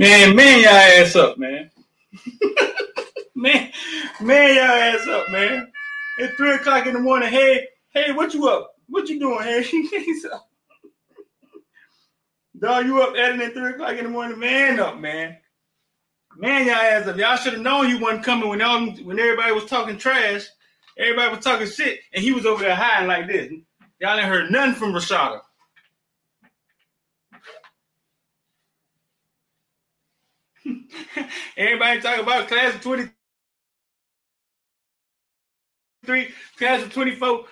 Man, man, y'all ass up, man. man, man, y'all ass up, man. It's three o'clock in the morning. Hey, hey, what you up? What you doing, hey? Dog, you up editing at three o'clock in the morning? Man up, man. Man, y'all ass up. Y'all should have known he wasn't coming when all when everybody was talking trash. Everybody was talking shit, and he was over there hiding like this. Y'all ain't heard nothing from Rashada. Everybody talking about class of 23, class of 24.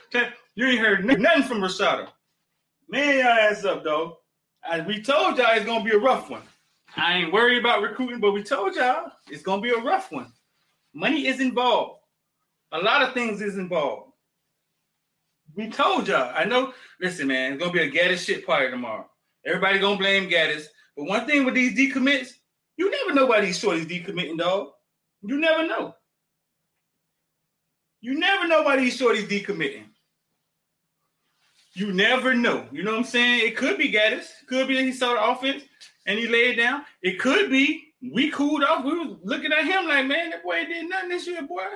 You ain't heard nothing from Rashada. Man, y'all ass up, though. As we told y'all it's gonna be a rough one. I ain't worried about recruiting, but we told y'all it's gonna be a rough one. Money is involved. A lot of things is involved. We told y'all. I know. Listen, man, it's gonna be a Gattis shit party tomorrow. Everybody gonna blame Gattis. But one thing with these decommits, you never know why these shorties decommitting, dog. You never know. You never know why these shorties decommitting. You never know. You know what I'm saying? It could be Gattis. Could be that he saw the offense and he laid it down. It could be we cooled off. We was looking at him like, man, that boy did nothing this year, boy.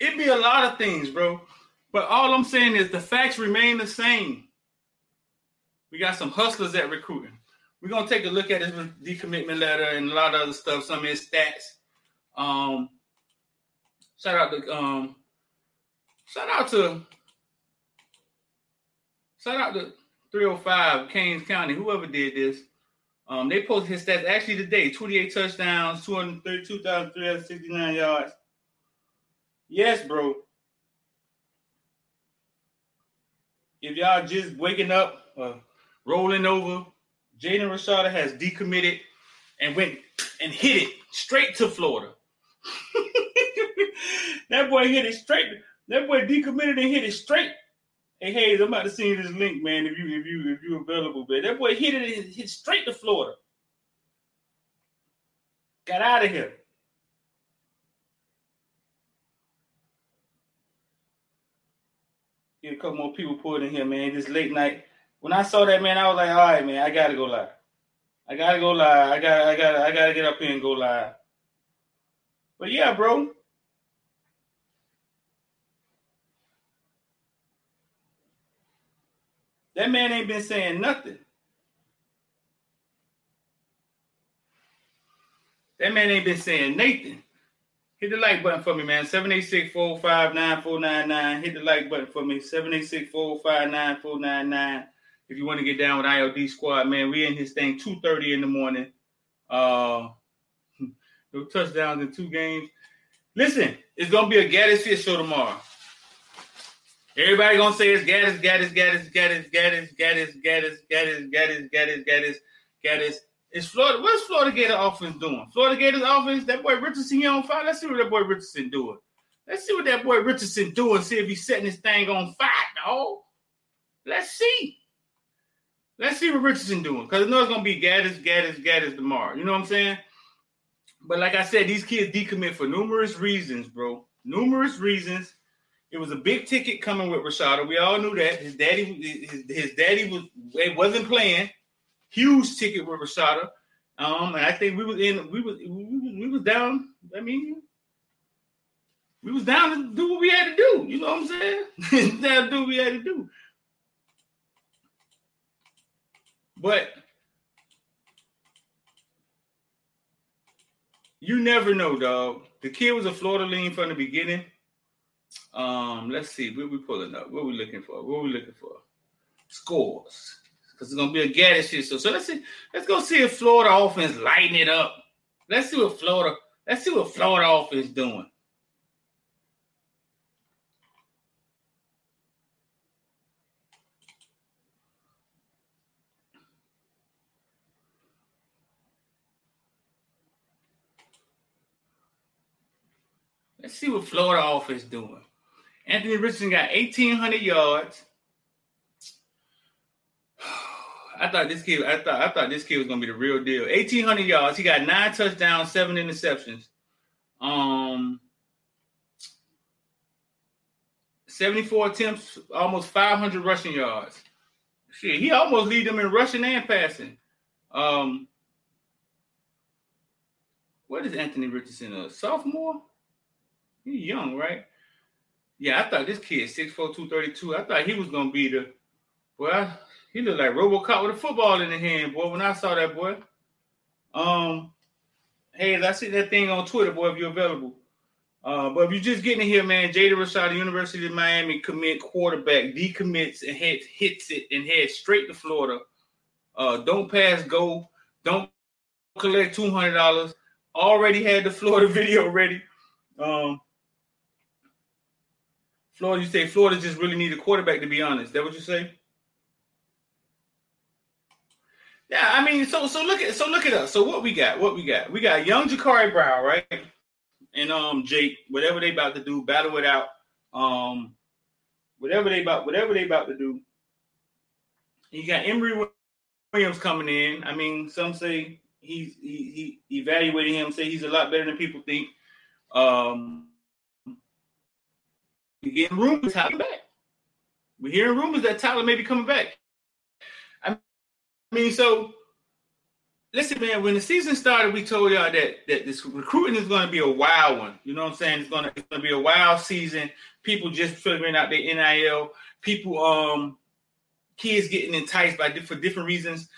It'd be a lot of things, bro. But all I'm saying is the facts remain the same. We got some hustlers at recruiting. We're gonna take a look at his decommitment letter and a lot of other stuff, some of his stats. Um, shout out to um, shout out to shout out to 305 Kings County, whoever did this. Um, they posted his stats actually today: 28 touchdowns, 232,369 yards. Yes, bro. If y'all just waking up, uh, rolling over, Jaden Rashada has decommitted and went and hit it straight to Florida. that boy hit it straight. That boy decommitted and hit it straight. Hey Hayes, I'm about to send you this link, man. If you if you if you available, man. That boy hit it and hit straight to Florida. Got out of here. Get a couple more people pulled in here, man. This late night when I saw that man, I was like, all right, man, I gotta go live. I gotta go live. I got I got I gotta get up here and go live. But yeah, bro. That man ain't been saying nothing. That man ain't been saying Nathan. Hit the like button for me, man. 786-459-499. Hit the like button for me. 786-459-499 if you want to get down with ILD squad, man, we in his thing 2:30 in the morning. Uh no touchdowns in two games. Listen, it's gonna be a Gattis Fish show tomorrow. Everybody gonna say it's Gattis, Gattis, Gattis, Gattis, Gattis, Gattis, Gattis, Gattis, Gattis, Gattis, Gattis, Gattis. It's Florida. What's Florida Gator offense doing? Florida Gators offense. That boy Richardson here on fire. Let's see what that boy Richardson doing. Let's see what that boy Richardson doing. See if he's setting his thing on fire, dog. Let's see. Let's see what Richardson doing because I know it's gonna be Gattis, Gattis, Gattis tomorrow. You know what I'm saying? But like I said, these kids decommit for numerous reasons, bro. Numerous reasons. It was a big ticket coming with Rashada. We all knew that. His daddy, his, his daddy was it wasn't playing. Huge ticket with Rashada. Um, and I think we was in we was we was, down. I mean, we was down to do what we had to do. You know what I'm saying? down to do what we had to do. But you never know, dog. The kid was a Florida lean from the beginning. Um, let's see, what we pulling up? What we looking for? What we looking for? Scores. Because it's gonna be a Gattis shit. So, so let's see. Let's go see if Florida offense lighting it up. Let's see what Florida. Let's see what Florida offense doing. Let's see what Florida offense doing. Anthony Richardson got 1,800 yards. I thought this kid, I thought, I thought this kid was gonna be the real deal. 1,800 yards. He got nine touchdowns, seven interceptions. Um, 74 attempts, almost 500 rushing yards. Shit, he almost lead them in rushing and passing. Um, what is Anthony Richardson? A sophomore? He's young, right? Yeah, I thought this kid, 6'4", 232, I thought he was gonna be the well, he looked like Robocop with a football in the hand, boy. When I saw that boy. Um, hey, I see that thing on Twitter, boy, if you're available. Uh, but if you're just getting here, man, Jaden Rashada, University of Miami commit quarterback, decommits and head, hits it and heads straight to Florida. Uh, don't pass go. Don't collect two hundred dollars. Already had the Florida video ready. Um, Florida, you say Florida just really need a quarterback to be honest. That what you say? Yeah, I mean, so so look at so look at us. So what we got? What we got? We got young Jacurri Brown, right? And um Jake, whatever they about to do, battle it out. Um, whatever they about, whatever they about to do. You got Emory Williams coming in. I mean, some say he's he, he evaluating him, say he's a lot better than people think. Um, we're getting rumors Tyler back. We're hearing rumors that Tyler may be coming back. I mean, so listen, man. When the season started, we told y'all that that this recruiting is going to be a wild one. You know what I'm saying? It's going to it's to be a wild season. People just figuring out their NIL. People, um, kids getting enticed by for different reasons.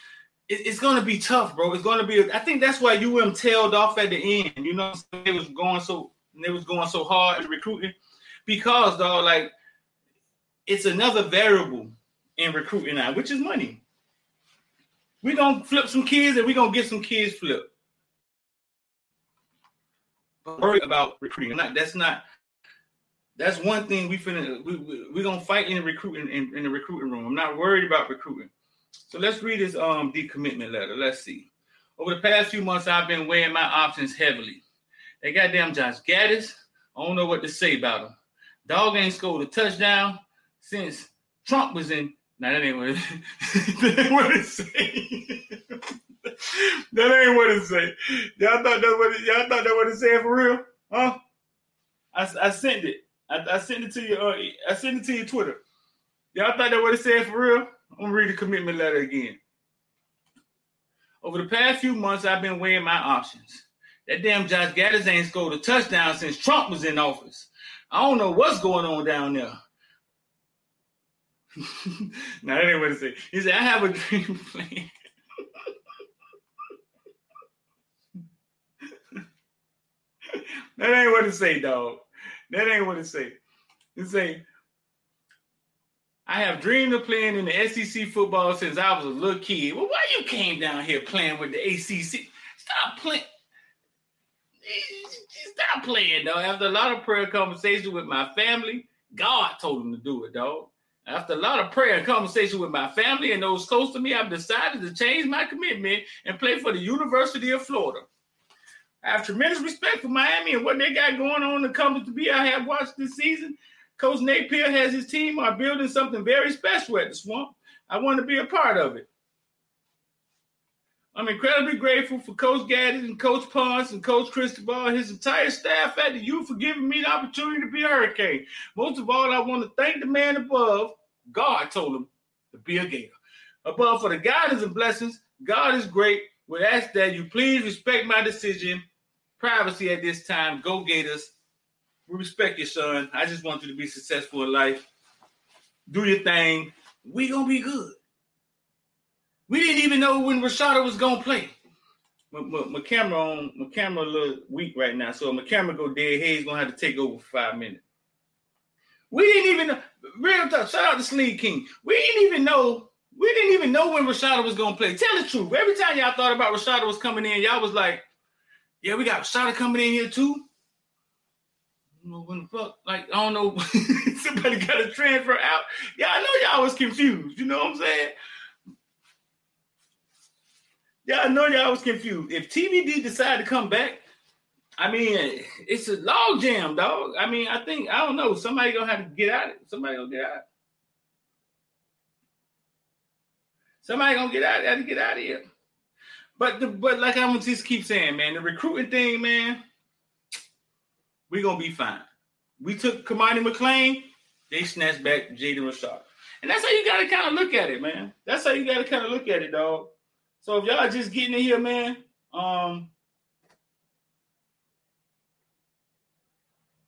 It, it's going to be tough, bro. It's going to be. I think that's why UM tailed off at the end. You know, it was going so they was going so hard in recruiting because dog, like it's another variable in recruiting now, which is money. We're gonna flip some kids and we're gonna get some kids flipped. Worry about recruiting. Not that's not that's one thing we finna we, we we're gonna fight in the recruiting in, in the recruiting room. I'm not worried about recruiting. So let's read this um decommitment letter. Let's see. Over the past few months, I've been weighing my options heavily. That goddamn Josh Gattis, I don't know what to say about him. Dog ain't scored a touchdown since Trump was in. Now that ain't what it, that ain't what it say. that ain't what it say. Y'all thought that what it, y'all thought that what it said for real? Huh? I, I sent it. I, I sent it to you. Uh, I sent it to your Twitter. Y'all thought that what it said for real? I'm gonna read the commitment letter again. Over the past few months, I've been weighing my options. That damn Josh Gattis ain't scored a touchdown since Trump was in office. I don't know what's going on down there. now that ain't what to say. He said, I have a dream plan. that ain't what to say, dog. That ain't what to say. He say, I have dreamed of playing in the SEC football since I was a little kid. Well, why you came down here playing with the ACC? Stop playing. Stop playing, though. After a lot of prayer conversation with my family, God told him to do it, dog. After a lot of prayer and conversation with my family and those close to me, I've decided to change my commitment and play for the University of Florida. I have tremendous respect for Miami and what they got going on to come to be. I have watched this season. Coach Napier has his team are building something very special at the swamp. I want to be a part of it. I'm incredibly grateful for Coach Gattis and Coach Ponce and Coach Cristobal and his entire staff at the U for giving me the opportunity to be a Hurricane. Most of all, I want to thank the man above. God told him to be a Gator. Above for the guidance and blessings. God is great. We ask that you please respect my decision. Privacy at this time. Go Gators. We respect your son. I just want you to be successful in life. Do your thing. We gonna be good. We didn't even know when Rashada was gonna play. My, my, my, camera on my camera a little weak right now, so my camera go dead. He's gonna have to take over for five minutes. We didn't even. Real talk. Shout out to Sleeve King. We didn't even know. We didn't even know when Rashada was gonna play. Tell the truth. Every time y'all thought about Rashada was coming in, y'all was like, "Yeah, we got Rashada coming in here too." When the fuck. Like I don't know. somebody got to transfer out. Yeah, I know y'all was confused. You know what I'm saying? Yeah, I know y'all was confused. If TVD decided to come back, I mean, it's a log jam, dog. I mean, I think I don't know. Somebody gonna have to get out. of It. Somebody gonna get out. Somebody gonna get out. Have to get out of here. But the but like I'm just keep saying, man, the recruiting thing, man, we gonna be fine. We took Cormani McClain, they snatched back Jaden Rashad. And that's how you gotta kind of look at it, man. That's how you gotta kind of look at it, dog. So if y'all just getting in here, man, um,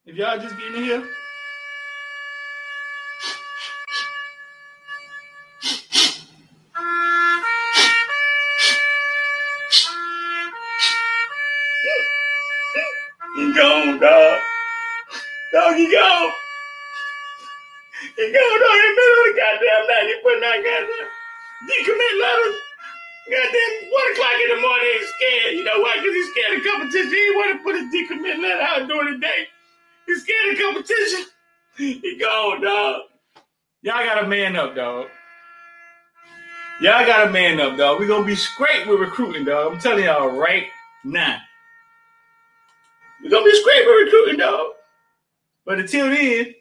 If y'all just getting in here. He gone, dog. Dog, he gone. He gone, dog. In the middle of the goddamn night, he putting out goddamn decommit letters. Goddamn, one o'clock in the morning, he's scared. You know why? Because he's scared of competition. He want to put his decommit letter out during the day. He's scared of competition. He gone, dog. Y'all got to man up, dog. Y'all got to man up, dog. Going to be straight with recruiting, dog. I'm telling y'all right now. Going to be straight with recruiting, dog. But until then,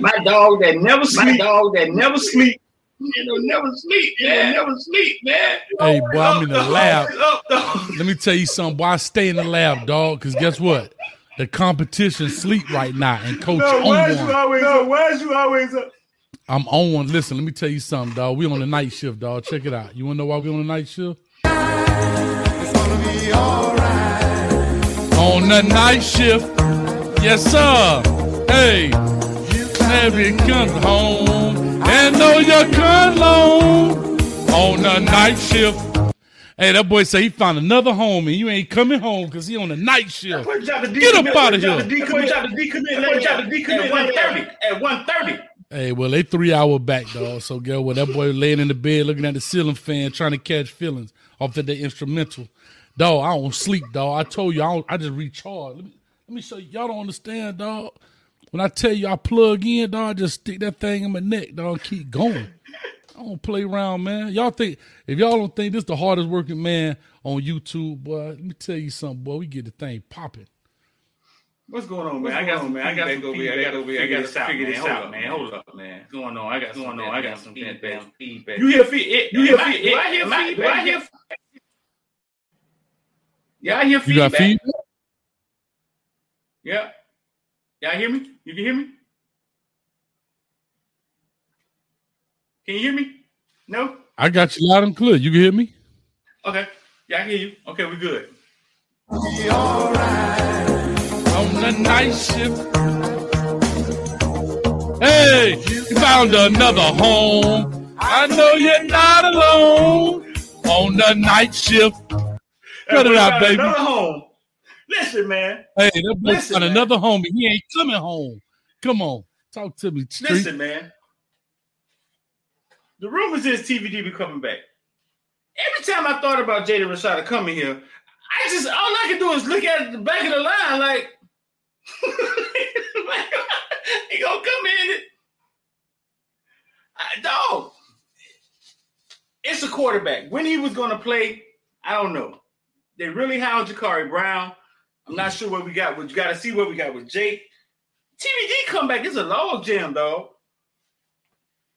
My dog that never sleep. My dog that never sleep. It'll never sleep. Man. Never sleep, man. Hey, boy, I'm in the lab. Let me tell you something, boy. I stay in the lab, dog, because guess what? The competition sleep right now, and coach No, on why one. you always up? Why is you always up? I'm on one. Listen, let me tell you something, dog. We on the night shift, dog. Check it out. You wanna know why we on the night shift? On the night shift, yes sir. Hey, never comes home and know your cologne. On the night shift. Hey, that boy say he found another home and you ain't coming home because he on the night shift. Put y'all to Get up decommit- outta here. to decommit- Put y'all to decommit. Put y'all to decommit at one thirty. At one thirty. Hey, well, they three hour back, dog. So, girl, well, that boy laying in the bed looking at the ceiling fan, trying to catch feelings off of the instrumental. Dog, I don't sleep, dog. I told you, I, don't, I just recharge. Let me, let me show you. Y'all don't understand, dog. When I tell you I plug in, dog, I just stick that thing in my neck, dog, and keep going. I don't play around, man. Y'all think, if y'all don't think this the hardest working man on YouTube, boy, let me tell you something, boy. We get the thing popping. What's going on, man? I got some man. I got some over here. I got over here. I got to figure this out, man. Hold up, man. What's going on? I got going on. I got some feedback. Feedback. You hear feedback? You hear feedback? Do I hear feedback? Do I hear? Y'all hear You got feedback? feedback? Yeah. Y'all hear me? You can hear me? Can you hear me? No? I got you loud and clear. You can hear me? Okay. Yeah, I hear you. Okay, we're good. On the night shift. Hey, you found another home. I know you're not alone on the night shift. Cut it out, baby. Another home. Listen, man. Hey, that boy found another homie. He ain't coming home. Come on, talk to me. Street. Listen, man. The rumors is TVD be coming back. Every time I thought about Jaden Rashada coming here, I just all I can do is look at the back of the line like, he gonna come in. I, dog, it's a quarterback. When he was gonna play, I don't know. They really hound Jacurri Brown. I'm not sure what we got. But you got to see what we got with Jake. TVD comeback is a log jam, dog.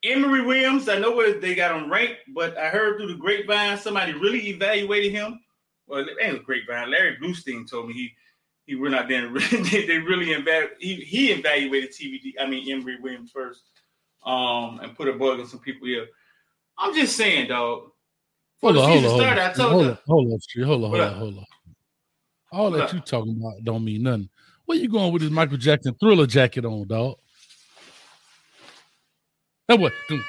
Emory Williams, I know where they got him ranked, but I heard through the grapevine somebody really evaluated him. Well, it ain't a grapevine. Larry Blustein told me he he went out there and really, they really evaluated he, he evaluated TVD. I mean Emory Williams first, um, and put a bug on some people here. I'm just saying, dog. Hold on, hold on, on. I told hold on, hold on, hold on, hold on, hold on. All that you talking about don't mean nothing. Where you going with this Michael Jackson thriller jacket on, dog? That what? Mm,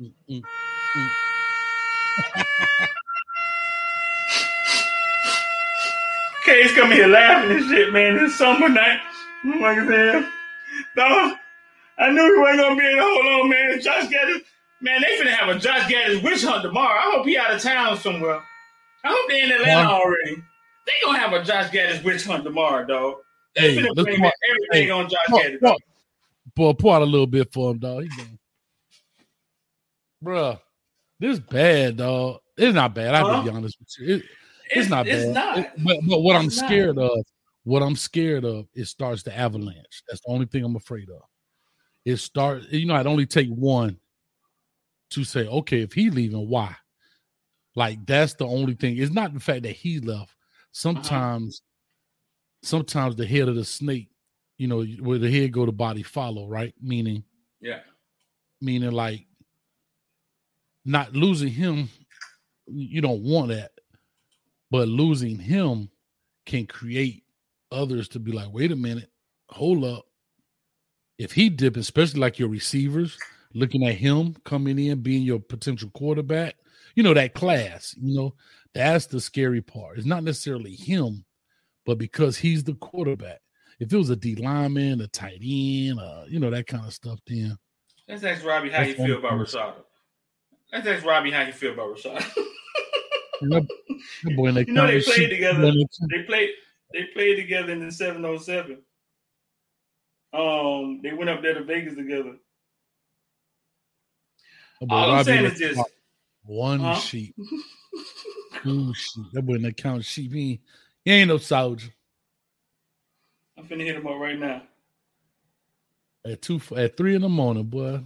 mm, mm. K's coming here laughing and shit, man. It's summer night. Like I said, dog, I knew he wasn't gonna be in the hold on, man. Josh Gattis, man, they finna have a Josh Gattis witch hunt tomorrow. I hope he out of town somewhere. I hope they in Atlanta already. They gonna have a Josh Gattis witch hunt tomorrow, dog. They Hey, blame talk- everything hey, on Josh Pour, Gattis. pour, pour, pour out a little bit for him, dog. He going. Bruh, this bad, dog. It's not bad. I Huh? be honest with you. It- it's, not bad. It's not. It- but, but what I'm It's not. scared of, what I'm scared of, it starts the avalanche. That's the only thing I'm afraid of. It starts, you know, I'd only take one to say, okay, if he leaving, why? Like that's the only thing. It's not the fact that he left. Uh-huh. Sometimes, sometimes the head of the snake, you know, where the head go, the body follow, right? Meaning, yeah. meaning like not losing him, you don't want that, but losing him can create others to be like, wait a minute, hold up. If he dip, especially like your receivers, looking at him coming in, being your potential quarterback, you know, that class, you know, that's the scary part. It's not necessarily him, but because he's the quarterback. If it was a D lineman, a tight end, uh, you know, that kind of stuff, then Let's ask Robbie how you feel about one Rashada. Let's ask Robbie how you feel about Rashada. that, that boy in You know they played together. they played they played together in the 707. Um, they went up there to Vegas together. All I'm saying is this. One Huh? sheep, two sheep. That wouldn't that count sheep. He ain't, he ain't no soldier. I'm finna hit him up right now. At two, at three in the morning, boy.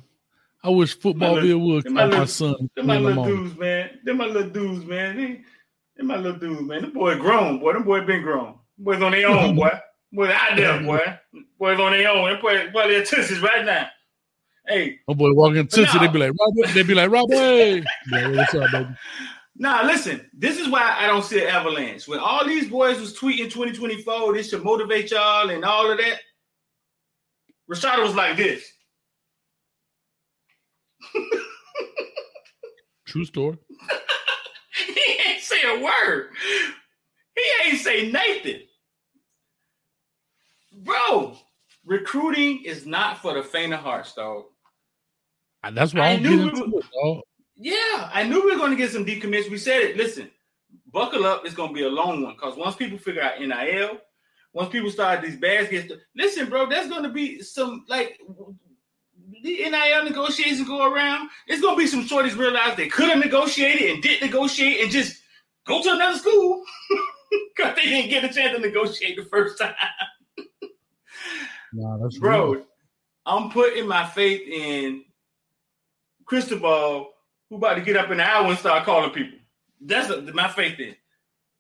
I wish footballville would call my my little- son Them three my in the little dudes, man. Them my little dudes, man. They, them my little dudes, man. The boy grown, boy. Them boy been grown. Boys on their own, boy. Boys out there, boy. Boys on their own. Them boy, boy, their tussies right now. Hey, My boy walking into But they be like, Robert. They be like, Robert. Hey, Like, what's up, baby? Now, listen, this is why I don't see an avalanche. When all these boys was tweeting 2024, this should motivate y'all and all of that. Rashada was like this. True story. he ain't say a word. He ain't say nothing. Bro, recruiting is not for the faint of hearts, dog. That's why I I knew we it. Yeah, I knew we were going to get some decommits. We said it. Listen, buckle up. It's going to be a long one because once people figure out NIL, once people start these baskets, listen, bro, there's going to be some like the NIL negotiations go around. There's going to be some shorties realize they could have negotiated and did negotiate and just go to another school because they didn't get a chance to negotiate the first time. Nah, that's Bro, real. I'm putting my faith in Cristobal, who about to get up in the hour and start calling people. That's a, my faith in.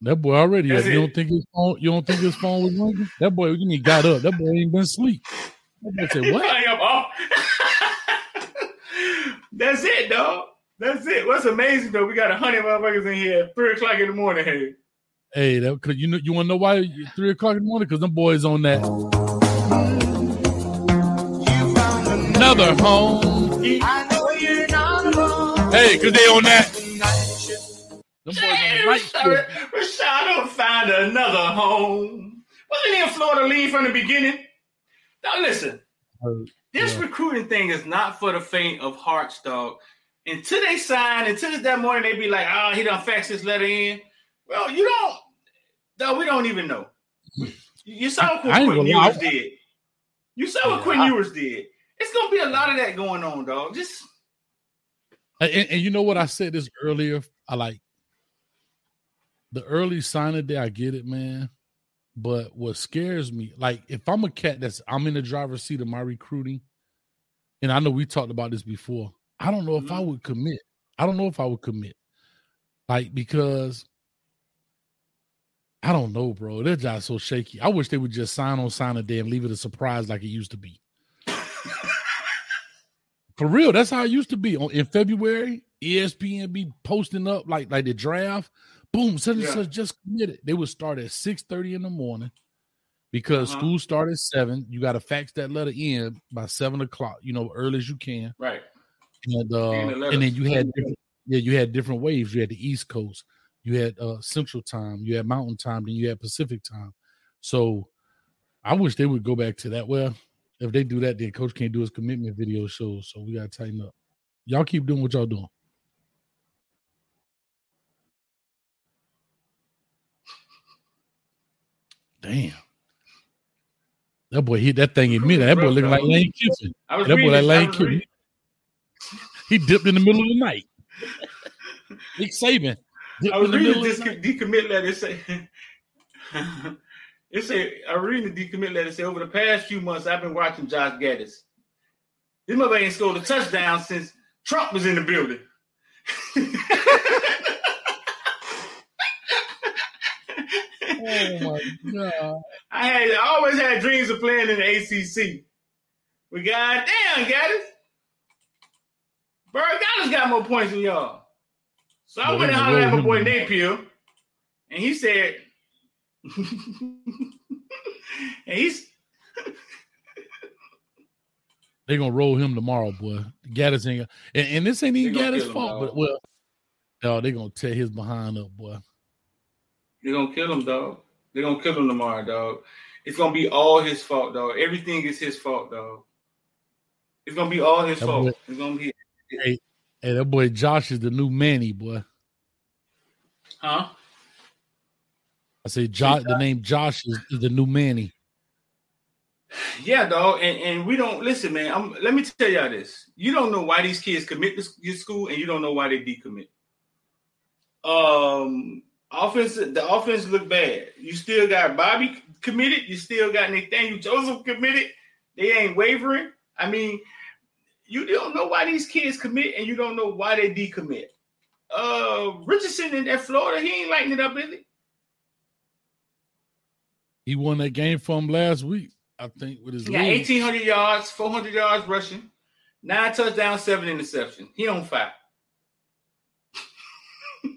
That boy already. That's you it. don't think his phone? You don't think his phone was ringing? That boy, you mean got up? That boy ain't been asleep. That boy said, "What?" Hang up off. That's it, dog. That's it. What's amazing though, we got a hundred motherfuckers in here at three o'clock in the morning. Hey, Hey, that cause you know you want to know why three o'clock in the morning? Because them boys on that. Another home. Hey, because they on that. Them boys on the night shift. Rashad find another home. Wasn't he in Florida leave from the beginning? Now listen, oh, this yeah. recruiting thing is not for the faint of heart, dog. Until they sign, until that morning, they be like, "Oh, he don't fax his letter in." Well, you don't. No, we don't even know. You saw what Quinn Ewers did. You saw what Quinn Ewers did. It's gonna be a lot of that going on, dog. Just and, and, you know what I said this earlier. I like the early signing day. I get it, man. But what scares me, like if I'm a cat that's I'm in the driver's seat of my recruiting, and I know we talked about this before. I don't know if mm-hmm. I would commit. I don't know if I would commit. Like because I don't know, bro. That job's so shaky. I wish they would just sign on sign a day and leave it a surprise like it used to be. For real, that's how it used to be. On In February, ESPN be posting up like like the draft. Boom, such and yeah. such just committed. They would start at six thirty in the morning because uh-huh. school started at seven. You got to fax that letter in by seven o'clock. You know, early as you can. Right. And uh, and then you had yeah, you had different waves. You had the East Coast, you had uh Central Time, you had Mountain Time, then you had Pacific Time. So I wish they would go back to that. Well, if they do that, then coach can't do his commitment video shows. So we gotta tighten up. Y'all keep doing what y'all doing. Damn. That boy hit that thing in me. That boy looking like Lane Kiffin. That boy like Lane Kiffin. He dipped in the middle of the night. Nick Saban. I was reading this decommit letter. Say, it said, I read the decommit letter. Say, over the past few months, I've been watching Josh Gattis. This mother ain't scored a touchdown since Trump was in the building. oh my god! I had I always had dreams of playing in the ACC. We got damn Gattis. Bro, Gattis got more points than y'all. So I went and hollered at my boy Napier, and he said, and he's they gonna roll him tomorrow, boy. Gattis ain't, and, and this ain't even Gattis' fault, but well, no, they gonna tear his behind up, boy. They're gonna kill him, dog. They're gonna kill him tomorrow, dog. It's gonna be all his fault, dog. Everything is his fault, dog. It's gonna be all his that fault. Boy, it's gonna be. Hey, hey, that boy Josh is the new Manny, boy. Huh? I say Josh. The name Josh is, is the new Manny. Yeah, dog, and, and we don't listen, man. I'm, let me tell y'all this: you don't know why these kids commit to your school, and you don't know why they decommit. Um, offense, the offense look bad. You still got Bobby committed. You still got Nathaniel Joseph committed. They ain't wavering. I mean, you don't know why these kids commit, and you don't know why they decommit. Uh, Richardson in that Florida, he ain't lighting it up, is he? He won that game for from last week, I think, with his. He got eighteen hundred yards, four hundred yards rushing, nine touchdowns, seven interceptions. He on fire.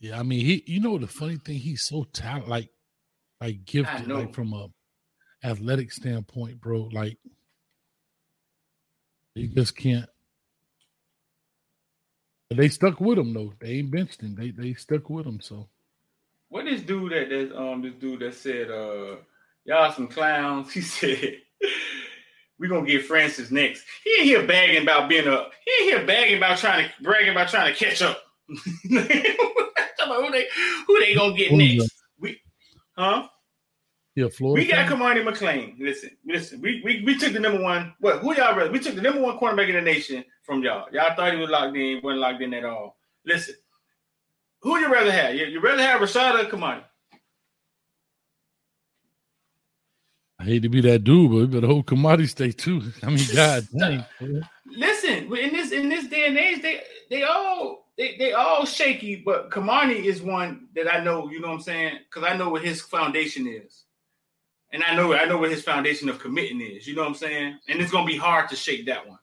Yeah, I mean, he. You know the funny thing, he's so talented, like, like gifted, like from a athletic standpoint, bro. Like, he just can't. They stuck with him though. They ain't benched him. They they stuck with him. So, what this dude that that um this dude that said uh y'all some clowns. He said we gonna get Francis next. He ain't here bagging about being a. He ain't here bagging about trying to bragging about trying to catch up. who they who they gonna get next? We, huh? Yeah, Florida. We got Cormani McClain. Listen, listen. We, we we took the number one. What? Who y'all? Rather? We took the number one cornerback in the nation from y'all. Y'all thought he was locked in. wasn't locked in at all. Listen, who you rather have? You, you rather have Rashad or Cormani? I hate to be that dude, but we better hold Cormani stay too. I mean, God dang. Listen, in this in this day and age, they they all they, they all shaky, but Cormani is one that I know, you know what I'm saying? Because I know what his foundation is. And I know I know what his foundation of committing is, you know what I'm saying? And it's gonna be hard to shake that one.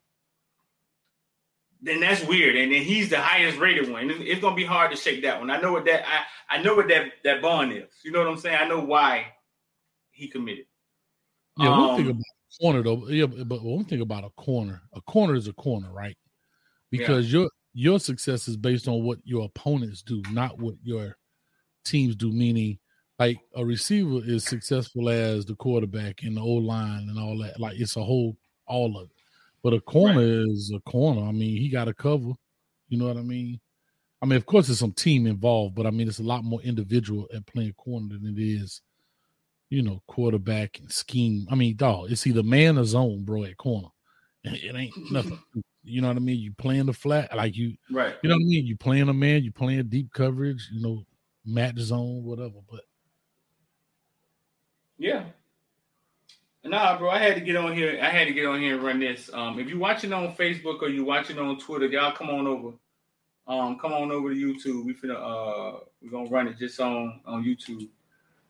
Then that's weird. And then he's the highest rated one. It's gonna be hard to shake that one. I know what that I, I know what that that bond is. You know what I'm saying? I know why he committed. Yeah, um, one thing about a corner though. Yeah, but one thing about a corner, a corner is a corner, right? Because yeah. your your success is based on what your opponents do, not what your teams do. Meaning, like a receiver is successful as the quarterback and the old line and all that. Like it's a whole all of it. But a corner right. is a corner. I mean, he got a cover. You know what I mean? I mean, of course, there's some team involved, but I mean, it's a lot more individual at playing corner than it is, you know, quarterback and scheme. I mean, dog, it's either man or zone, bro, at corner. It ain't nothing. You know what I mean? You playing the flat, like you, right? You know what I mean? You playing a man, you playing deep coverage, you know, match zone, whatever. But yeah, Nah, bro, I had to get on here. I had to get on here and run this. Um, if you're watching on Facebook or you're watching on Twitter, y'all come on over. Um, come on over to YouTube. We finna uh we're gonna run it just on on YouTube.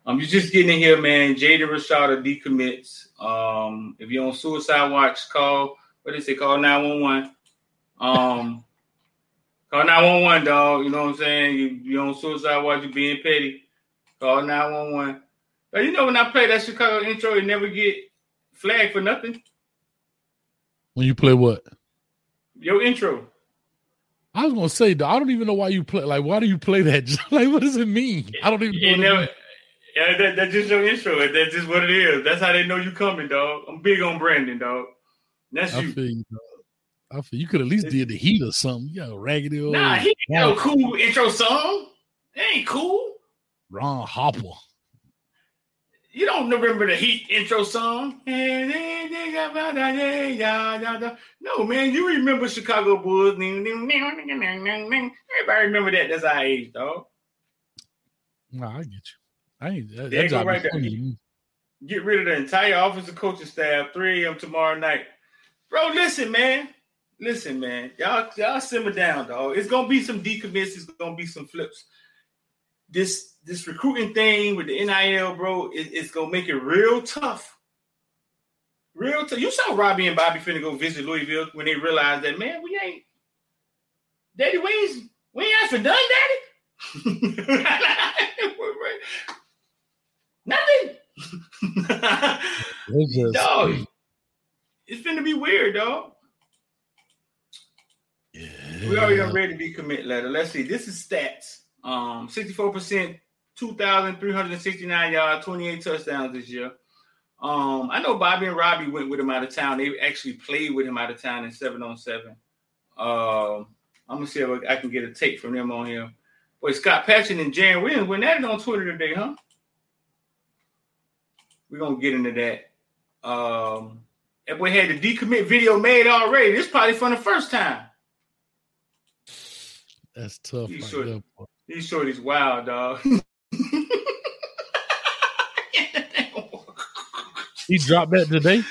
Um, you're just getting in here, man. Jaden Rashada decommits. Um, if you're on suicide watch, call what is it? Call 911. Um call 911, dog. You know what I'm saying? You you on suicide watch, you being petty. Call 911. But you know when I play that Chicago intro, it never get flagged for nothing. When you play what? Your intro. I was gonna say, I don't even know why you play. Like, why do you play that? like, what does it mean? I don't even know. yeah, that, that's just your intro. That's just what it is. That's how they know you coming, dog. I'm big on Brandon, dog. That's I you. Feel you I feel you could at least did the heat or something. You got a raggedy old. Nah, he got no cool intro song. It ain't cool. Ron Harper. You don't remember the Heat intro song? No, man, you remember Chicago Bulls. Everybody remember that. That's our age, dog. No, I get you. I ain't that, that job right there. Get rid of the entire offensive coaching staff. 3 a.m. tomorrow night. Bro, listen, man. Listen, man. Y'all, y'all simmer down, dog. It's gonna be some decommits, it's gonna be some flips. This this recruiting thing with the NIL, bro, it, it's gonna make it real tough. Real tough. You saw Robbie and Bobby finna go visit Louisville when they realized that man, we ain't Daddy we ain't asked for done, Daddy. Nothing. dog, it's finna be weird, dog. Yeah. We already ready to be commit letter. Let's see. This is stats. Um, 64% 2,369 yards, 28 touchdowns this year. Um, I know Bobby and Robbie went with him out of town. They actually played with him out of town in seven on seven. Um, I'm gonna see if I can get a take from them on here. Boy, Scott Patchin and Jan Williams went at it on Twitter today, huh? We're gonna get into that. Um, that boy had the decommit video made already. This probably from the first time. That's tough. These, short, these shorties wild, dog. He dropped that today.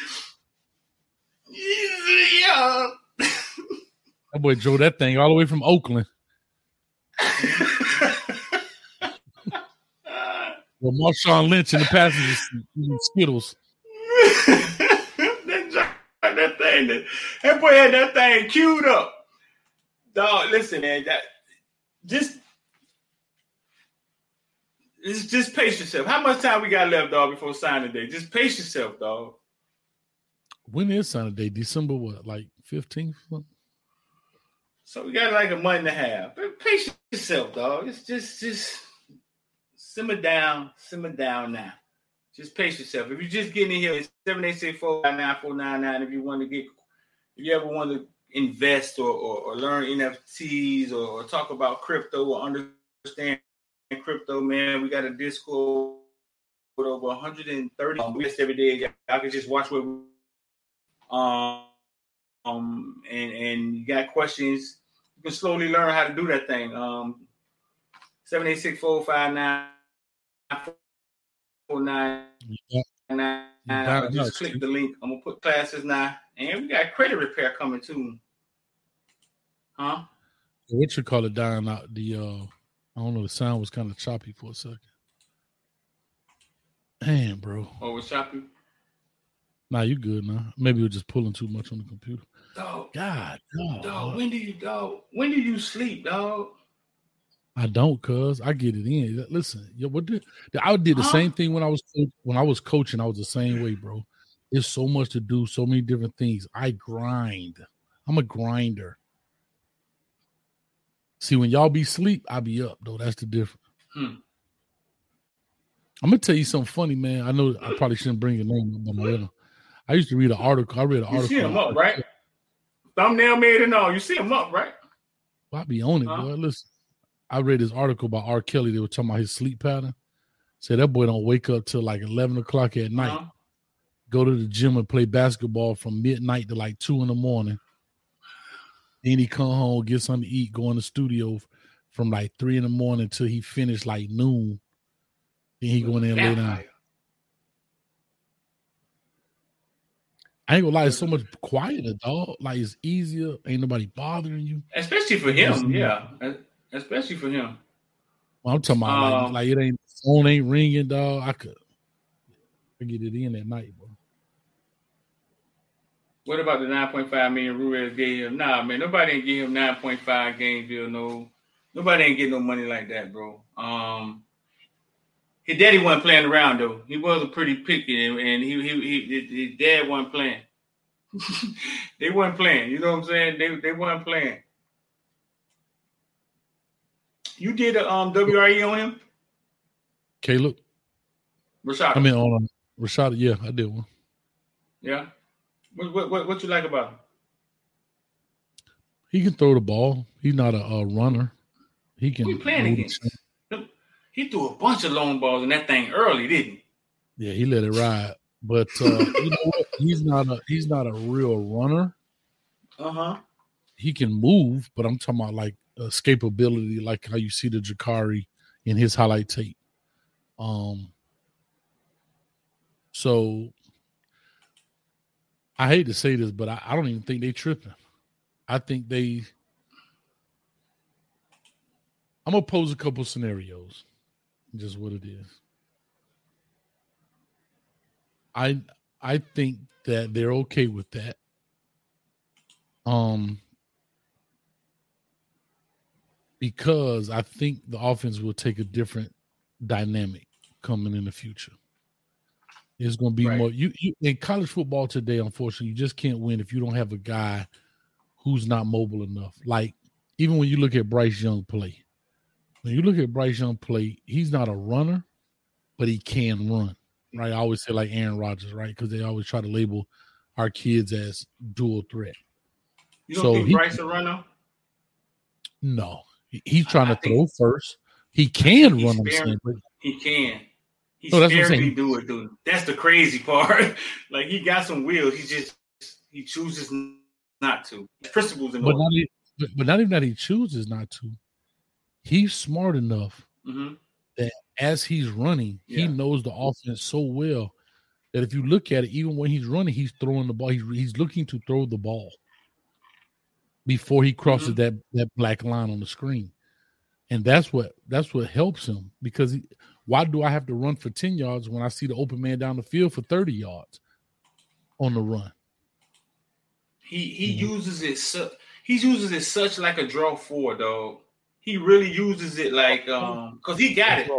Yeah. That boy drove that thing all the way from Oakland. well, Marshawn Lynch in the passenger seat Skittles. that thing, that, that boy had that thing queued up. Dog, listen, man, that just just, just pace yourself. How much time we got left, dog, before signing day? Just pace yourself, dog. When is signing day? December what? Like 15th? So we got like a month and a half. But pace yourself, dog. It's just just simmer down, simmer down now. Just pace yourself. If you're just getting in here, it's 786 If you want to get if you ever want to invest or, or, or learn NFTs or, or talk about crypto or understand crypto, man. We got a Discord with over 130 um, every day. Y'all can just watch what um um and and you got questions. You can slowly learn how to do that thing. Um, seven eight six four five nine four nine nine. Just click the link. I'm gonna put classes now, and we got credit repair coming too. Huh? What you call it down out the uh I don't know. The sound was kind of choppy for a second. Damn, bro. Oh, was choppy. Nah, you good now. Maybe you're just pulling too much on the computer. Dog, God, dog. dog, when do you dog? When do you sleep, dog? I don't, cuz I get it in. Listen, yo, what did I did the Huh? same thing when I was when I was coaching. I was the same way, bro. It's so much to do, so many different things. I grind. I'm a grinder. See, when y'all be sleep, I be up though. That's the difference. Hmm. I'm gonna tell you something funny, man. I know I probably shouldn't bring your name up, but I. I used to read an article. I read an article. You see him up, right? Thumbnail made and all. You see him up, right? I be on it, Huh? boy. Listen, I read this article by R. Kelly. They were talking about his sleep pattern. Said that boy don't wake up till like eleven o'clock at night. Uh-huh. Go to the gym and play basketball from midnight to like two in the morning. Then he come home, get something to eat, go in the studio from like three in the morning till he finished like noon. Then he go in there and lay down. I ain't gonna lie, it's so much quieter, dog. Like it's easier. Ain't nobody bothering you. Especially for him, yeah. Especially for him. Well, I'm talking about like, Um, like it ain't phone ain't ringing, dog. I could I get it in at night. What about the 9.5 million Ruiz gave him? Nah, man, nobody ain't give him 9.5 game deal. No, nobody ain't getting no money like that, bro. Um, his daddy wasn't playing around though. He was a pretty picky, and, and he, he he his- dad wasn't playing. they wasn't playing. You know what I'm saying? They they weren't playing. You did a um WRE on him, Caleb, Rashad. I mean on um, Rashad, yeah, I did one. yeah. What, what what what you like about him? He can throw the ball. He's not a, a runner. He can. Who he playing against? He threw a bunch of long balls in that thing early, didn't he? Yeah, he let it ride. But uh, you know what? He's not a he's not a real runner. Uh huh. He can move, but I'm talking about like escapability, like how you see the Jakari in his highlight tape. Um. So I hate to say this, but I, I don't even think they tripping. I think they. I'm gonna pose a couple scenarios, just what it is. I I think that they're okay with that. Um because I think the offense will take a different dynamic coming in the future. It's going to be Right. more you, you in college football today unfortunately you just can't win if you don't have a guy who's not mobile enough. Like even when you look at Bryce Young play. When you look at Bryce Young play, he's not a runner, but he can run right? I always say like Aaron Rodgers, right? Because they always try to label our kids as dual threat. You don't So think he- Bryce a runner? No, He- he's trying I to think- throw first. He can run. Very- He can. He what I'm sparingly do it, dude. That's the crazy part. like he got some wheels. He just he chooses not to. Principles in but not, e- but, not even that he chooses not to. He's smart enough hmm as he's running. He knows the offense so well that if you look at it, even when he's running, he's throwing the ball. He's he's looking to throw the ball before he crosses Mhm. that that black line on the screen, and that's what that's what helps him because he, why do I have to run for ten yards when I see the open man down the field for thirty yards on the run? He he Mhm. uses it. Su- he uses it such like a draw four, dog. He really uses it like um because he got it.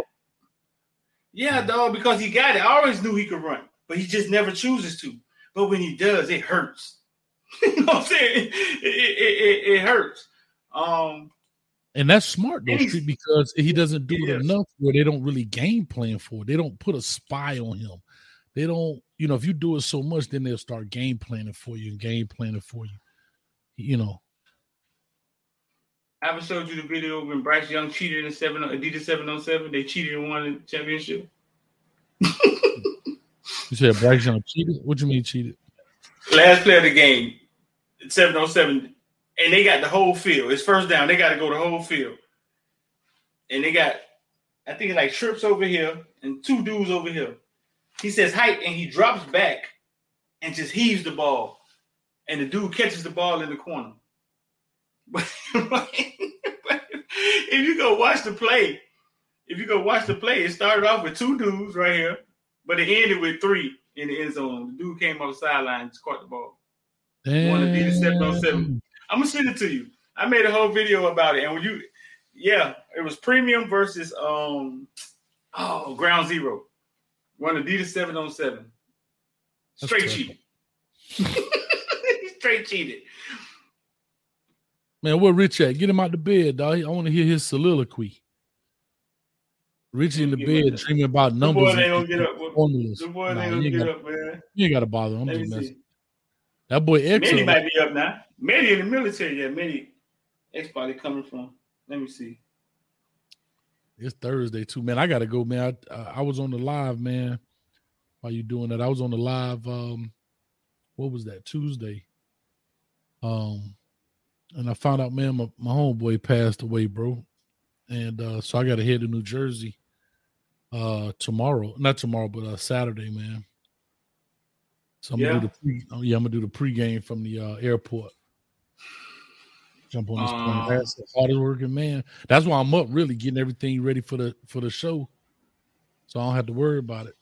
Yeah, dog, because he got it. I always knew he could run, but he just never chooses to. But when he does, it hurts. you know what I'm saying? It, it, it, it hurts. Um, And that's smart though, Steve, because he doesn't do it, enough where they don't really game plan for it. They don't put a spy on him. They don't, you know, if you do it so much, then they'll start game planning for you and game planning for you. You know, I haven't showed you the video when Bryce Young cheated in seven Adidas seven on seven. They cheated and won the championship. you said Bryce Young cheated. What do you mean cheated? Last play of the game, seven on seven, and they got the whole field. It's first down. They got to go the whole field, and they got, I think like trips over here and two dudes over here. He says height, and he drops back and just heaves the ball, and the dude catches the ball in the corner. But if you go watch the play, if you go watch the play, it started off with two dudes right here, but it ended with three in the end zone. The dude came off the sideline and just caught the ball. One Adidas 707. I'm gonna send it to you. I made a whole video about it, and when you, yeah, it was premium versus um, oh, Ground Zero. One Adidas 707. Straight cheated. Straight cheated. Man, where Rich at? Get him out the bed, dog. I want to hear his soliloquy. Richie in the bed dreaming about numbers. The boy ain't gonna get up. The boy nah, ain't gonna get gotta, up, man. You ain't gotta bother him. I'm just messing. That boy X. Many might be up now. Many in the military, yeah. Many X probably coming from. Let me see. It's Thursday too, man. I gotta go, man. I, I was on the live, man. While you doing that, I was on the live. Um, what was that Tuesday? Um, and I found out, man, my, my homeboy passed away, bro. And uh, so I got to head to New Jersey uh tomorrow, not tomorrow, but uh Saturday, man. So I'm yeah. gonna do the pre, oh, yeah, I'm gonna do the pregame from the uh, airport. Jump on this uh, plane. That's the hardest working man. That's why I'm up really getting everything ready for the for the show. So I don't have to worry about it.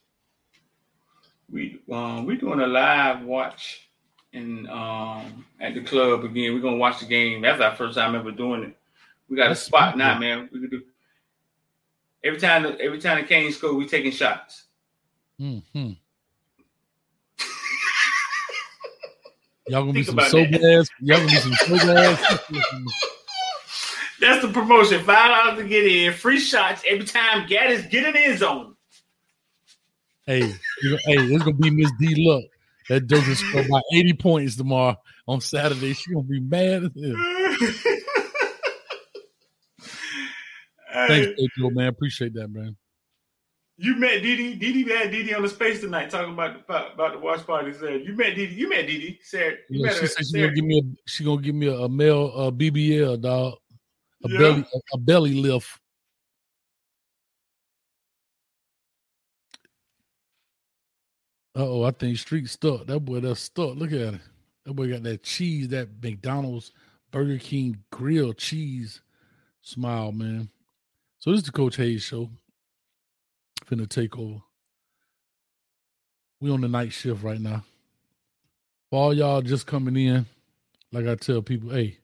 We um we doing a live watch and um at the club again. We're gonna watch the game. That's our first time ever doing it. We got That's a spot now, man. We can do every time every time the Canes score, we taking shots. Hmm. Y'all gonna be some so ass. Y'all gonna be some so ass. That's the promotion. Five dollars to get in, free shots every time Gattis get in his zone. Hey, hey, it's gonna be Miss D Luck. That doesn't score by 80 points tomorrow on Saturday. She's gonna be mad as hell. Thanks, Joe, man. Appreciate that, man. You met Didi. Didi had Didi on the space tonight talking about the about the watch party. Said you met Didi. You met Didi. Said you yeah, met she her, said she gonna give me a she gonna give me a, a male uh, BBL dog, a yeah. belly a, a, belly lift. oh, I think Street stuck. That boy that's stuck. Look at it. That boy got that cheese, that McDonald's, Burger King grill cheese smile, man. So this is the Coach Hayes show finna take over. We on the night shift right now. For all y'all just coming in, like I tell people, hey.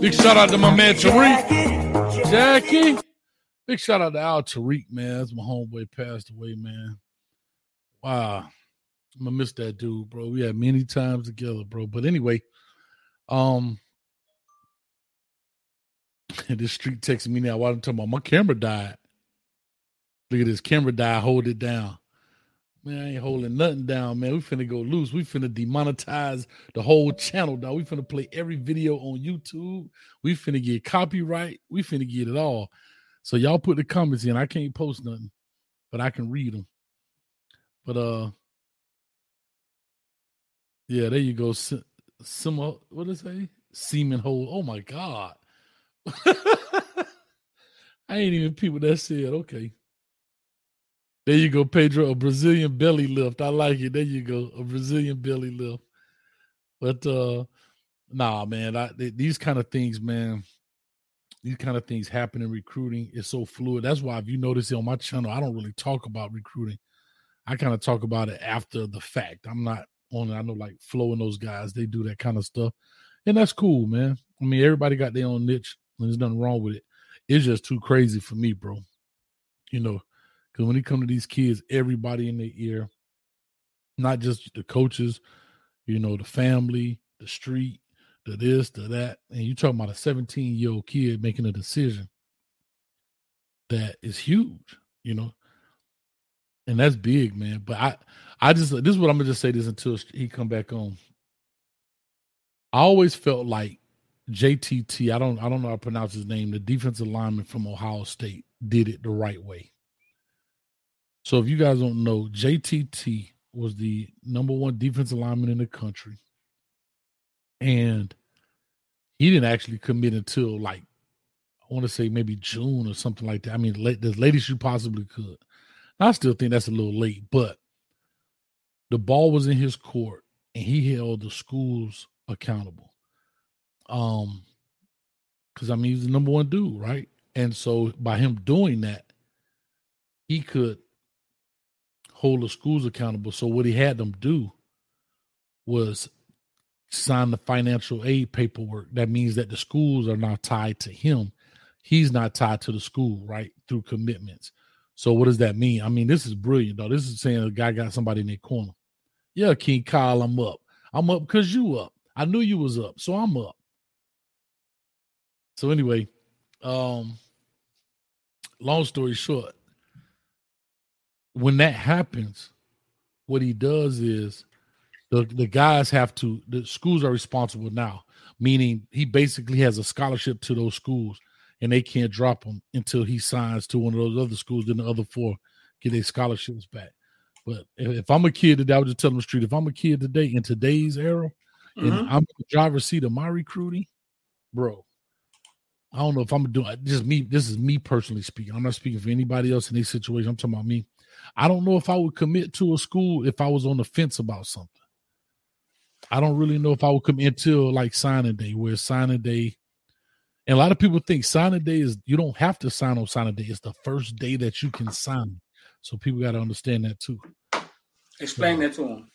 Big shout out to my man Tariq. Jackie. Big shout out to Al Tariq, man. That's my homeboy passed away, man. Wow. I'm gonna miss that dude, bro. We had many times together, bro. But anyway, um, this street texting me now while I'm talking about my camera died. Look at this camera died. Hold it down. Man, I ain't holding nothing down, man. We finna go loose. We finna demonetize the whole channel, dog. We finna play every video on YouTube. We finna get copyright. We finna get it all. So y'all put the comments in. I can't post nothing, but I can read them. But uh, yeah, there you go some what it say? Semen hole. Oh my god. I ain't even people that said, okay. There you go, Pedro, a Brazilian belly lift. I like it. There you go, a Brazilian belly lift. But uh nah, man, I, these kind of things, man, these kind of things happen in recruiting. It's so fluid. That's why if you notice it on my channel, I don't really talk about recruiting. I kind of talk about it after the fact. I'm not on it. I know like Flo and those guys, they do that kind of stuff. And that's cool, man. I mean, everybody got their own niche, and there's nothing wrong with it. It's just too crazy for me, bro. You know, because when it come to these kids, everybody in their ear, not just the coaches, you know, the family, the street, the this, the that, and you talking about a 17 year old kid making a decision that is huge, you know, and that's big, man. But I, I just this is what I'm gonna just say this until he come back on. I always felt like JTT. I don't I don't know how to pronounce his name. The defensive lineman from Ohio State did it the right way. So if you guys don't know, JTT was the number one defensive lineman in the country, and he didn't actually commit until like I want to say maybe June or something like that. I mean, late the latest you possibly could. I still think that's a little late, but the ball was in his court and he held the schools accountable. Um, because I mean he's the number one dude, right? And so by him doing that, he could hold the schools accountable. So what he had them do was sign the financial aid paperwork. That means that the schools are now tied to him. He's not tied to the school, right? Through commitments. So what does that mean? I mean, this is brilliant, though. This is saying a guy got somebody in their corner. Yeah, King Kyle, I'm up. I'm up because you up. I knew you was up, so I'm up. So anyway, um, long story short, when that happens, what he does is the the guys have to the schools are responsible now, meaning he basically has a scholarship to those schools and they can't drop him until he signs to one of those other schools. Then the other four get their scholarships back. But if, if I'm a kid today, I would just tell them straight. If I'm a kid today in today's era, mm-hmm. and I'm in the driver's seat of my recruiting, bro, I don't know if I'm doing just me. This is me personally speaking. I'm not speaking for anybody else in this situation. I'm talking about me. I don't know if I would commit to a school if I was on the fence about something. I don't really know if I would come until like signing day, where signing day, and a lot of people think signing day is you don't have to sign on signing day. It's the first day that you can sign. So people got to understand that too. Explain so, that to them.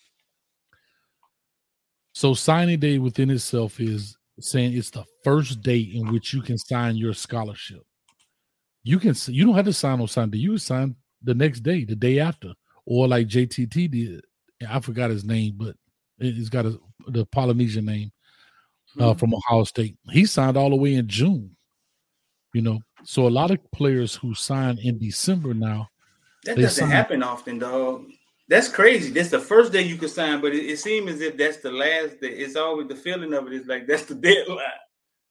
So signing day within itself is saying it's the first day in which you can sign your scholarship. You can you don't have to sign on Sunday. You can sign the next day, the day after, or like JTT did. I forgot his name, but he's got a, the Polynesian name uh, mm-hmm. from Ohio State. He signed all the way in June. You know, so a lot of players who sign in December now. That doesn't sign, happen often, dog. That's crazy. That's the first day you can sign, but it, it seems as if that's the last day. It's always the feeling of it is like that's the deadline.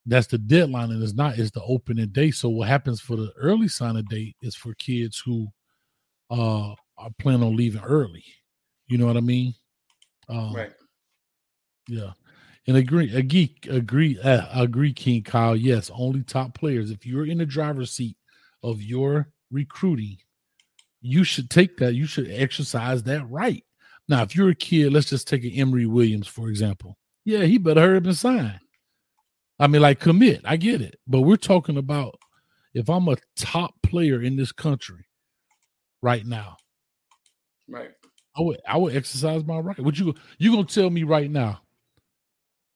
That's the deadline, and it's not. It's the opening day. So what happens for the early signing date is for kids who uh are planning on leaving early. You know what I mean? Um, right. Yeah. And agree, agree, agree, uh, agree, King Kyle. Yes, only top players. If you're in the driver's seat of your recruiting, you should take that. You should exercise that right. Now, if you're a kid, let's just take an Emory Williams, for example. Yeah, he better hurry up and sign. I mean, like commit. I get it. But we're talking about if I'm a top player in this country right now. Right. I would I would exercise my right. Would you you gonna tell me right now?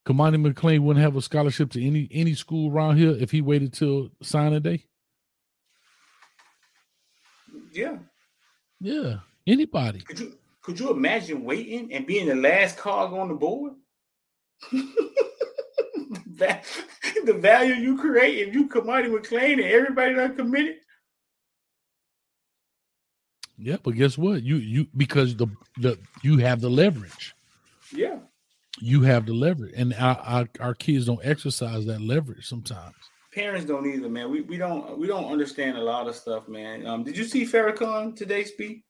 Cormani McClain wouldn't have a scholarship to any any school around here if he waited till signing day. Yeah. Yeah. Anybody. Could you could you imagine waiting and being the last cog on the board? that, the value you create if you Cormani McClain and everybody not committed. Yeah, but guess what? You you because the the you have the leverage. Yeah. You have the leverage, and our, our, our kids don't exercise that leverage sometimes. Parents don't either, man. We we don't we don't understand a lot of stuff, man. Um, did you see Farrakhan today speak?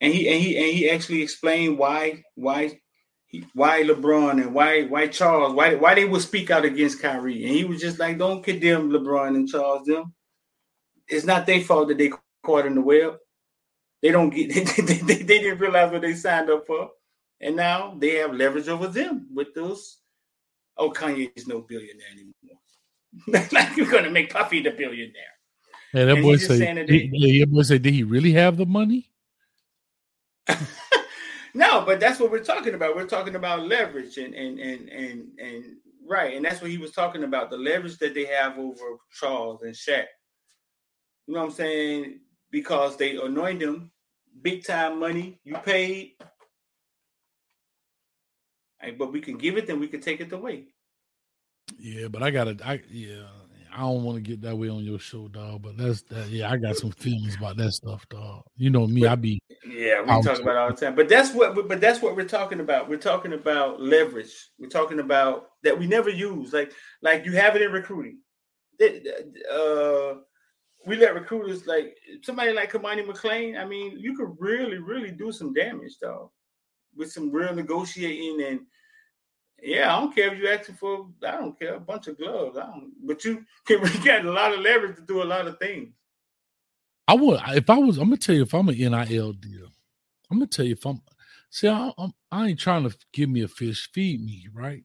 And he and he and he actually explained why why he, why LeBron and why why Charles why why they would speak out against Kyrie, and he was just like, don't condemn LeBron and Charles. Them, it's not their fault that they caught in the web. They don't get they, they, they, they didn't realize what they signed up for. And now they have leverage over them with those. Oh, Kanye is no billionaire anymore. like you're gonna make Puffy the billionaire. Hey, that and boy say, he, yeah, boy say, did he really have the money? no, but that's what we're talking about. We're talking about leverage and and and and and right, and that's what he was talking about. The leverage that they have over Charles and Shaq. You know what I'm saying? because they anoint them big time money. You paid, but we can give it, then we can take it away. Yeah, but I gotta, I yeah, I don't want to get that way on your show, dog. But that's that. Yeah, I got some feelings about that stuff, dog. You know me, but, I be. Yeah, we talk about all the time. But that's what. But that's what we're talking about. We're talking about leverage. We're talking about that we never use. Like, like you have it in recruiting. Uh, we let recruiters like somebody like Cormani McClain. I mean, you could really, really do some damage, though, with some real negotiating and yeah, I don't care if you asking for I don't care a bunch of gloves. I don't, but you can get a lot of leverage to do a lot of things. I would if I was. I'm gonna tell you if I'm an NIL deal. I'm gonna tell you if I'm. See, I, I'm, I ain't trying to give me a fish, feed me, right?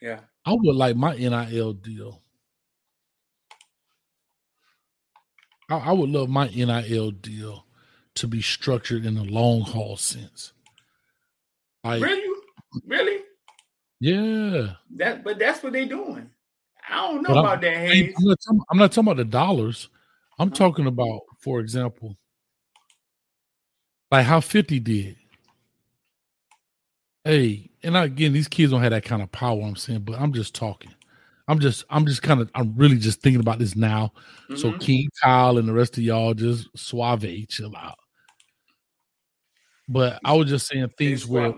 Yeah. I would like my NIL deal I, I would love my NIL deal to be structured in a long haul sense. Like, really, really, yeah. That, but that's what they're doing. I don't know but about I'm, that. Hayes. I'm not, talking, I'm not talking about the dollars. I'm talking about, for example, like how 50 did. Hey, and again, these kids don't have that kind of power. I'm saying, but I'm just talking. I'm just, I'm just kind of, I'm really just thinking about this now. Mm-hmm. So King Kyle and the rest of y'all just suave, chill out. But I was just saying things where,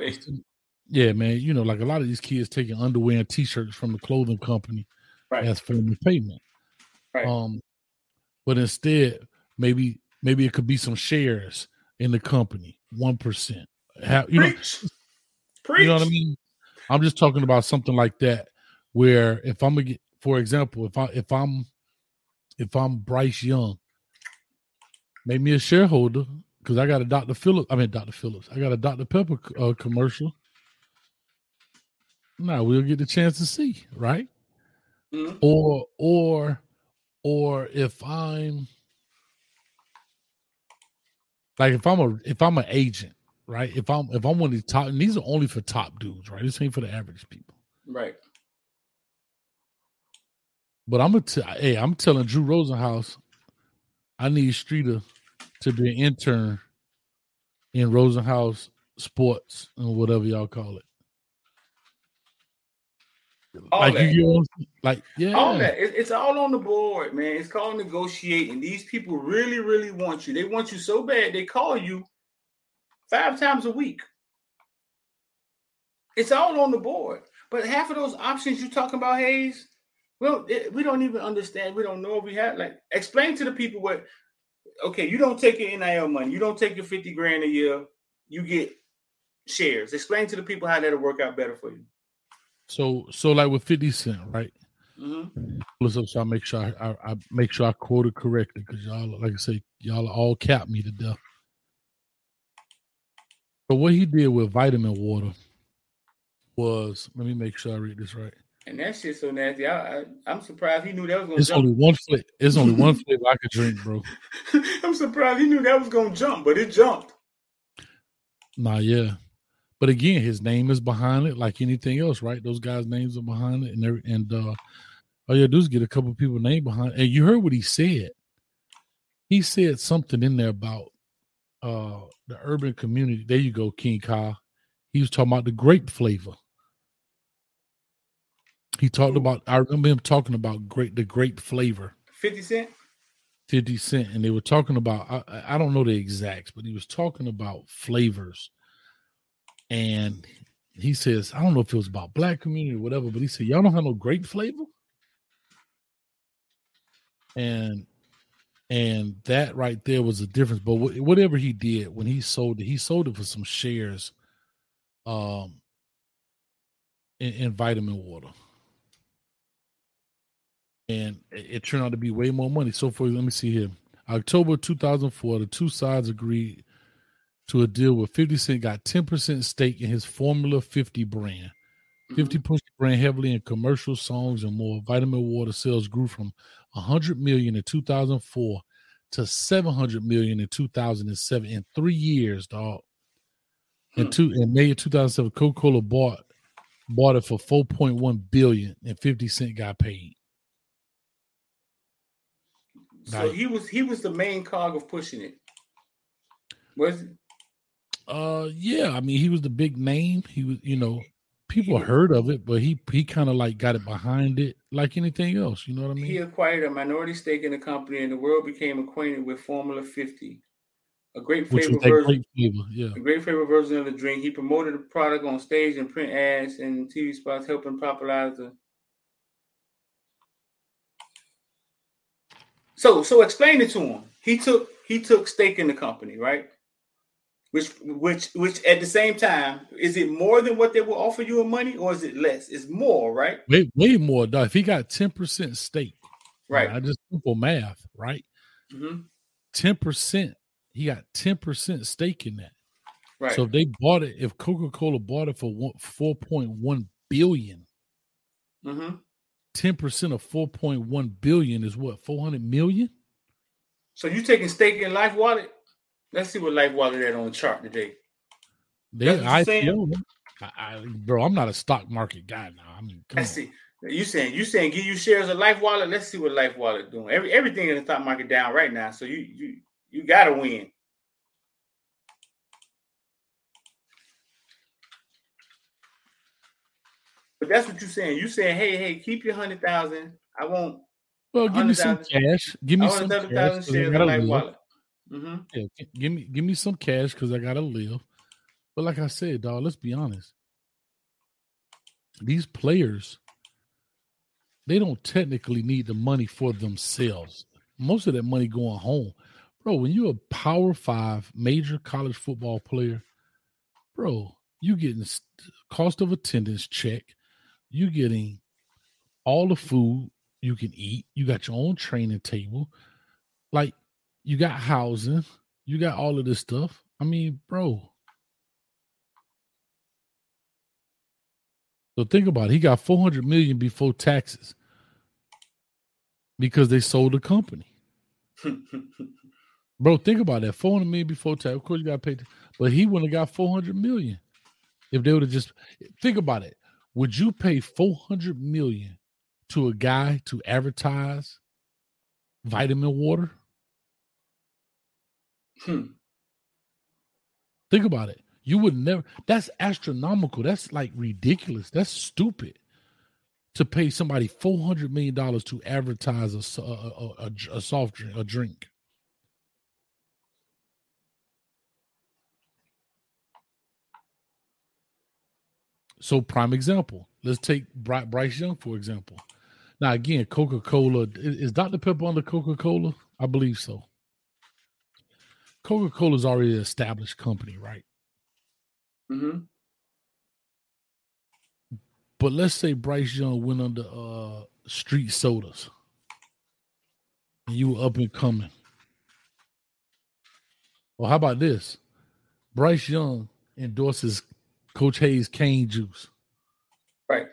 yeah, man, you know, like a lot of these kids taking underwear and t-shirts from the clothing company right. as of payment. Right. Um, but instead, maybe maybe it could be some shares in the company, one percent. You know, Preach. You know what I mean? I'm just talking about something like that, where if I'm a, for example, if I if I'm if I'm Bryce Young, make me a shareholder because I got a Dr. Phillips. I mean Dr. Phillips. I got a Dr. Pepper uh, commercial. Now we'll get the chance to see, right? Mm-hmm. Or or or if I'm like if I'm a if I'm an agent right? If I'm if I'm one of these top, and these are only for top dudes, right? This ain't for the average people, right? But I'm t- hey, I'm telling Drew Rosenhaus, I need Streeter to be an intern in Rosenhaus Sports and whatever y'all call it. All like that. you, like yeah, all that. It, it's all on the board, man. It's called negotiating. These people really, really want you. They want you so bad they call you five times a week. It's all on the board. But half of those options you're talking about, Hayes, well, we don't even understand. We don't know if we have like explain to the people what okay, you don't take your NIL money, you don't take your 50 grand a year, you get shares. Explain to the people how that'll work out better for you. So so like with 50 Cent, right? Mm-hmm. Listen, so I make sure I, I, I make sure I quote it correctly because y'all, like I say, y'all all cap me to death. So what he did with vitamin water was let me make sure I read this right. And that shit's so nasty. I, I am surprised he knew that was gonna. It's jump. only one flavor. It's only one flavor I could drink, bro. I'm surprised he knew that was gonna jump, but it jumped. Nah, yeah. But again, his name is behind it, like anything else, right? Those guys' names are behind it, and every, and uh, all you do is get a couple people name behind. It. And you heard what he said. He said something in there about uh the urban community. There you go, King Kyle. He was talking about the grape flavor. He talked about. I remember him talking about great the grape flavor. Fifty cent. Fifty cent, and they were talking about. I, I don't know the exacts, but he was talking about flavors. And he says, I don't know if it was about black community or whatever, but he said, y'all don't have no grape flavor. And and that right there was a difference. But whatever he did when he sold it, he sold it for some shares, um, in, in vitamin water, and it, turned out to be way more money. So for let me see here, October 2004, the two sides agreed to a deal where 50 Cent got 10% stake in his Formula 50 brand. 50 mm-hmm. pushed the brand heavily in commercial songs and more. Vitamin water sales grew from 100 million in 2004 to 700 million in 2007 in three years, dog. In hmm. two in May of 2007, Coca-Cola bought bought it for 4.1 billion, and 50 Cent got paid. So he was he was the main cog of pushing it. Was it? Uh, yeah. I mean, he was the big name. He was, you know, people heard of it, but he he kind of like got it behind it like anything else. You know what I mean? He acquired a minority stake in the company, and the world became acquainted with Formula 50, a great favorite version. Yeah. A great flavor version of the drink. He promoted the product on stage and print ads and TV spots, helping popularize the. So, so explain it to him. He took he took stake in the company, right? Which, which, which at the same time, is it more than what they will offer you in money, or is it less? It's more, right? Way, way more. Though. If he got ten percent stake, right? I just simple math, right? Mm-hmm. 10 mm-hmm. percent. He got ten percent stake in that. Right. So if they bought it, if Coca Cola bought it for four point one billion, mm-hmm. 10 percent of four point one billion is what four hundred million. So you taking stake in Life Wallet? Let's see what Life Wallet had on the chart today. They IPO. I, I, bro, I'm not a stock market guy now. I mean, let's see. You saying you saying give you shares of Life Wallet? Let's see what Life Wallet doing. Every everything in the stock market down right now. So you you you gotta win. But that's what you're saying. You saying, hey, hey, keep your hundred thousand. I won't. Well, give me some cash. Give me some cash. Shares of Life Wallet. Mm-hmm. Yeah, give me give me some cash because I gotta live. But like I said, dog, let's be honest. These players, they don't technically need the money for themselves. Most of that money going home. Bro, when you're a power five major college football player, bro, you getting cost of attendance check, you getting all the food you can eat, you got your own training table, like you got housing, you got all of this stuff. I mean, bro. So think about it. He got 400 million before taxes because they sold the company. bro, think about that. 400 million before tax. Of course, you got to pay, but he wouldn't have got 400 million if they would have just think about it. Would you pay 400 million to a guy to advertise vitamin water? Hmm. Think about it. You would never. That's astronomical. That's like ridiculous. That's stupid to pay somebody four hundred million dollars to advertise a, a, a, a, soft drink, a drink. So, prime example. Let's take Bryce Young for example. Now, again, Coca Cola is Dr Pepper on the Coca Cola? I believe so. Coca Cola is already an established company, right? Mm-hmm. But let's say Bryce Young went under uh, street sodas, and you were up and coming. Well, how about this? Bryce Young endorses Coach Hayes cane juice. Right.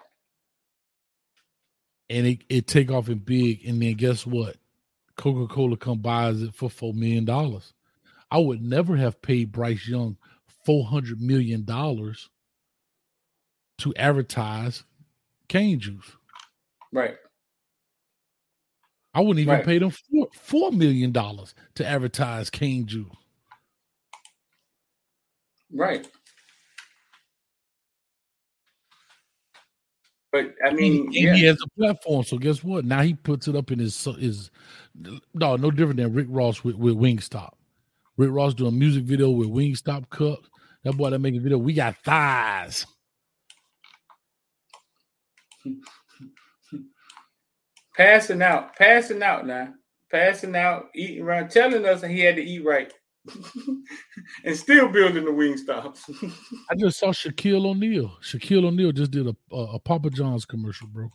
And it, it take off in big, and then guess what? Coca Cola come buys it for four million dollars. I would never have paid Bryce Young four hundred million dollars to advertise cane juice. Right. I wouldn't even right. pay them four, four million dollars to advertise cane juice. Right. But I mean, he, yeah. he, has a platform. So guess what? Now he puts it up in his his no no different than Rick Ross with, with Wingstop. Rick Ross doing a music video with Wingstop cups. That boy that making video, we got thighs. passing out, passing out now, passing out, eating right, telling us that he had to eat right. and still building the wing stops. I just saw Shaquille O'Neal. Shaquille O'Neal just did a, a, a Papa John's commercial, bro.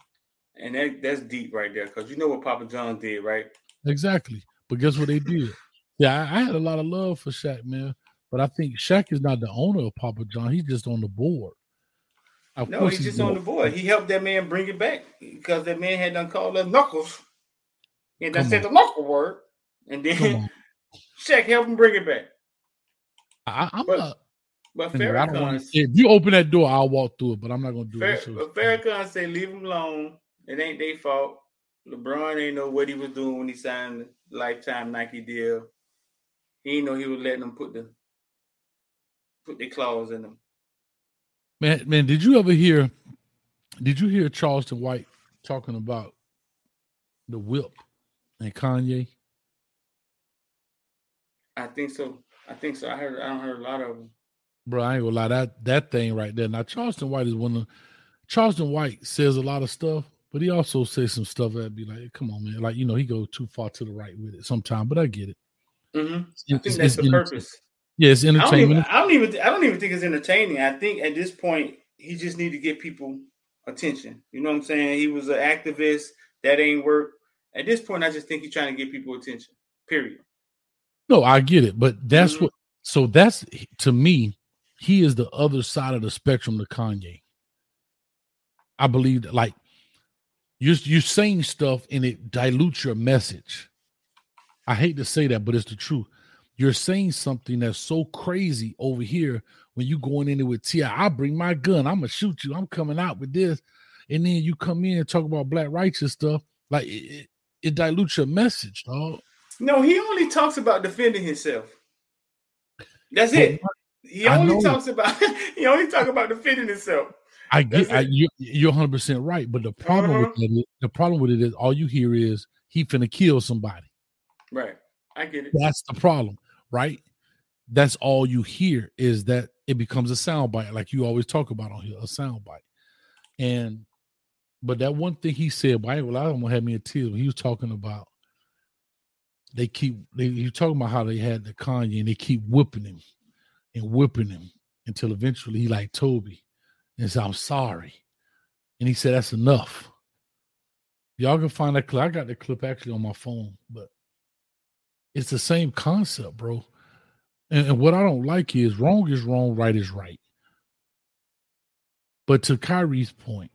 And that, that's deep right there, because you know what Papa John did, right? Exactly. But guess what they did? Yeah, I, I, had a lot of love for Shaq, man. But I think Shaq is not the owner of Papa John. He's just on the board. Of no, he's, he's just on the board. He helped that man bring it back because that man had done called us knuckles. And done said the knuckle word. And then Shaq help him bring it back. I, am but, not. But Farrakhan, if you open that door, I'll walk through it. But I'm not gonna do Fer, it. But Farrakhan say "Leave him alone. It ain't their fault. LeBron ain't know what he was doing when he signed the lifetime Nike deal. He didn't know he was letting them put the put their claws in them. Man, man, did you ever hear? Did you hear Charleston White talking about the whip and Kanye? I think so. I think so. I heard. I don't heard a lot of them. Bro, I ain't gonna lie. That that thing right there. Now Charleston White is one of. Charleston White says a lot of stuff, but he also says some stuff that be like, "Come on, man!" Like you know, he go too far to the right with it sometimes. But I get it. Mm-hmm. I think that's the purpose. Yeah, it's entertainment. I don't, even, I don't even. I don't even think it's entertaining. I think at this point he just need to get people attention. You know what I'm saying? He was an activist. That ain't work. At this point, I just think he's trying to get people attention. Period. No, I get it, but that's mm-hmm. what. So that's to me, he is the other side of the spectrum to Kanye. I believe that, like, you're you're saying stuff and it dilutes your message. I hate to say that, but it's the truth. you're saying something that's so crazy over here when you going in there with T.I. I bring my gun, I'm gonna shoot you, I'm coming out with this, and then you come in and talk about black righteous stuff, like it, it, it dilutes your message, dog. No, he only talks about defending himself. That's it. He only talks about he only talk about defending himself. I get I, you, you're 100 percent right, but the problem uh-huh. with it is, the problem with it is all you hear is he finna kill somebody. Right, I get it. That's the problem, right? That's all you hear is that it becomes a soundbite, like you always talk about on here, a soundbite. And but that one thing he said, well, I don't want have me a tear. When he was talking about they keep they he talking about how they had the Kanye and they keep whipping him and whipping him until eventually he like Toby and said, I'm sorry. And he said, That's enough. Y'all can find that clip. I got the clip actually on my phone, but it's the same concept, bro. And, and what I don't like is wrong is wrong, right is right. But to Kyrie's point,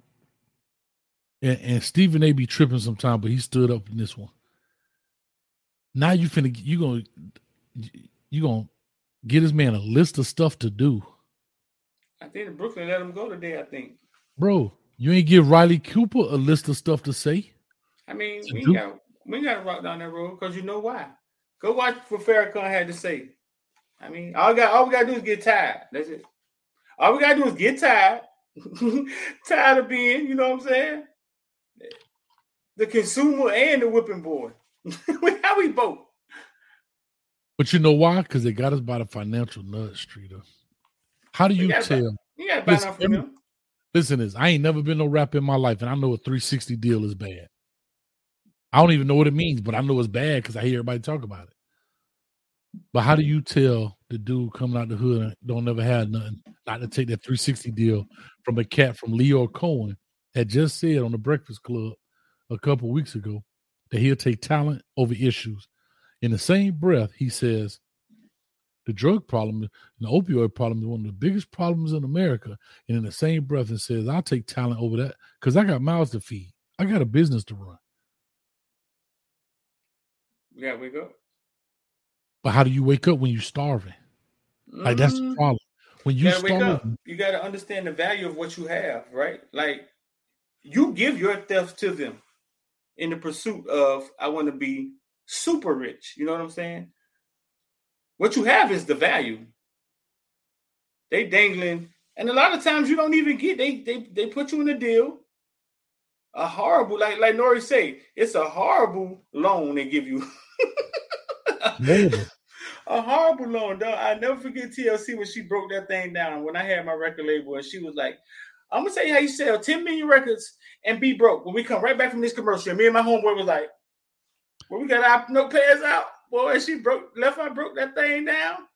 and, and Stephen A be tripping sometime, but he stood up in this one. Now you finna you gonna you gonna get this man a list of stuff to do. I think Brooklyn let him go today. I think, bro, you ain't give Riley Cooper a list of stuff to say. I mean, we ain't got we got to rock down that road because you know why. Go watch what Farrakhan had to say. I mean, all got all we gotta do is get tired. That's it. All we gotta do is get tired. tired of being, you know what I'm saying? The consumer and the whipping boy. How we vote. But you know why? Because they got us by the financial nut, Streeter. How do you tell? you got listen, listen, this I ain't never been no rap in my life, and I know a 360 deal is bad. I don't even know what it means, but I know it's bad because I hear everybody talk about it. But how do you tell the dude coming out the hood don't never have nothing not to take that 360 deal from a cat from Lyor Cohen that just said on the Breakfast Club a couple weeks ago that he'll take talent over issues. In the same breath, he says the drug problem, the opioid problem is one of the biggest problems in America. And in the same breath, it says, I'll take talent over that because I got mouths to feed. I got a business to run. Yeah, wake up. But how do you wake up when you're starving? Mm-hmm. Like that's the mm-hmm. problem. When you, you wake up, you got to understand the value of what you have, right? Like you give your theft to them in the pursuit of I want to be super rich. You know what I'm saying? What you have is the value. They dangling, and a lot of times you don't even get. They they they put you in a deal. A horrible, like like Nori say, it's a horrible loan they give you. a horrible loan, dog. I never forget TLC when she broke that thing down when I had my record label, and she was like, "I'm gonna tell you how you sell 10 million records and be broke." When we come right back from this commercial, me and my homeboy was like, "Well, we got our notepads out." Boy, she broke left I broke that thing down.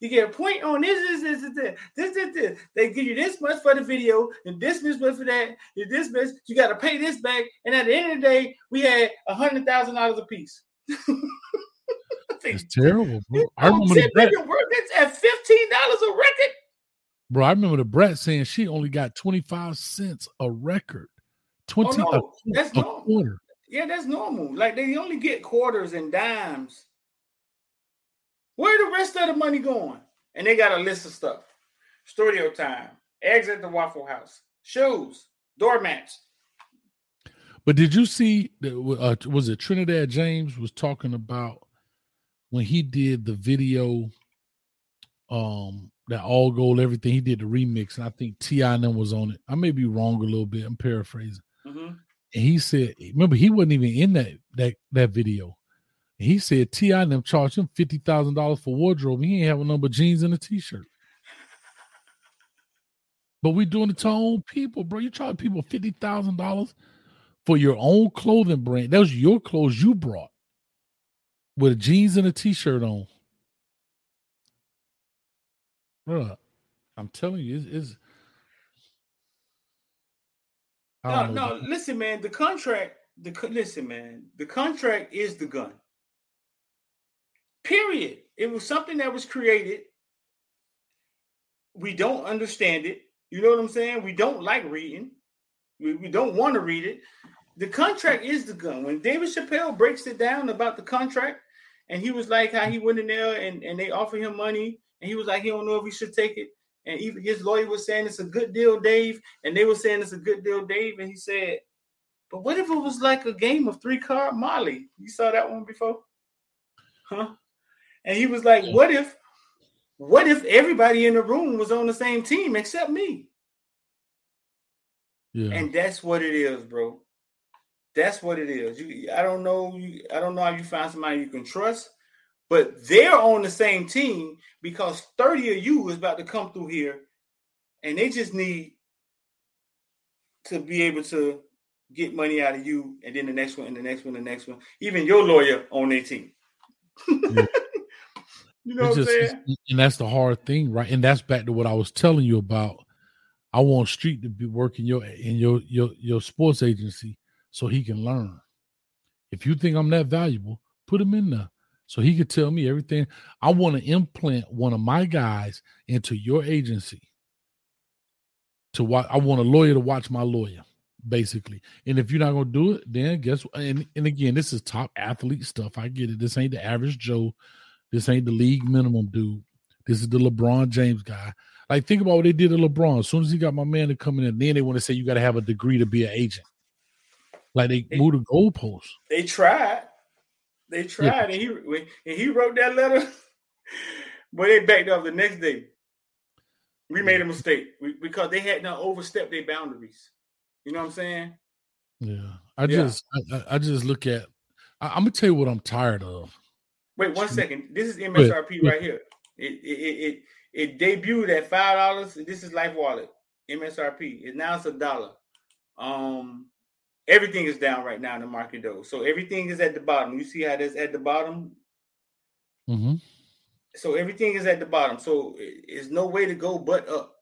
You get a point on this, this, this, this, this, this, this. They give you this much for the video, and this much for that, and this much. You got to pay this back. And at the end of the day, we had a hundred thousand dollars a piece. it's terrible, bro. I remember the Brett, records at fifteen dollars a record. Bro, I remember the Brett saying she only got twenty five cents a record. Twenty oh, no. a, That's a quarter. Yeah, that's normal. Like they only get quarters and dimes. Where the rest of the money going? And they got a list of stuff. Studio time, eggs at the Waffle House, shoes, doormats. But did you see? Uh, was it Trinidad James was talking about when he did the video, um, that all gold everything. He did the remix, and I think T.I. and them was on it. I may be wrong a little bit. I'm paraphrasing. Mm-hmm. And he said, remember, he wasn't even in that that that video. And he said T.I. and them charged him fifty thousand dollars for wardrobe. He ain't have a number of jeans and a t-shirt. But we doing it to our own people, bro. You charge people fifty thousand dollars for your own clothing brand. That was your clothes you brought with jeans and a t-shirt on. Bro, I'm telling you, it's, it's no, no. Listen, man. The contract. The listen, man. The contract is the gun. Period. It was something that was created. We don't understand it. You know what I'm saying? We don't like reading. We, we don't want to read it. The contract is the gun. When David Chappelle breaks it down about the contract, and he was like how he went in there and, and they offered him money, and he was like he don't know if he should take it. And even his lawyer was saying it's a good deal, Dave, and they were saying it's a good deal, Dave. And he said, "But what if it was like a game of three card Molly? You saw that one before, huh?" And he was like, "What if, what if everybody in the room was on the same team except me?" Yeah. And that's what it is, bro. That's what it is. You, I don't know. You, I don't know how you find somebody you can trust, but they're on the same team because thirty of you is about to come through here, and they just need to be able to get money out of you, and then the next one, and the next one, and the next one. Even your lawyer on their team. Yeah. you know It's what I'm just- saying? and that's the hard thing, right? And that's back to what I was telling you about. I want Street to be working your in your your your sports agency so he can learn. If you think I'm that valuable, put him in there so he could tell me everything. I want to implant one of my guys into your agency. To watch, I want a lawyer to watch my lawyer, basically. And if you're not gonna do it, then guess what? And, and again, this is top athlete stuff. I get it. This ain't the average Joe. This ain't the league minimum dude. This is the LeBron James guy. Like, think about what they did to LeBron. As soon as he got my man to come in, then they want to say you got to have a degree to be an agent. Like they They- moved the goalposts. They tried. They tried, and he and he wrote that letter, but they backed up the next day. We made a mistake we, because they had not overstepped their boundaries. You know what I'm saying? Yeah, I Yeah. just, I, I- just look at. I, I'm gonna tell you what I'm tired of. Wait one second. This is. MSRP Go right here. It it, it it it debuted at five dollars. This is Life Wallet MSRP. It now it's a dollar. Um, everything is down right now in the market though. So everything is at the bottom. You see how that's at the bottom. hmm So everything is at the bottom. So it's no way to go but up.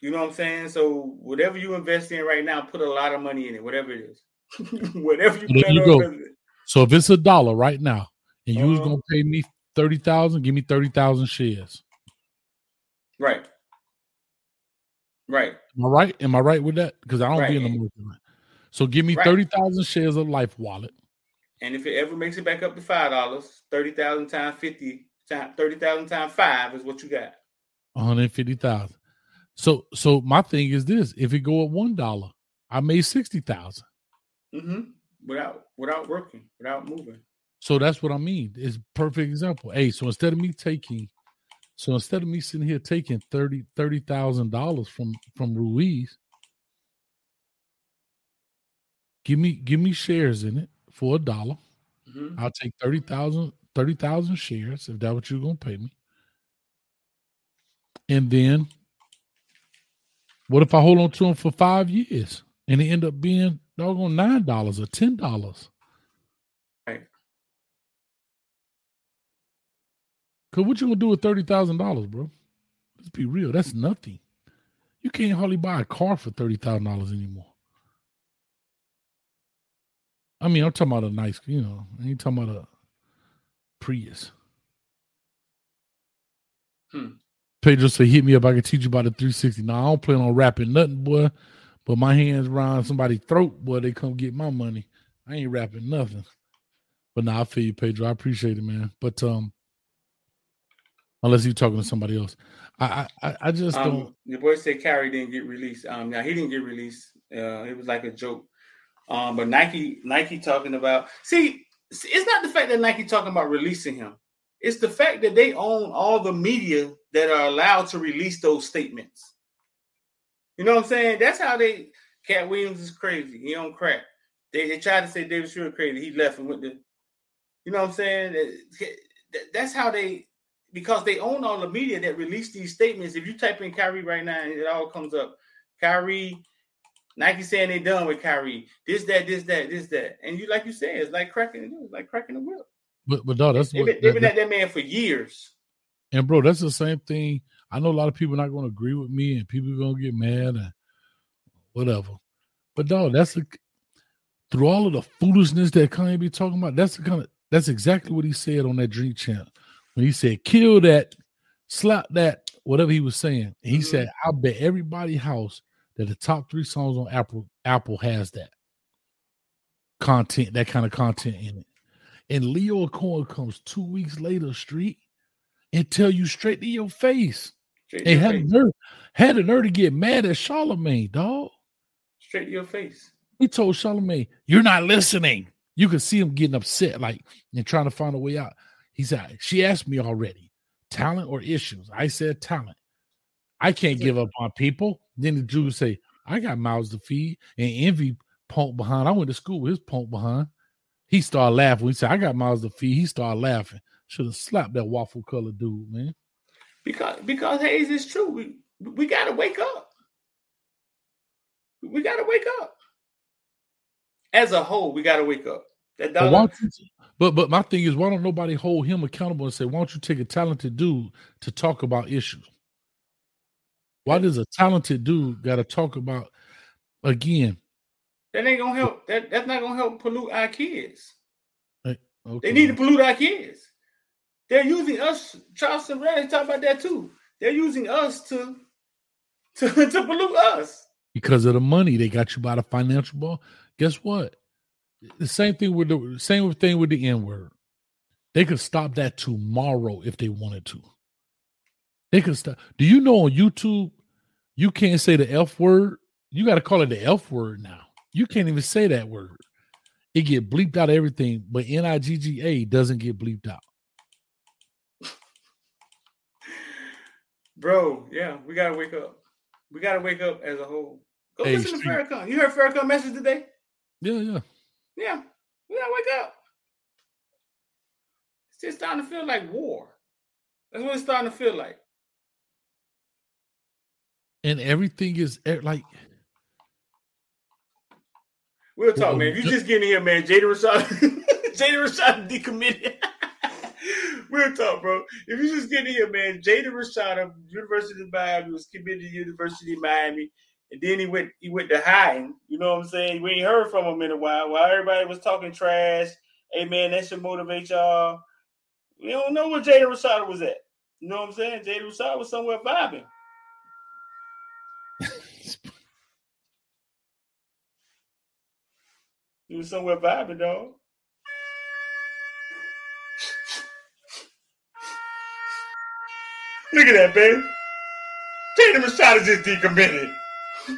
You know what I'm saying? So whatever you invest in right now, put a lot of money in it, whatever it is. whatever you There you go. So if it's a dollar right now, and you was Uh-huh. gonna pay me thirty thousand, give me thirty thousand shares. Right. Right. Am I right? Am I right with that? Because I don't Right. be in the market. So give me Right. thirty thousand shares of Life Wallet. And if it ever makes it back up to five dollars, thirty thousand times fifty times thirty thousand times five is what you got. One hundred fifty thousand. So, so my thing is this: if it go at one dollar, I made sixty thousand. hmm Without without working, without moving. So that's what I mean. It's perfect example. Hey, so instead of me taking, so instead of me sitting here taking thirty thirty thousand dollars from from Ruiz, give me give me shares in it for a dollar. hmm I'll take 30,000 30,000 shares if that's what you're gonna pay me. And then, what if I hold on to them for five years and they end up being doggone nine dollars or ten dollars? Right. Cause what you gonna do with thirty thousand dollars, bro? Let's be real. That's nothing. You can't hardly buy a car for thirty thousand dollars anymore. I mean, I'm talking about a nice, you know, I ain't talking about a Prius. Hmm. Pedro said, hit me up. I can teach you about the 360. Now, I don't plan on rapping nothing, boy. But my hands around somebody's throat, boy, they come get my money. I ain't rapping nothing. But now nah, I feel you, Pedro. I appreciate it, man. But um, unless you're talking to somebody else, I I, I- just don't. Um, your boy said Kyrie didn't get released. Um, now he didn't get released. Uh, it was like a joke. Um, but Nike, Nike talking about. See, it's not the fact that Nike talking about releasing him. It's the fact that they own all the media that are allowed to release those statements. You know what I'm saying? That's how they. Katt Williams is crazy. He on crack. They they tried to say David Stewart crazy. He left and went to. You know what I'm saying? That- that- That's how they because they own all the media that release these statements. If you type in Kyrie right now, it all comes up. Kyrie, Nike saying they done with Kyrie. This, that, this, that, this, that. And you, like you said, it's like cracking. It's like cracking the whip. But but no, that's They've what. been, they've that- been at that man for years. And bro, that's the same thing. I know a lot of people not going to agree with me, and people going to get mad and whatever. But dog, that's a, through all of the foolishness that Kanye be talking about. That's the kind of that's exactly what he said on that Drink Champ when he said, "Kill that, slap that," whatever he was saying. He Mhm. said, "I bet everybody house that the top three songs on Apple Apple has that content, that kind of content in it." and Lyor Cohen comes two weeks later, street, and tell you straight to your face. Straight And had a face. nerve, had a nerve to get mad at Charlemagne, dog. Straight to your face. He told Charlemagne, You're not listening. You could see him getting upset, like and trying to find a way out. He said, She asked me already, talent or issues. I said talent. I can't give up on people. Then the Jews say, I got mouths to feed. And envy punk behind. I went to school with his punk behind. He started laughing. He said, I got mouths to feed. He started laughing. Should have slapped that waffle colored dude, man. Because because Hayes is true. We we gotta wake up. We gotta wake up. As a whole, we gotta wake up. That dollar, but but my thing is, why don't nobody hold him accountable and say, why don't you take a talented dude to talk about issues? Why does a talented dude got to talk about again? that ain't gonna help. That that's not gonna help pollute our kids. Okay. They need to pollute our kids. They're using us. Charleston Rand talk about that too. They're using us to to, to pollute us. because of the money they got you by the financial ball. Guess what? The same thing with the same thing with the N word. They could stop that tomorrow if they wanted to. They could stop. Do you know on YouTube you can't say the F word? You got to call it the F word now. You can't even say that word. It get bleeped out of everything, but N I G G A doesn't get bleeped out. Bro, yeah, we gotta wake up. We gotta wake up as a whole. Go Hey, listen to Farrakhan. You heard Farrakhan message today? Yeah, yeah. Yeah, we gotta wake up. It's just starting to feel like war. That's what it's starting to feel like. And everything is like We'll talk, man. If you just get in here, man, Jaden Rashada, Jaden Rashada decommitted. we'll talk, bro. If you just get in here, man, Jaden Rashada of University of Miami was committed to University of Miami, and then he went he went to hiding. You know what I'm saying? We ain't heard from him in a while. While everybody was talking trash, hey man, that should motivate y'all. We don't know where Jaden Rashada was at. You know what I'm saying? Jaden Rashada was somewhere vibing. He was somewhere vibing, dog. Look at that, baby. Jaden Rashada is just decommitted.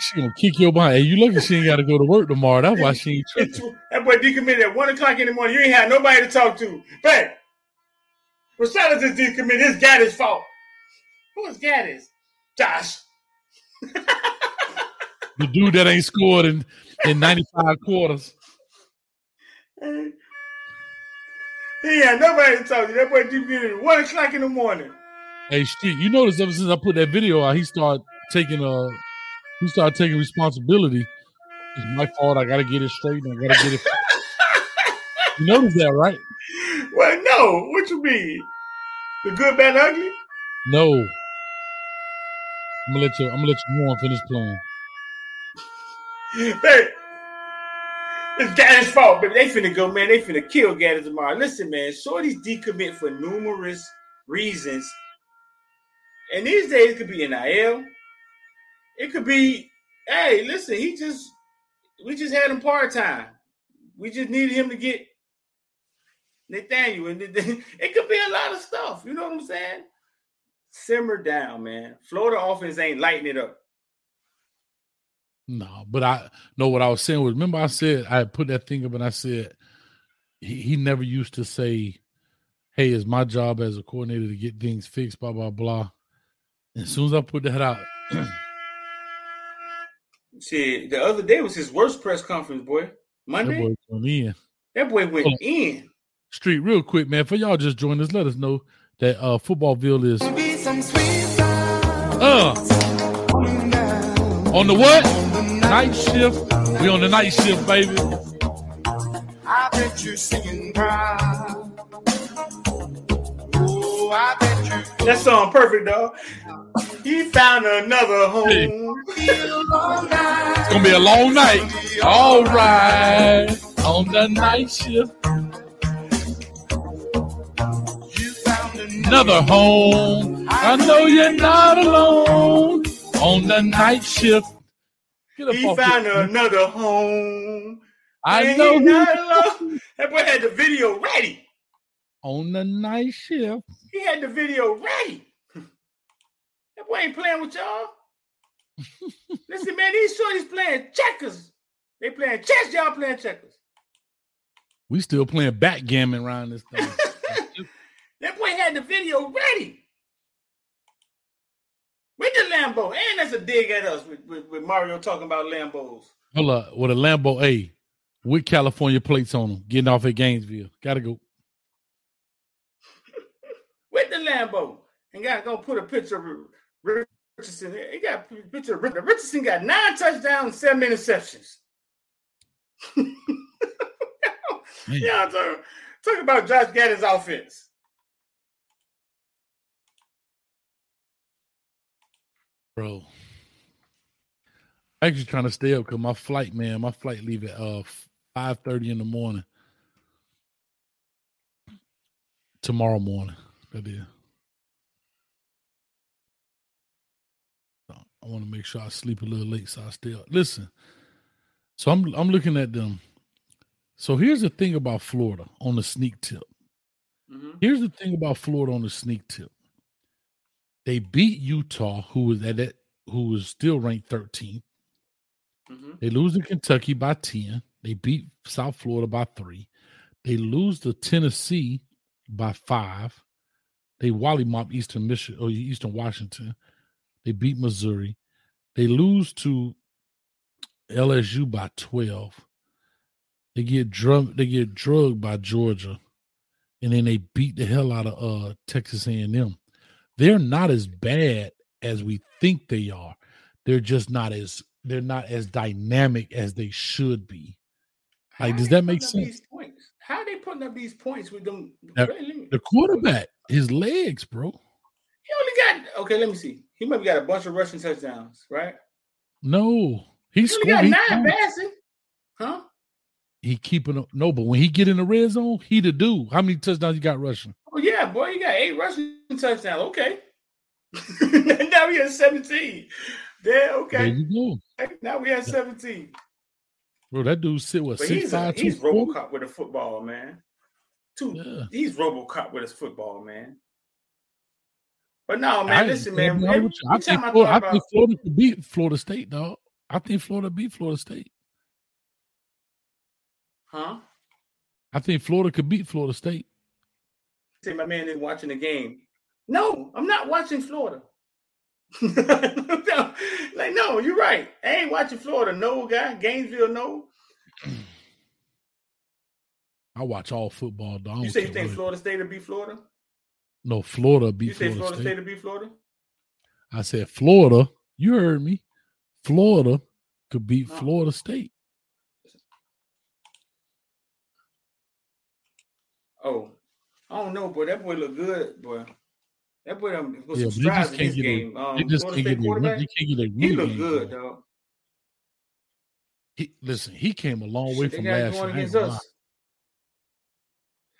she gonna kick your behind. Hey, you lucky she ain't got to go to work tomorrow. That's why she ain't tripping. That boy decommitted at one o'clock in the morning. You ain't had nobody to talk to. But Rashad is just decommitted. It's Gattis' fault. Who is Gattis? Josh. The dude that ain't scored in in 95 quarters. Had nobody to talk to. That boy decommitted at one o'clock in the morning. Hey, Street, you notice ever since I put that video out, he started taking uh he started taking responsibility. It's my fault. I gotta get it straight. and I gotta get it. you notice that, right? Well, no. What you mean? The good, bad, ugly? No. I'm gonna let you. I'm gonna let you go on finish playing. Hey, it's Gattis' fault, baby. they finna go, man. They finna kill Gattis tomorrow. Listen, man, Shorty's decommit for numerous reasons. And these days it could be NIL. It could be, hey, listen, he just we just had him part time. We just needed him to get Nathaniel. And it it could be a lot of stuff. You know what I'm saying? Simmer down, man. Florida offense ain't lighting it up. No, but I know what I was saying was. Remember, I said I put that thing up, and I said he, he never used to say, "Hey, it's my job as a coordinator to get things fixed." Blah blah blah. And as soon as I put that out, See, the other day was his worst press conference, boy. Monday. that Monday, boy went in. that boy went Hold on. in. Street, real quick, man. For y'all just joined us, let us know that uh Footballville is uh on the what night shift. We on the night shift, baby. I bet you're singing proud. Oh, I bet you That song perfect, dog. He found another Hey. home. feel all night. It's gonna be a long night. All right, on the night shift, You found another home. I know you're not alone on the night shift. He found your- another home. I Man, know he who not alone. That boy had the video ready. on the night shift. He had the video ready. That boy ain't playing with y'all. Listen, man, these shorties playing checkers. They playing chess, y'all playing checkers. We still playing backgammon around this thing. That boy had the video ready. With the Lambo. And that's a dig at us with, with, with Mario talking about Lambos. Hold up, with a Lambo A with California plates on them, getting off at Gainesville. Gotta go. With the Lambo. And gotta go put a picture of Richardson. He got a picture of Richardson. Got nine touchdowns and seven interceptions. Yeah, I'm talking, talking about Josh Gadden's offense. Bro. Actually, trying to stay up because my flight, man, my flight leave at uh five thirty in the morning tomorrow morning. That is. I want to make sure I sleep a little late, so I stay up. Listen, so I'm I'm looking at them. So here's the thing about Florida on the sneak tip. Mhm. Here's the thing about Florida on the sneak tip. They beat Utah, who was at it, who was still ranked 13th. Mhm. They lose to Kentucky by 10. They beat South Florida by three. They lose to Tennessee by five. They wally mop Eastern Michigan or Eastern Washington. They beat Missouri. They lose to LSU by 12. They get drug they get drugged by Georgia. And then they beat the hell out of uh Texas A&M. They're not as bad as we think they are. They're just not as they're not as dynamic as they should be. Like, does that make sense? How are they putting up these points with them? Wait, The quarterback, his legs, bro. He only got okay. Let me see. He might have got a bunch of rushing touchdowns, right? No, he He only scored. got nine passing, huh? He keeping up. No, but when he get in the red zone, he the dude. How many touchdowns you got rushing? Oh yeah, boy, you got eight rushing touchdowns. Okay. now we at seventeen. There, There okay. you go, Now we at seventeen. bro. That dude sit But six he's a, he's? RoboCop with a football, man. Two, Yeah. he's RoboCop with his football, man. But no, I man, ain't listen, man. Every. I think time I Florida, I think Florida could beat Florida State, dog. I think Florida beat Florida State. Huh? I think Florida could beat Florida State. Say my man is watching the game. No, I'm not watching Florida. no, like no, you're right. I ain't watching Florida. No guy, Gainesville. No. I watch all football, dog. You don't say you care think what- Florida State will beat Florida? No, Florida beat You say Florida, Florida State. State will beat Florida? I said Florida. You heard me. Florida could beat No. Florida State. Oh, I don't know, boy. That boy look good, boy. That boy um, was Yeah, some but they strides just in can't his get a- game. Um, They just can't get a quarterback. They can't get a He run look game good, going. dog. He, listen, he came a long way Shit, from last year. going I ain't against gonna lie. us.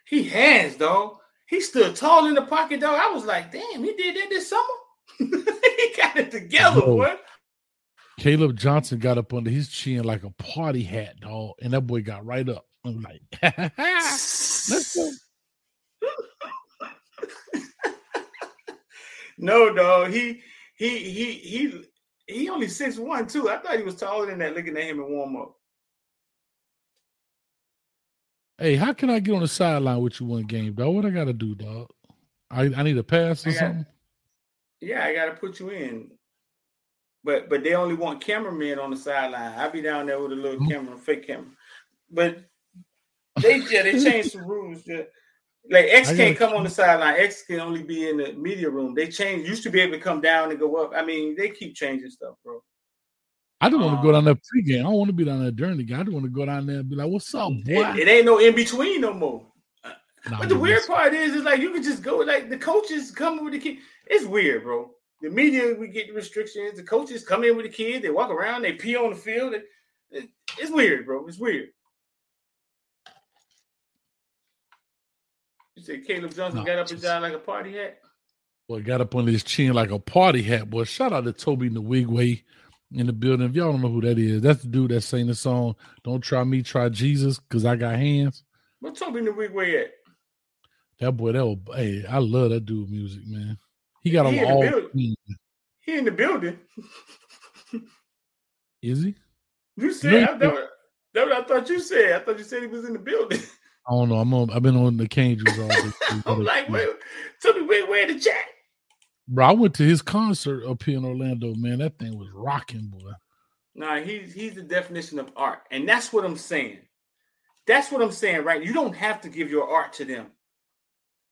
He has, dog. He stood tall in the pocket, dog. I was like, damn, he did that this summer. he got it together, Bro. boy. Caleb Johnson got up under his chin like a party hat, dog, and that boy got right up. I'm like, let's go. no, dog. He he he he he only six one too. I thought he was taller than that. Looking at him in warm up. Hey, how can I get on the sideline with you one game, dog? What I got to do, dog? I, I need a pass or got- something. Yeah, I gotta put you in. But but they only want cameramen on the sideline. I'll be down there with a little Mhm. camera, fake camera. But they yeah, they changed the rules. Yeah. Like X can't come on the sideline. X can only be in the media room. They changed used to be able to come down and go up. I mean, they keep changing stuff, bro. I don't want to go Um, down there pregame. I don't want to be down there during the game. I just want to go down there and be like, "What's up, boy?" It, it ain't no in between no more. Nah, But the weird part is, is like you can just go, like the coaches come with the kid. It's weird, bro. The media, we get the restrictions. The coaches come in with the kid. They walk around. They pee on the field. It- it- it's weird, bro. It's weird. You said Caleb Johnson No, got up just- down like a party hat. Well, got up on his chin like a party hat. Boy, shout out to Tobe Nwigwe. in the building. If y'all don't know who that is, that's the dude that sang the song "Don't Try Me, Try Jesus" because I got hands. What Tobe Nwigwe at? That boy, that was, hey, I love that dude music, man. He got He them the all. clean. He in the building. Is he? You said No, I, that, what, that what I thought you said. I thought you said he was in the building. I don't know. I'm on. I've been on the cane juice all day. I'm like, wait, Toby, wait, where the chat? Bro, I went to his concert up here in Orlando, man. That thing was rocking, boy. Nah, he's he's the definition of art, and that's what I'm saying. That's what I'm saying, right? You don't have to give your art to them.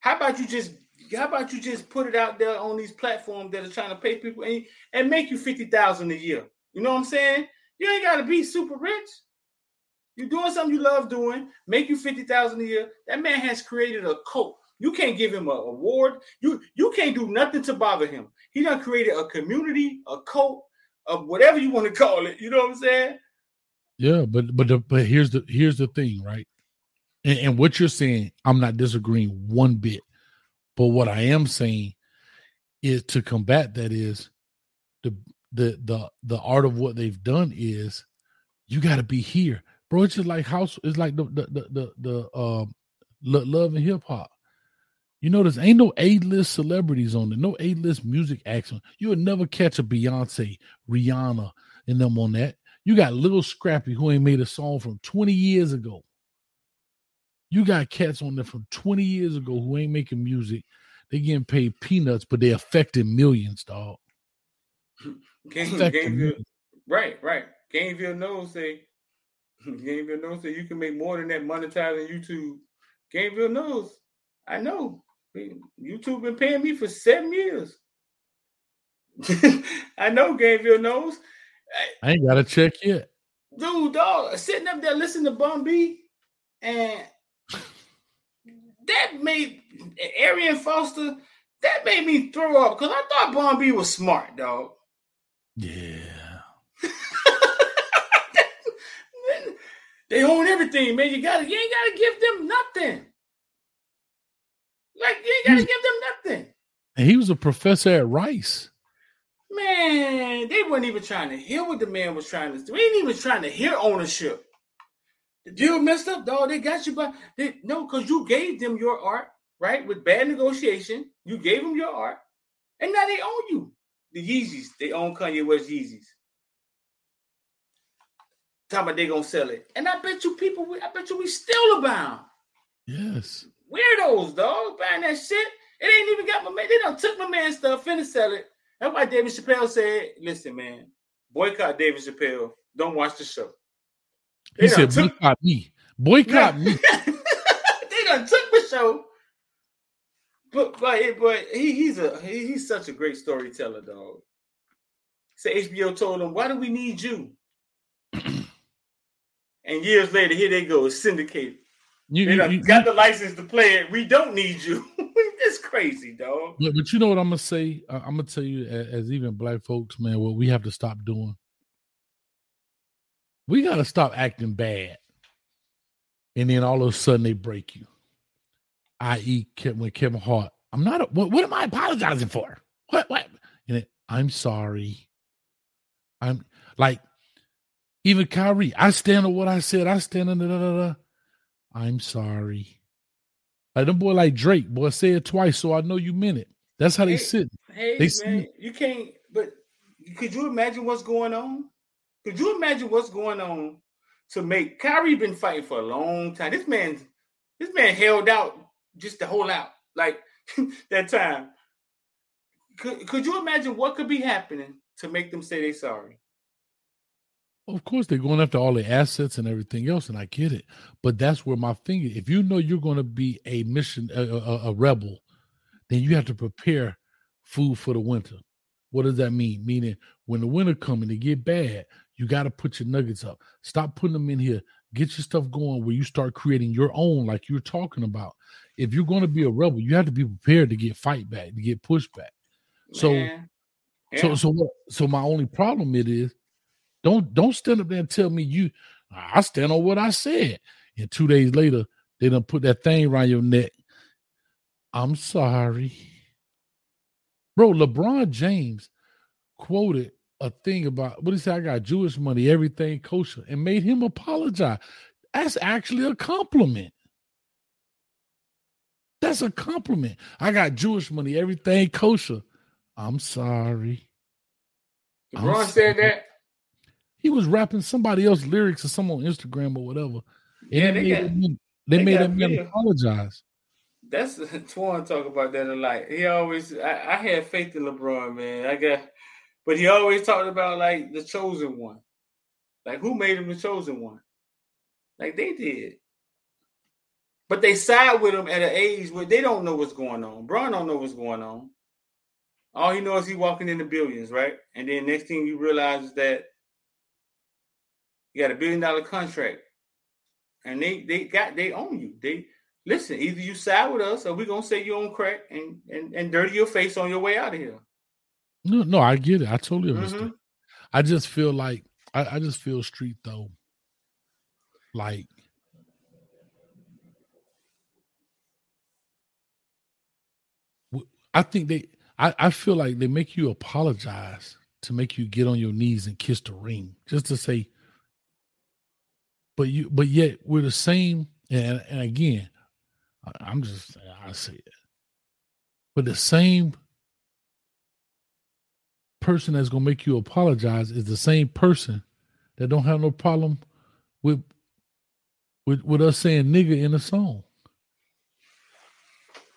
How about you just how about you just put it out there on these platforms that are trying to pay people and, and make you fifty thousand a year? You know what I'm saying? You ain't gotta be super rich. You're doing something you love doing, make you fifty thousand a year. That man has created a cult. You can't give him an award. You you can't do nothing to bother him. He done created a community, a cult, of whatever you want to call it. You know what I'm saying? Yeah, but but the, but here's the here's the thing, right? And, and what you're saying, I'm not disagreeing one bit. But what I am saying is to combat that is the the the the art of what they've done is you got to be here, bro. It's just like house. It's like the the the the, the um lo- love and hip hop. You notice ain't no A list celebrities on there, no A list music acts on. You would never catch a Beyonce, Rihanna, and them on that. You got Lil Scrappy who ain't made a song from 20 years ago. You got cats on there from 20 years ago who ain't making music. They getting paid peanuts, but they affecting millions, dog. Game, Affecting Gameville, millions. right, right. Gameville knows say Gameville knows that you can make more than that monetizing YouTube. Gameville knows. I know. YouTube been paying me for seven years. I know Gameville knows. I ain't got a check yet. Dude, dog, sitting up there listening to Bun B and that made Arian Foster, that made me throw up because I thought Bun B was smart, dog. Yeah. They own everything, man. You gotta, you ain't gotta give them nothing. Like you ain't gotta give them nothing. And he was a professor at Rice. Man, they weren't even trying to hear what the man was trying to do. They ain't even trying to hear ownership. The deal messed up, dog. They got you by they no, because you gave them your art, right? With bad negotiation. You gave them your art, and now they own you. The Yeezys, they own Kanye West Yeezys. Talking about they gonna sell it. And I bet you people, I bet you we still abound. Yes. Weirdos, dog, buying that shit. It ain't even got my man. They done took my man stuff, finna sell it. That's why David Chappelle said, listen, man, boycott David Chappelle. Don't watch the show. He They said, took- boycott me. Boycott me. they done took the show. But but but he, he's a he, he's such a great storyteller, dog. So HBO told him, "Why do we need you?" and years later, here they go, syndicated. You, They you- you- got the license to play it. We don't need you. it's crazy, dog. But, but you know what I'm gonna say? I'm gonna tell you, as, as even black folks, man, what we have to stop doing. We gotta stop acting bad, and then all of a sudden they break you. I.e., when Kevin Hart, I'm not. A, what, what am I apologizing for? What? What? And it, I'm sorry. I'm like, even Kyrie. I stand on what I said. I stand on da, da, da, da. I'm sorry. Like them boy like Drake, boy, say it twice so I know you meant it. That's how they Hey, sit. Hey, They man, you can't. But could you imagine what's going on? Could you imagine what's going on to make Kyrie been fighting for a long time? This man, this man held out just to hold out like that time. Could could you imagine what could be happening to make them say they sorry? Of course, they're going after all the assets and everything else, and I get it. But that's where my finger. If you know you're going to be a mission, a, a, a rebel, then you have to prepare food for the winter. What does that mean? Meaning, when the winter comes and it get bad, you got to put your nuggets up. Stop putting them in here. Get your stuff going where you start creating your own, like you're talking about. If you're going to be a rebel, you have to be prepared to get fight back, to get pushback. So-. So Yeah. so what so my only problem it is don't don't stand up there and tell me you I stand on what I said. And two days later, they done put that thing around your neck. I'm sorry. Bro, LeBron James quoted a thing about what he said. I got Jewish money, everything kosher, and made him apologize. That's actually a compliment. That's a compliment. I got Jewish money, everything kosher. I'm sorry. I'm LeBron said sorry. that. He was rapping somebody else's lyrics or some on Instagram or whatever. And Yeah, they made man- they, made that apologize. That's Twan talk about that a lot. He always, I, I had faith in LeBron, man. I got, but he always talked about like the chosen one, like who made him the chosen one, like they did. But they side with him at an age where they don't know what's going on. Bron don't know what's going on. All he knows is he walking in the billions, right? And then next thing you realize is that you got a billion dollar contract, and they they got they own you. They listen. Either you side with us, or we're gonna say you on crack and and and dirty your face on your way out of here. No, no, I get it. I totally understand. Mhm. I just feel like I, I just feel street though. Like I think they I, I feel like they make you apologize to make you get on your knees and kiss the ring just to say but you but yet we're the same and and again I- I'm just I say it but the same person that's gonna make you apologize is the same person that don't have no problem with with with us saying nigga in a song.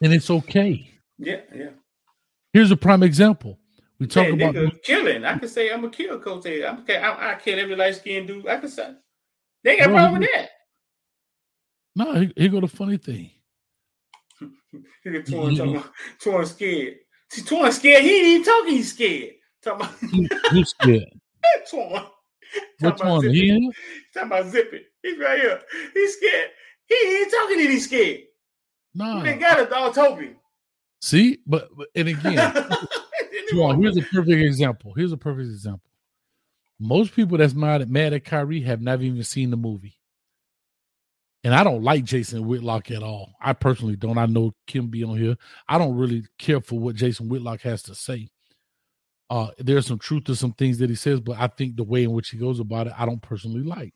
And it's okay. Yeah, yeah. Here's a prime example. We talk yeah, about killing. I can say I'm a kill coach. I'm okay. I, I kill every light skinned dude. I can say they got a problem with that. no, here, here go the funny thing. Look at You- talking about Twan scared. See, Twan scared. He ain't even talking. He's scared. Talking about Who's scared? Twan. Which one? zip He Talking about zip it. He's right here. He's scared. He ain't talking. And he's scared. Nah. They got a dog Toby. See, but, but and again, Juwan, here's a perfect example. Here's a perfect example. Most people that's mad at mad at Kyrie have never even seen the movie. And I don't like Jason Whitlock at all. I personally don't. I know Kim be on here. I don't really care for what Jason Whitlock has to say. Uh, there's some truth to some things that he says, but I think the way in which he goes about it, I don't personally like.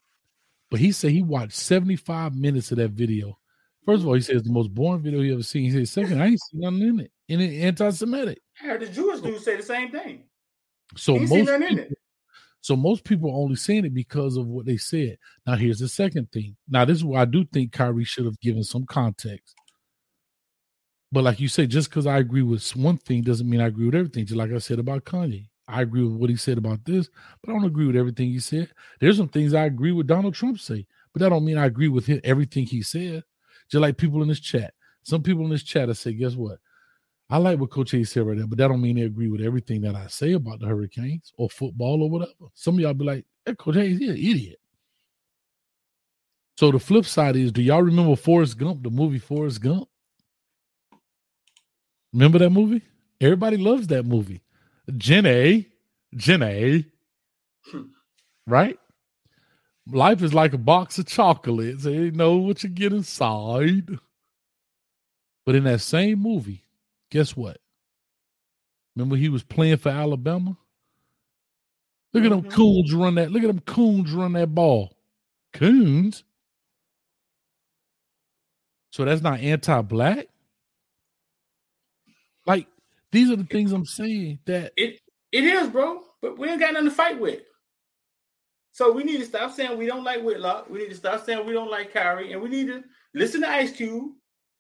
But he said he watched 75 minutes of that video. First of all, he says the most boring video he ever seen. He said, second, I ain't seen nothing in it. And it anti-Semitic. I heard the Jewish dude say the same thing. So He ain't seen most people, it. So most people are only saying it because of what they said. Now here's the second thing. Now this is why I do think Kyrie should have given some context. But like you say, just because I agree with one thing doesn't mean I agree with everything. Just like I said about Kanye, I agree with what he said about this, but I don't agree with everything he said. There's some things I agree with Donald Trump say, but that don't mean I agree with him, everything he said. Just like people in this chat, some people in this chat have said, guess what? I like what Coach A said right there, but that don't mean they agree with everything that I say about the Hurricanes or football or whatever. Some of y'all be like, hey, Coach A, he's an idiot. So the flip side is, do y'all remember Forrest Gump, the movie Forrest Gump? Remember that movie? Everybody loves that movie. Jenny, Jenny, right? Life is like a box of chocolates. They know what you get inside. But in that same movie, guess what? Remember he was playing for Alabama? Look at them Mhm. coons run that. Look at them coons run that ball. Coons. So that's not anti-black. Like these are the things I'm saying that It it is, bro. But we ain't got nothing to fight with. So we need to stop saying we don't like Whitlock. We need to stop saying we don't like Kyrie, and we need to listen to Ice Cube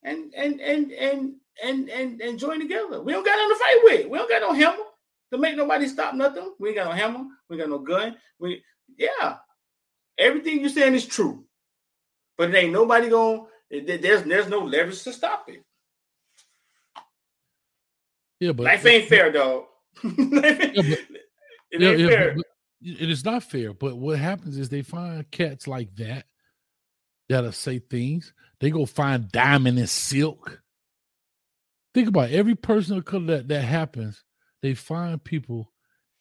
and and and and and and, and join together. We don't got nothing to fight with. We don't got no hammer to make nobody stop nothing. We ain't got no hammer. We ain't got no gun. We yeah, everything you're saying is true, but it ain't nobody going. There's there's no leverage to stop it. yeah, but Life ain't fair, dog. Ain't- Yeah, but- it ain't yeah, fair. but it is not fair. But what happens is they find cats like that that'll say things. They go find diamond and silk. Think about it. every person of color that that happens. They find people,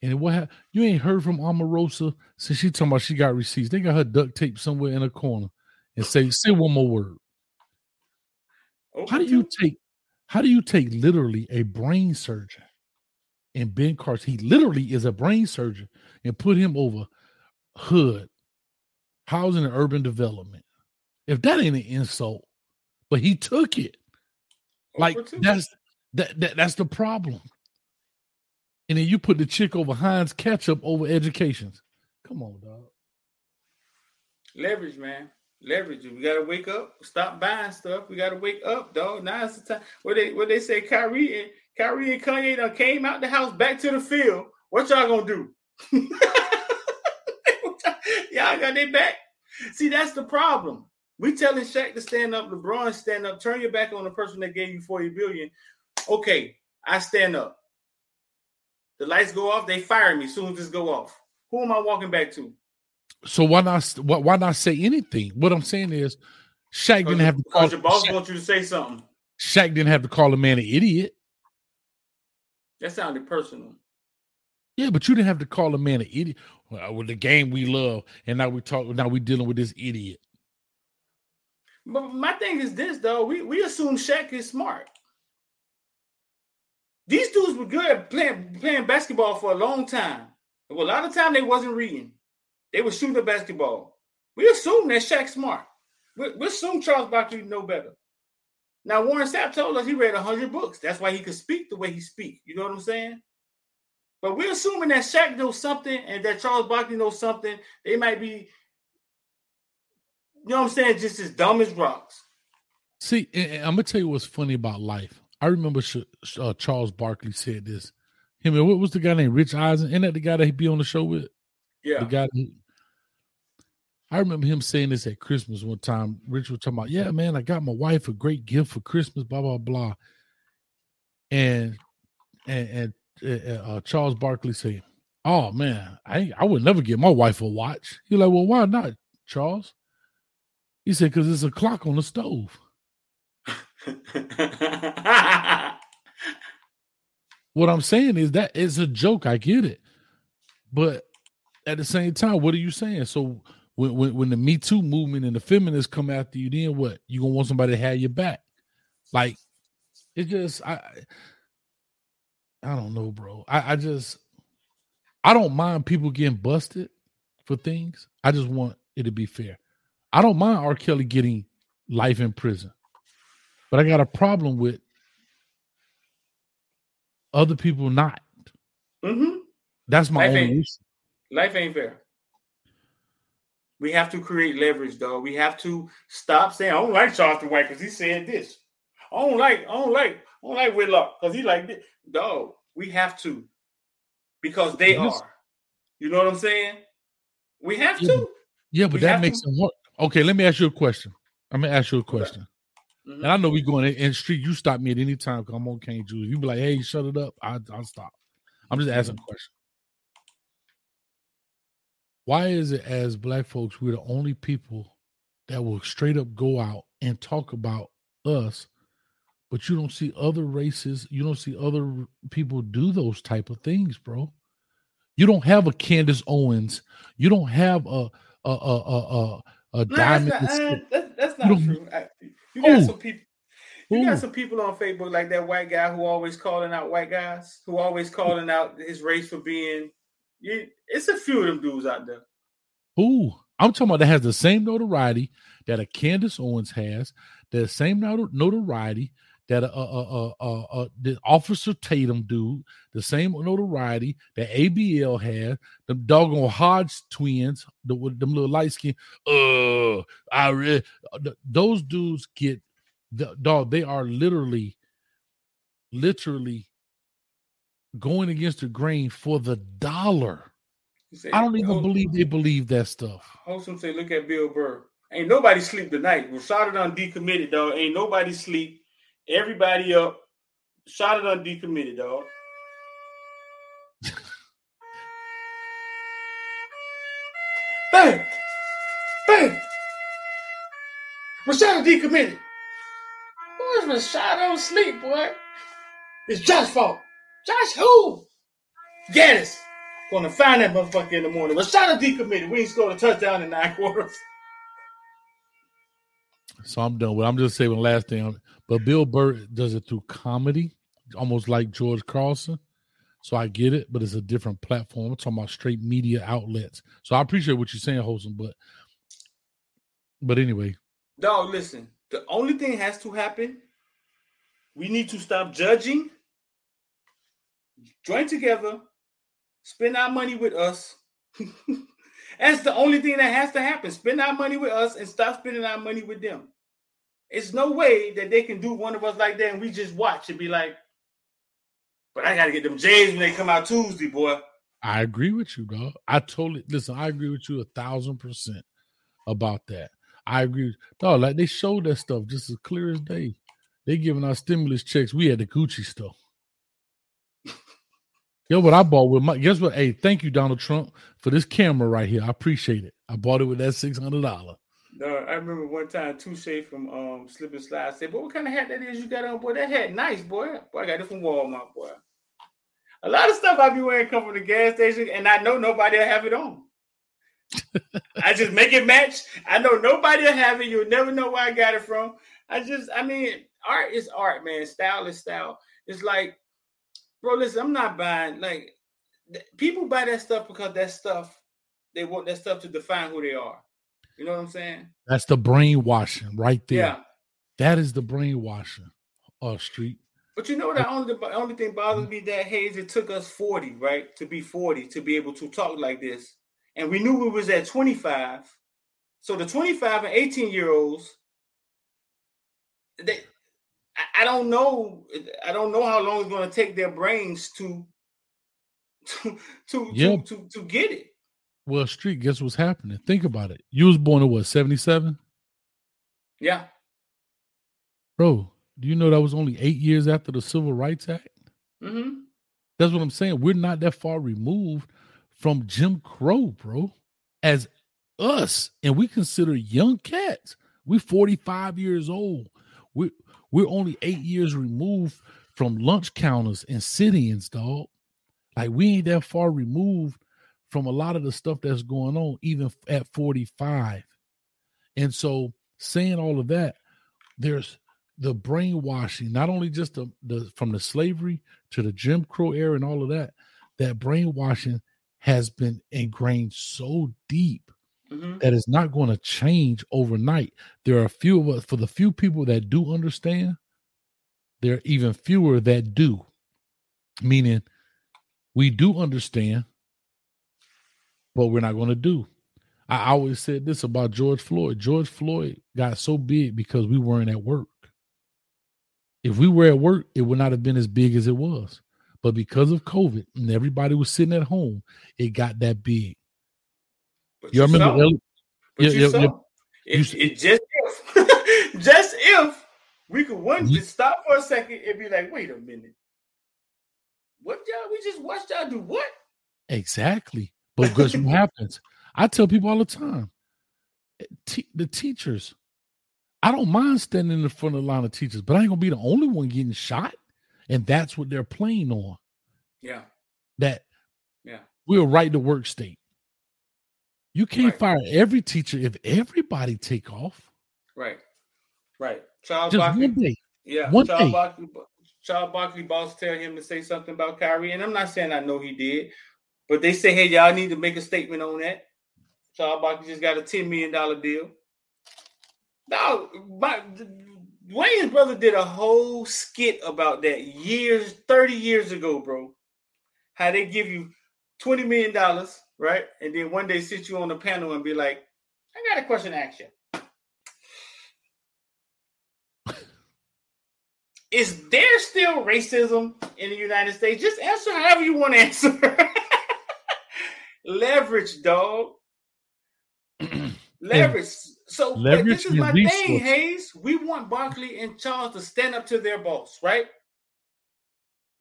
and what hap- you ain't heard from Omarosa since she talking about she got receipts. They got her duct tape somewhere in a corner and say say one more word. Oh, how do you take? How do you take literally a brain surgeon and Ben Carson, he literally is a brain surgeon, and put him over hood, housing and urban development. If that ain't an insult, but he took it. Like that's that, that that's the problem. And then you put the chick over Heinz ketchup over educations. Come on, dog. Leverage, man. Leverage. We gotta wake up. Stop buying stuff. We gotta wake up, dog. Now it's the time. What they what they say, Kyrie and Kyrie and Kanye done came out the house back to the field. What y'all gonna do? y'all got their back. See, that's the problem. We telling Shaq to stand up, LeBron stand up, turn your back on the person that gave you 40 billion. Okay, I stand up. The lights go off, they fire me soon as this go off. Who am I walking back to? So why not why, not say anything? What I'm saying is Shaq didn't have to call your boss Shaq, wants you to say something. Shaq didn't have to call a man an idiot. That sounded personal. Yeah, but you didn't have to call a man an idiot. Well, with the game we love, and now we talk. Now we dealing with this idiot. But my thing is this though, we, we assume Shaq is smart. These dudes were good at playing playing basketball for a long time. Well, a lot of time they wasn't reading. They were shooting the basketball. We assume that Shaq's smart. We, we assume Charles Barkley know better. Now Warren Sapp told us he read hundred books. That's why he could speak the way he speak. You know what I'm saying? But we're assuming that Shaq knows something and that Charles Barkley knows something. They might be, you know what I'm saying, just as dumb as rocks. See, I'm gonna tell you what's funny about life. I remember uh, Charles Barkley said this. Him and what was the guy named Rich Eisen? Isn't that the guy that he be on the show with? Yeah, the guy. I remember him saying this at Christmas one time. Rich was talking about, yeah, man, I got my wife a great gift for Christmas, blah blah blah. And and and uh, uh, Charles Barkley said, "Oh man, I I would never get my wife a watch." He's like, "Well, why not, Charles?" He said, "Because it's a clock on the stove." What I'm saying is that it's a joke. I get it, but at the same time, what are you saying? So when when, when the Me Too movement and the feminists come after you, then what? You gonna want somebody to have your back? Like it just I I don't know, bro. I, I just I don't mind people getting busted for things. I just want it to be fair. I don't mind R. Kelly getting life in prison, but I got a problem with other people not. hmm That's my Life only ain't- issue. Life ain't fair. We have to create leverage, though. We have to stop saying, I don't like Charleston White because he said this. I don't like, I don't like, I don't like Whitlock because he like this. Dog, we have to. Because they Yes. are. You know what I'm saying? We have Yeah, to. Yeah, but We that makes to- it hard. Okay, let me ask you a question. I'm gonna ask you a question. Mhm. And I know we going in, in the street. You stop me at any time because I'm on King Jules. You be like, "Hey, shut it up." I, I'll stop. I'm just asking a question. Why is it as black folks we're the only people that will straight up go out and talk about us, but you don't see other races, you don't see other people do those type of things, bro. You don't have a Candace Owens, you don't have a a a a a, a No, that's not, uh, that's, that's not true. I, you got Who? some people. You Who? got some people on Facebook like that white guy who always calling out white guys, who always calling out his race for being. You, it's a few of them dudes out there. Who? I'm talking about that has the same notoriety that a Candace Owens has, the same not- notoriety that a, a, a, a, the Officer Tatum dude, the same notoriety that ABL had, the doggone Hodge twins, the with them little light skin. Uh, I re- those dudes get the dog. They are literally, literally going against the grain for the dollar. Said, I don't even believe they believe that stuff. Wholesome say, look at Bill Burr. Ain't nobody sleep tonight. It on decommitted, dog. Ain't nobody sleep. Everybody up. Shot it on decommitted, dog. Bang! Bang! Rashada decommitted. Boys, Rashada on sleep, boy. It's Josh's fault. Josh who? Gattis. Gonna find that motherfucker in the morning. Rashada decommitted. We ain't scored a touchdown in nine quarters. So I'm done with. I'm just saying one last thing. But Bill Burr does it through comedy, almost like George Carlin. So I get it, but it's a different platform. I'm talking about straight media outlets. So I appreciate what you're saying, Holson, but but anyway, Dog, listen. The only thing has to happen. We need to stop judging. Join together. Spend our money with us. That's the only thing that has to happen. Spend our money with us and stop spending our money with them. It's no way that they can do one of us like that and we just watch and be like, but I gotta get them J's when they come out Tuesday, boy. I agree with you, dog. I totally listen. I agree with you a thousand percent about that. I agree, with, dog. Like they showed that stuff just as clear as day. They giving our stimulus checks. We had the Gucci stuff. Yo, what I bought with my guess what? Hey, thank you, Donald Trump, for this camera right here. I appreciate it. I bought it with that six hundred dollar. No, I remember one time Touche from um Slip and Slide said, Boy, what kind of hat that is you got on, boy? That hat nice, boy. Boy, I got it from Walmart, boy. A lot of stuff I be wearing come from the gas station, and I know nobody will have it on. I just make it match. I know nobody will have it. You'll never know where I got it from. I just, I mean, art is art, man. Style is style. It's like, bro, listen, I'm not buying like people buy that stuff because that stuff they want that stuff to define who they are. You know what I'm saying? That's the brainwashing right there. Yeah. That is the brainwashing. of street. But you know what? The only the only thing bothers mm-hmm. me that Hayes, it took us 40, right, to be 40 to be able to talk like this, and we knew we was at 25. So the 25 and 18 year olds, they, I, don't know, I don't know how long it's going to take their brains to, to, to, Yeah. to, to, to get it. Well, street. Guess what's happening? Think about it. You was born in what seventy seven, Yeah, bro. Do you know that was only eight years after the Civil Rights Act? hmm That's what I'm saying. We're not that far removed from Jim Crow, bro. As us, and we consider young cats. We're 45 years old. We're we're only eight years removed from lunch counters and sit-ins, dog. Like we ain't that far removed from a lot of the stuff that's going on, even at 45. And so saying all of that, there's the brainwashing, not only just the, the from the slavery to the Jim Crow era and all of that, that brainwashing has been ingrained so deep hmm that it's not going to change overnight. There are a few of us, for the few people that do understand, there are even fewer that do. Meaning, we do understand, but we're not going to do. I always said this about George Floyd. George Floyd got so big because we weren't at work. If we were at work, it would not have been as big as it was. But because of COVID and everybody was sitting at home, it got that big. But You remember? Ellie- But Yeah, you yeah, yeah. You- it just if, just if we could one mm-hmm. just stop for a second and be like, wait a minute. What y'all? We just watched y'all do what? Exactly. But guess what happens? I tell people all the time, eh, te- the teachers, I don't mind standing in the front of the line of teachers, but I ain't gonna be the only one getting shot. And that's what they're playing on. Yeah, That yeah. we're right to work state. You can't Right. fire every teacher if everybody take off. Right, right. Charles Just Barkley. one day. Yeah, one Charles day. Barkley. Charles Barkley boss tell him to say something about Kyrie, and I'm not saying I know he did, but they say, hey, y'all need to make a statement on that. Charles Barkley just got a ten million dollar deal. No, my Wayne's brother did a whole skit about that years, 30 years ago, bro. How they give you $20 million, right? And then one day sit you on the panel and be like, I got a question to ask you. Is there still racism in the United States? Just answer however you want to answer. Leverage, dog. Leverage. So Leverage this is my thing, resources. Hayes. We want Barkley and Charles to stand up to their boss, right?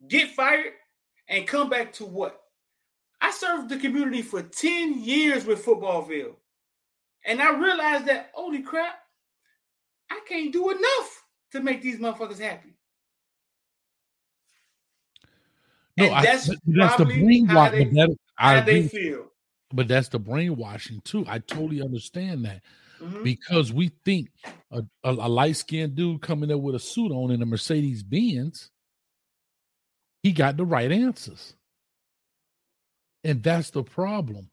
Get fired and come back to what? I served the community for 10 years with Footballville. And I realized that, holy crap, I can't do enough to make these motherfuckers happy. No, I, that's that's the brainwash. they- that, I How agree, they feel. but that's the brainwashing too. I totally understand that. Mhm. because we think a, a, a light skinned dude coming there with a suit on in a Mercedes Benz, he got the right answers. and that's the problem.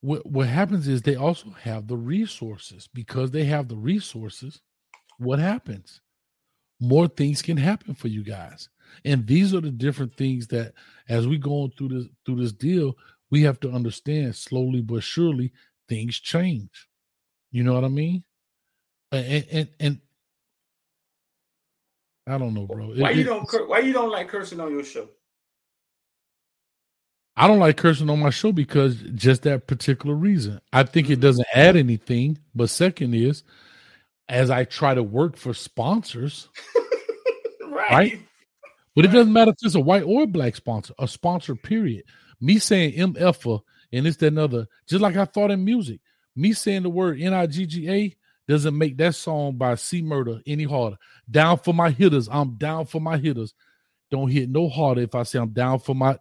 What what happens is they also have the resources because they have the resources. What happens? More things can happen for you guys, and these are the different things that, as we go through this through this deal, we have to understand slowly but surely things change. You know what I mean? And and, and I don't know, bro. Why It- you don't cur- why you don't like cursing on your show? I don't like cursing on my show because just that particular reason. I think it doesn't add mm-hmm. anything. But second is, as I try to work for sponsors, right. Right. But it doesn't matter if it's a white or a black sponsor, a sponsor, period. Me saying MFA and this, that, and other, just like I thought in music, me saying the word N I G G A doesn't make that song by C Murder any harder. Down for my hitters. I'm down for my hitters. Don't hit no harder if I say I'm down for my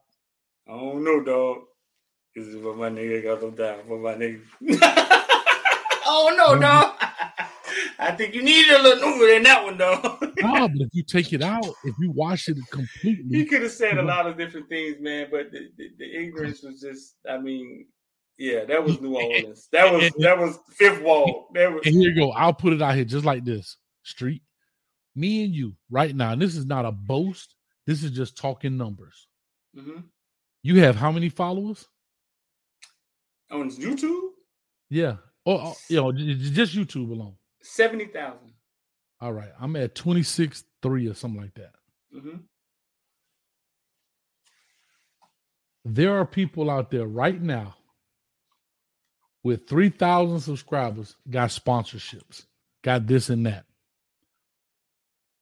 I don't know, dog. This is what my nigga got them down for my nigga. oh no, dog. I think you need a little newer than that one, though. No, but if you take it out, if you wash it completely, he could have said a lot of different things, man, but the, the, the ignorance was just, I mean, yeah, that was New Orleans. That was that was fifth wall. Was and here you go. I'll put it out here just like this. Street, me and you right now. And this is not a boast. This is just talking numbers. Mhm. You have how many followers? on YouTube, Yeah. Or, or, you know, just YouTube alone. Seventy thousand. All right. I'm at 26, 3 or something like that. Mm-hmm. There are people out there right now with 3,000 subscribers, got sponsorships, got this and that.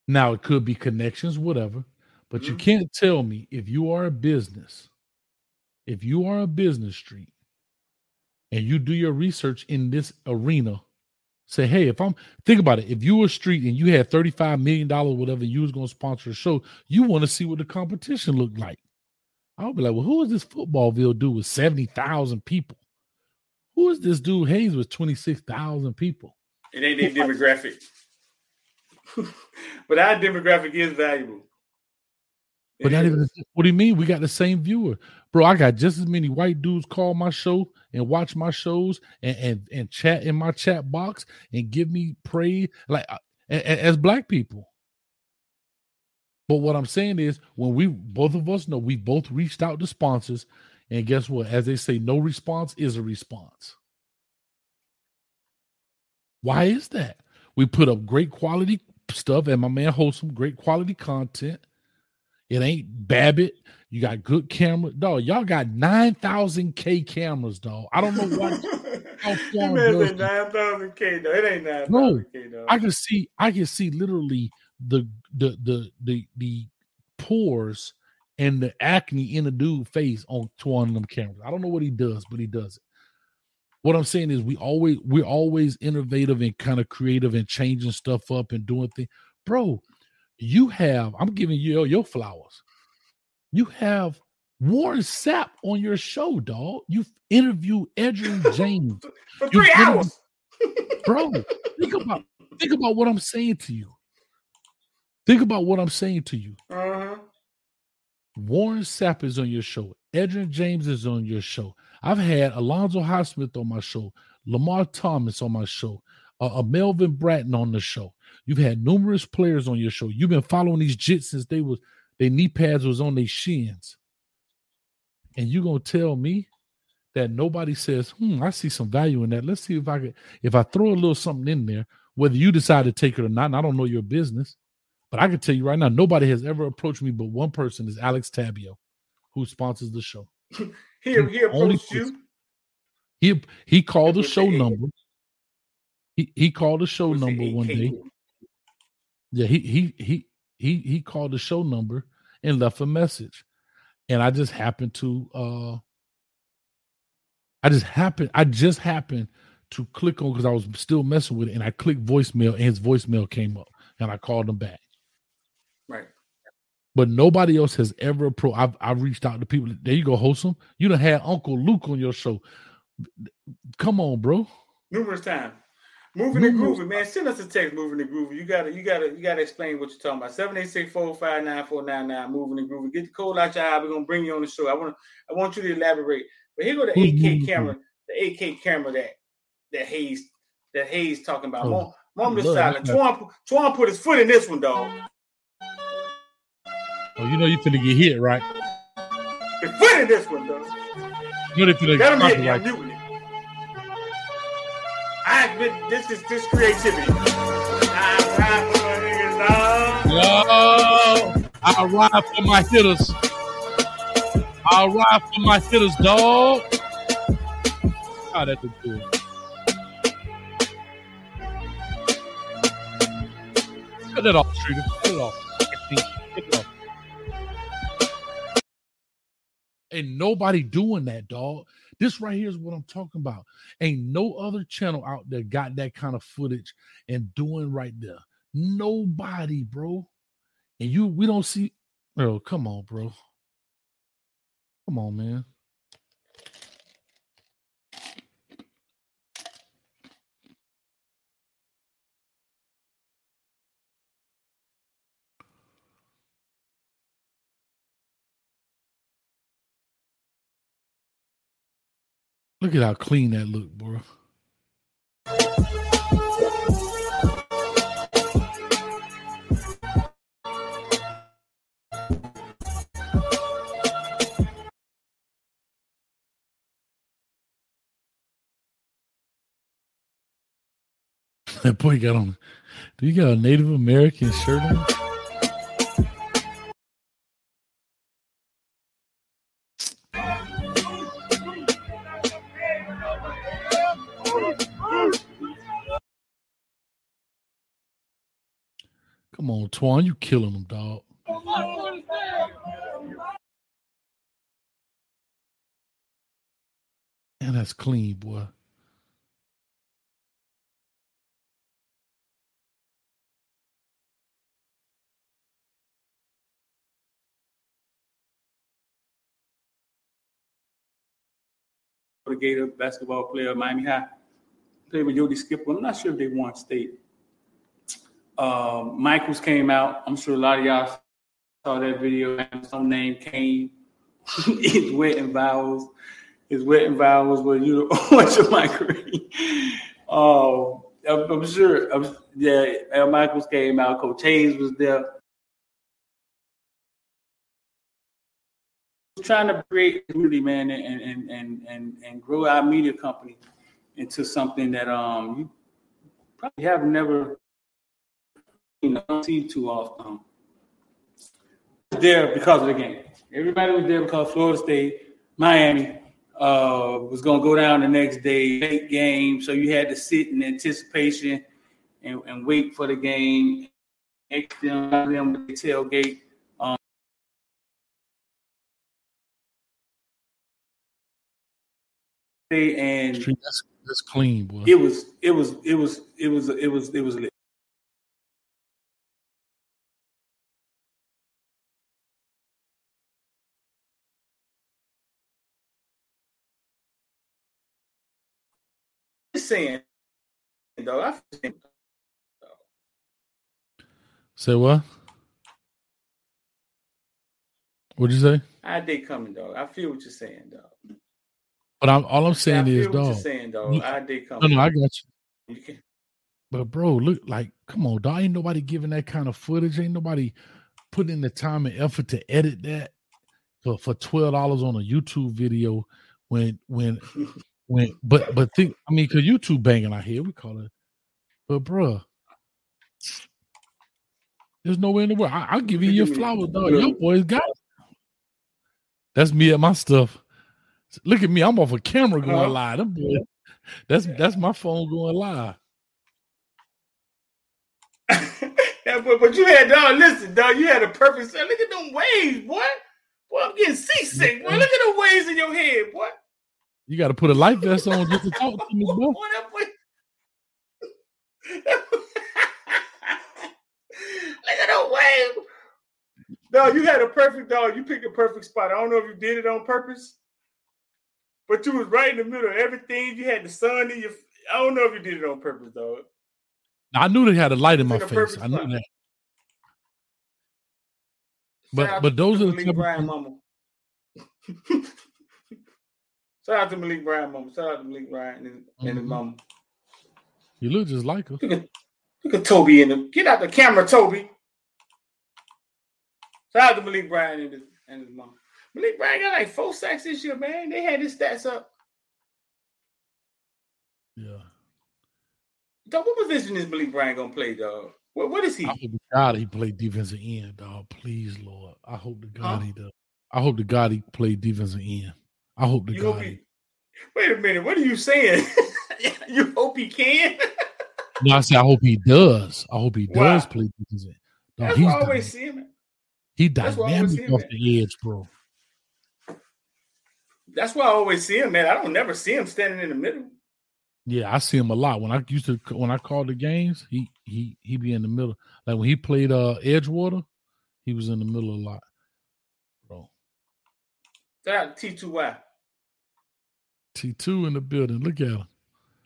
Now, it could be connections, whatever, but you Mhm. can't tell me if you are a business, if you are a business street and you do your research in this arena, say, hey, if I'm think about it, if you were street and you had $35 million, whatever, you was going to sponsor a show, you want to see what the competition looked like. I would be like, well, who is this footballville dude with 70,000 people? Who is this dude Hayes with 26,000 people? It ain't their demographic. but our demographic is valuable. But not even, what do you mean? We got the same viewer. Bro, I got just as many white dudes call my show and watch my shows and, and, and chat in my chat box and give me praise like uh, as black people. But what I'm saying is, when we both of us know we both reached out to sponsors, and guess what? As they say, no response is a response. Why is that? We put up great quality stuff, and my man holds some great quality content. It ain't Babbitt. You got good camera, dog. Y'all got nine thousand K cameras, dog. I don't know what. how far man does said nine thousand K though. It ain't nine No, thousand K though. I can see, I can see literally the the the the the pores and the acne in a dude face on to one of them cameras. I don't know what he does, but he does it. What I'm saying is, we always we're always innovative and kind of creative and changing stuff up and doing things, bro. You have I'm giving you your, flowers. You have Warren Sapp on your show, dog. You interview Edgerrin James For three hours. bro think about think about what i'm saying to you think about what i'm saying to you Uh-huh. warren sapp is on your show edgerrin james is on your show i've had alonzo highsmith on my show lamar thomas on my show uh, uh, melvin bratton on the show you've had numerous players on your show you've been following these jits since they was their knee pads was on their shins and you gonna tell me that nobody says, hmm, I see some value in that. Let's see if I could, if I throw a little something in there, whether you decide to take it or not, and I don't know your business, but I can tell you right now, nobody has ever approached me, but one person is Alex Tabio, who sponsors the show. He he approached you. He he called the show number. He he called the show number one day. Yeah, he he he he he called the show number and left a message. And I just happened to uh I just happened I just happened to click on because I was still messing with it and I clicked voicemail and his voicemail came up and I called him back. Right. But nobody else has ever pro I've I've reached out to people. There you go, wholesome. You done had Uncle Luke on your show. Come on, bro. Numerous times. Moving and groovy, man. Send us a text, moving and groovy. You gotta, you gotta, you gotta explain what you're talking about. 786-459-499, moving and groovy. Get the code out your eye. We're gonna bring you on the show. I want I want you to elaborate. But here go the 8K camera, the 8K camera that that Hayes that Hayes talking about. Oh, Mom, is silent. Twan, Twan put his foot in this one, dog. Oh, you know you're finna get hit, right? His foot in this one, dog. You know they finna get hit I admit this is this creativity. I ride for my niggas, dog. Yo, I ride for my hitters. I ride for my hitters, dog. How that look good. Cut that off, Streeter. Cut it off. Cut it off. Ain't nobody doing that, dog. This right here is what I'm talking about. Ain't no other channel out there got that kind of footage and doing right there. Nobody, bro. And you, we don't see. Oh, come on, bro. Come on, man. Look at how clean that look, bro. That boy got on. Do you got a Native American shirt on? Come on, Twan, you killing them, dog. Man, that's clean, boy. the Gator basketball player, Miami High. Played with Yogi Skipper. I'm not sure if they won state. Um, Michaels came out. I'm sure a lot of y'all saw that video. Some name came. His wet and vowels. His wet and vowels were you what's your Michael? Um, I'm, I'm sure. I'm, yeah, Al Michaels came out. Coach Hayes was there. trying to create community, man, and and and and and grow our media company into something that um you probably have never you know see too often. There because of the game. Everybody was there because Florida State, Miami uh, was going to go down the next day, late game. So you had to sit in anticipation and, and wait for the game. Next them, them with the tailgate. Um, and That's, that's clean, boy. it was it was it was it was it was it was lit. Saying, though. I feel- Say what? What'd you say? I they coming, dog. I feel what you're saying, dog. But I'm all I'm saying is, dog. saying, dog. Look- I No, coming. no, I got you. You can- But bro, look like, come on, dog. Ain't nobody giving that kind of footage. Ain't nobody putting in the time and effort to edit that for for twelve dollars on a YouTube video. When when when, but but think, I mean, cause you two banging out here, we call it. But bro, there's nowhere in the world. I, I'll give you your flowers, dog. Your boys got it. That's me at my stuff. Look at me. I'm off a camera going Huh? live. Them boys, that's that's my phone going live. But, but you had dog. Listen, dog. You had a perfect. set. Look at them waves, boy. Boy, I'm getting seasick. Boy, look at the waves in your head, boy. You got to put a life vest on just to talk to me, Boy, bro. Look at the wave. No, you had a perfect dog. You picked a perfect spot. I don't know if you did it on purpose, but you was right in the middle of everything. You had the sun in your. I don't know if you did it on purpose, though. I knew they had a light in my face. I knew plan. that. But- Shout but those are the Malik type of- mama. Shout out to Malik Bryan mama. Shout out to Malik Bryan and, his- and his Mhm. mama. You look just like her. Look at, look at Toby in the get out the camera, Toby. Shout out to Malik Bryan and his, and his mama. Malik Bryan got like four sacks this year, man. They had his stats up. Yeah. Dog, what position is Malik Bryan gonna play, dog? What, what is he? I hope to God he played defensive end, dog. Please, Lord. I hope to God Huh? he does. I hope to God he played defensive end. I hope to You God. hope he- wait a minute, what are you saying? you hope he can? No, I said I hope he does. I hope he Why? does play defensive end. Dog, That's he's always see him. he that's what I always dynamic off the edge, bro. That's why I always see him, man. I don't never see him standing in the middle. Yeah, I see him a lot. When I used to when I called the games, he he he be in the middle. Like when he played uh Edgewater, he was in the middle a lot. Bro. Shout out T2Y. T two in the building. Look at him.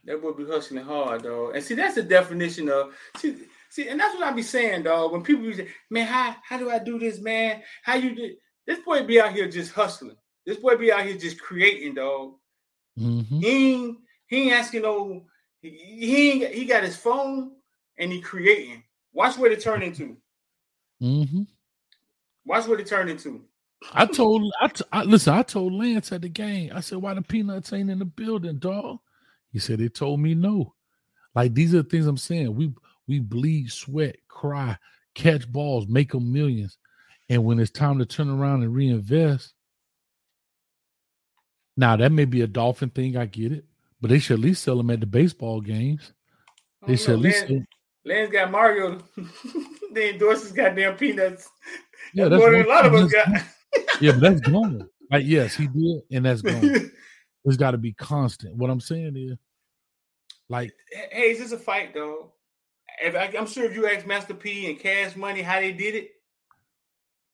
That boy be hustling hard, dog. And see, that's the definition of see, see, and that's what I be saying, dog. When people be say, man, how how do I do this, man? How you do this boy be out here just hustling. This boy be out here just creating, dog. hmm He ain't he ain't asking no he, he ain't he got his phone and he creating. Watch what it turned into. hmm Watch what it turned into. I told I, t- I listen. I told Lance at the game. I said, "Why the peanuts ain't in the building, dog?" He said, "They told me no." Like these are the things I'm saying. We we bleed, sweat, cry, catch balls, make them millions, and when it's time to turn around and reinvest, now that may be a dolphin thing. I get it, but they should at least sell them at the baseball games. Oh, they should know, at least. Lance, Lance got Mario. they endorse his goddamn peanuts. yeah, That's more than a lot of us got. Yeah, but that's gone. Like yes, he did, and that's gone. It's got to be constant. What I'm saying is, like, hey, is this a fight, though? If I, I'm sure if you ask Master P and Cash Money how they did it,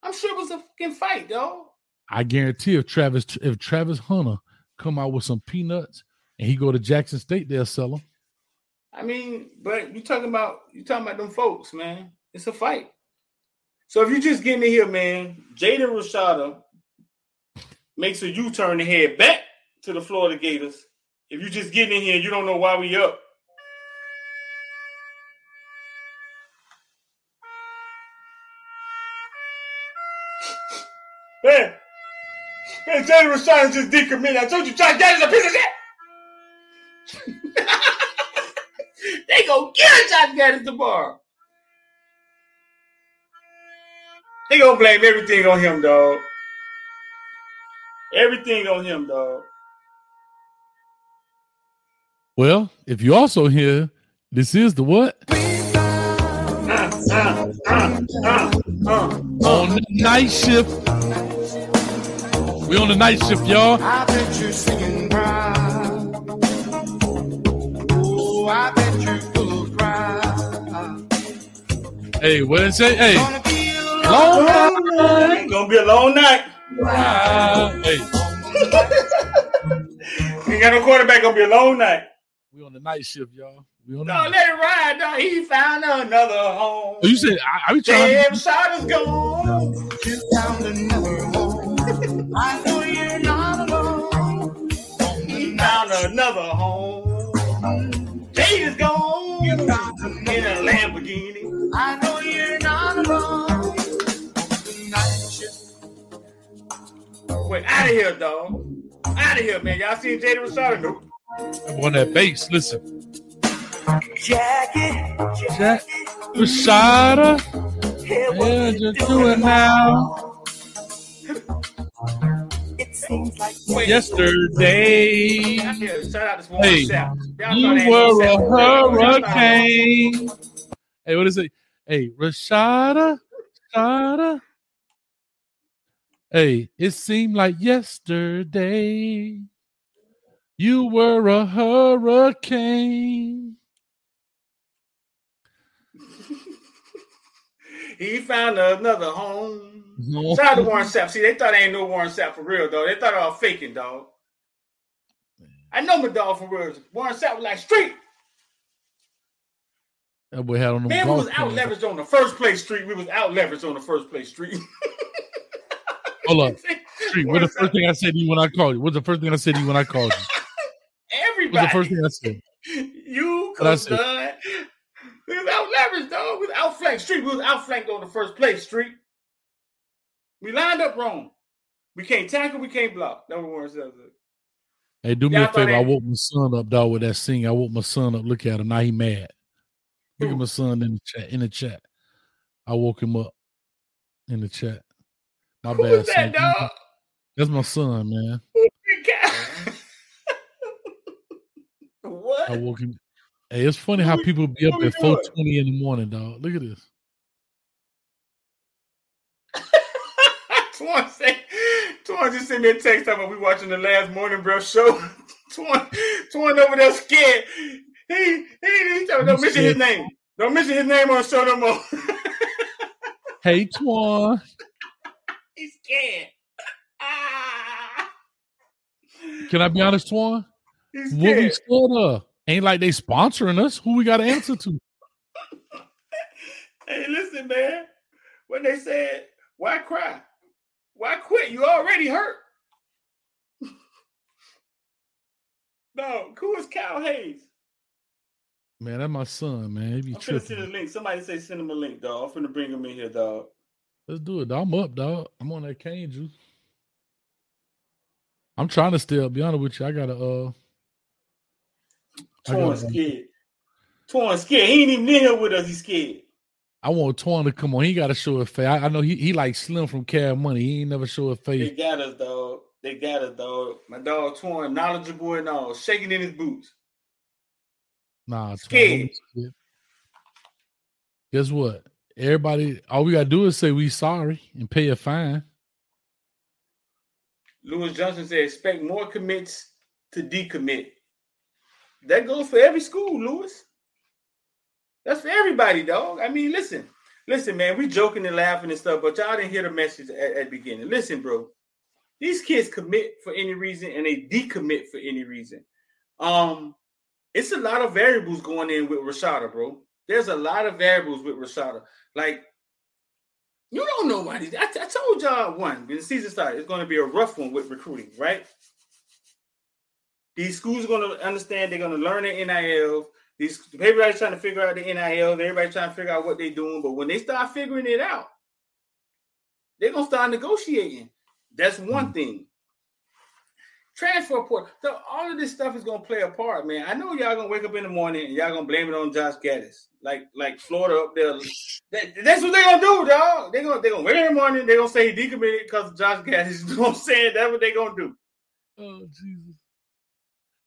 I'm sure it was a fucking fight, though. I guarantee if Travis if Travis Hunter come out with some peanuts and he go to Jackson State, they'll sell them. I mean, but you talking about you talking about them folks, man. It's a fight. So if you just getting in here, man, Jaden Rashada makes a U-turn and head back to the Florida Gators. If you just getting in here, you don't know why we up. Man, man, Jaden Rashada just decommitted. I told you, Josh Gattis a piece of shit. they gonna get Josh Gattis tomorrow. They gonna blame everything on him, dog. Everything on him, dog. Well, if you also hear this is the what Uh, uh, uh, uh, uh, on the night shift. We on the night shift, y'all. I bet you're singing proud. Oh, I bet you're full of pride. Hey, what did it say? Hey, Gonna be a long uh. It's gonna be a long night. ride. Hey, Ain't got no quarterback. Gonna be a long night. we on the night shift, y'all. We on No, night. let it ride. No, he found another home. Oh, you said I, I be trying. Damn, To, shot is gone. You found another home. I know you're not alone. He found another home. Jade is gone You in a Lamborghini. I know you're not alone. Wait, out of here, dog. Out of here, man. Y'all seen Jada Rashada? Nope. on that bass. Listen, Jackie, Jack Rashada. Yeah, just do it now. It seems like Wait, Yesterday, out here. Shout out to Hey, Y'all you thought that ain't no were a Sapp. Y'all thought- hurricane. Hey, what is it? Hey, Rashada, Rashada. Hey, it seemed like yesterday you were a hurricane. He found another home. No. Shout out to Warren Sapp. See, they thought I ain't no Warren Sapp for real, though. They thought I was faking, dog. I know my dog for real. Warren Sapp was like street. That boy had on the Man, we was out leveraged on the first place street. We was out leveraged on the first place street. Hold up. Street, what the first thing I said to you when I called you? What's the first thing I said to you when I called you? Everybody. What's the first thing I said? You, I said? Dunn. We was out leveraged, dog. We was outflanked street. We was outflanked on the first place street. We lined up wrong. We can't tackle, we can't block. That was Warren. Hey, do me Yeah, I a favor. I that- woke my son up, dog, with that sing. I woke my son up. Look at him. Now he mad. Look at my son in the chat. In the chat. I woke him up in the chat. My Who bad. that, dog? That's my son, man. what? I woke him. Hey, it's funny how people be up at 420 in the morning, dog. Look at this. Twan said, Twan just sent me a text about we watching the last morning bro show. Twan, Twan over there scared. He he he talking, don't mention his name. Don't mention his name on the show no more. Hey, Twan. He's scared. Ah, Can I be honest, Twan? What we scared. of? Ain't like they sponsoring us. Who we got to answer to? Hey, listen, man. When they said, why cry? Why quit? You already hurt. no, who is Cal Hayes? Man, that's my son, man. He be I'm finna send a link. Somebody say send him a link, dog. I'm finna bring him in here, dog. Let's do it. Dog. I'm up, dog. I'm on that cane juice. I'm trying to stay up. Be honest with you, I gotta. uh Torn got- scared. Torn scared. He ain't even in here with us. He's scared. I want Torn to come on. He got to show his face. I, I know he he like Slim from Cash Money. He ain't never show his face. They got us, dog. They got us, dog. My dog Torn, knowledgeable and all, shaking in his boots. Nah, Twan, Scared. don't scared. Guess what? Everybody, all we gotta do is say we sorry and pay a fine. Lewis Johnson said, expect more commits to decommit. That goes for every school, Lewis. That's for everybody, dog. I mean, listen, listen, man. We joking and laughing and stuff, but y'all didn't hear the message at, at the beginning. Listen, bro. These kids commit for any reason and they decommit for any reason. Um, it's a lot of variables going in with Rashada, bro. There's a lot of variables with Rashada. Like, you don't know why these. I, I told y'all one when the season started, it's going to be a rough one with recruiting, right? These schools are going to understand. They're going to learn the NIL. These everybody's trying to figure out the NIL. Everybody's trying to figure out what they're doing. But when they start figuring it out, they're going to start negotiating. That's one mm. thing. Transfer portal. So all of this stuff is going to play a part, man. I know y'all going to wake up in the morning and y'all going to blame it on Josh Gattis, like like Florida up there. That- that's what they're gonna do, dog. They're gonna they're gonna wake up in the morning. They're gonna say he decommitted because Josh Gattis. You know what I'm saying? That's what they're gonna do. Oh Jesus!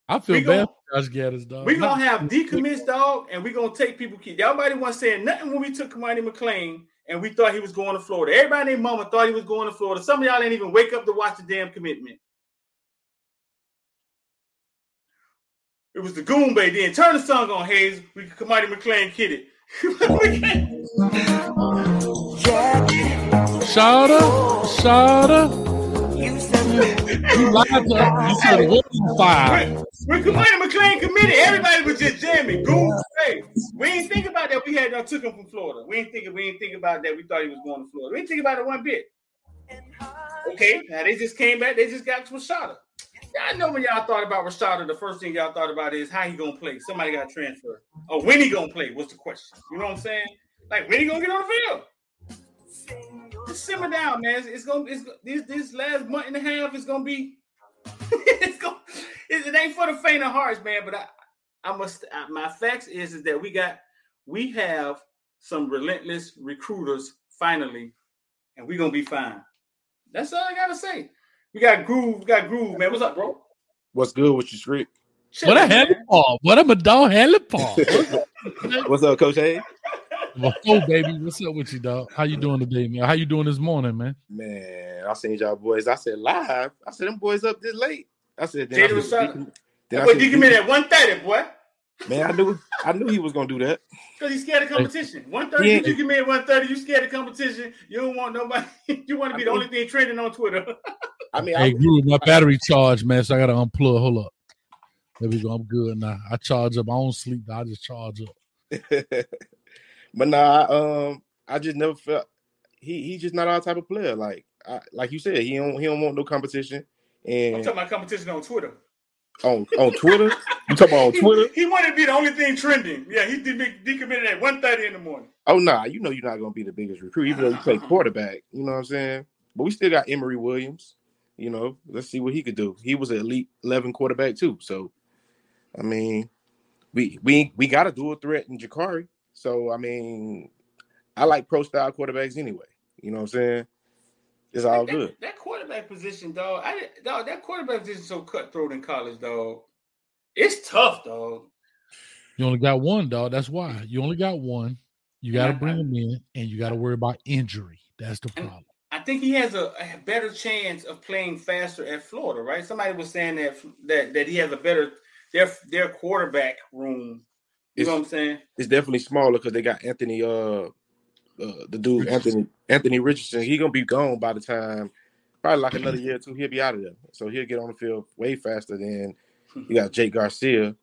I feel We bad gon- for Josh Gattis, dog. We Not- gonna have decommits, dog, and we gonna take people. Key. Everybody was saying nothing when we took Cormani McClain and we thought he was going to Florida. Everybody and their mama thought he was going to Florida. Some of y'all ain't even wake up to watch the damn commitment. It was the Goon Bay. Then turn the song on, Hayes. We can Cormani McClain kid it. Shada, Shada. You lied to us. You said wasn't five. When Cormani McClain committed, everybody was just jamming. Goon Bay. We ain't think about that. We had uh, took him from Florida. We ain't think we ain't think about that. We thought he was going to Florida. We ain't think about it one bit. Okay, now they just came back. They just got Rashada. I know when y'all thought about Rashada, the first thing y'all thought about is how he gonna play. Somebody got transferred. Or when he gonna play What's the question. You know what I'm saying? Like when he gonna get on the field? Just simmer down, man. It's, gonna it's this this last month and a half is gonna be it's gonna it, it ain't for the faint of hearts, man. But I I must I, my facts is is that we got we have some relentless recruiters finally, and we gonna be fine. That's all I gotta say. We got groove, we got groove, man. What's up, bro? What's good with you, Street? What a Chillin', Paul. What a dog hell Paul. What's up, Coach A? Oh, baby. What's up with you, dog? How you doing today, man? How you doing this morning, man? Man, I seen y'all boys. I said live. I said them boys up this late. I said then I Jada said, Rashada. then That I boy said, decommitted at 130, boy. man, I knew I knew he was gonna do that. Because he's scared of competition. 130, Yeah. you decommit at 130, you scared of competition. You don't want nobody, you want to be the only thing trending on Twitter. I mean, Hey, I, Groove, my battery charged, man, so I got to unplug. Hold up. There we go. I'm good now. I charge up. I don't sleep. I just charge up. but nah, I, um, I just never felt he he just not our type of player. Like I, like you said, he don't he don't want no competition. And I'm talking about competition on Twitter. on on Twitter, you talking about on He, Twitter? he wanted to be the only thing trending. Yeah, he did make decommitted at 1.30 in the morning. Oh nah, you know you're not gonna be the biggest recruit, even though you play quarterback. You know what I'm saying? But we still got Emory Williams. You know, let's see what he could do. He was an elite eleven quarterback too. So, I mean, we we we got a dual threat in Jacurri. So I mean, I like pro style quarterbacks anyway. You know what I'm saying? It's all that, good. That quarterback position, dog. I didn't- dog. That quarterback position so cutthroat in college, dog. It's tough, dog. You only got one, dog. That's why you only got one. You got to bring him in, and you got to worry about injury. That's the And- problem. I think he has a, a better chance of playing faster at Florida, right? Somebody was saying that that that he has a better their their quarterback room. You know what I'm saying? It's definitely smaller because they got Anthony. Uh, uh, the dude Anthony Anthony Richardson. He gonna be gone by the time probably like another year or two. He'll be out of there, so he'll get on the field way faster than you got Jake Garcia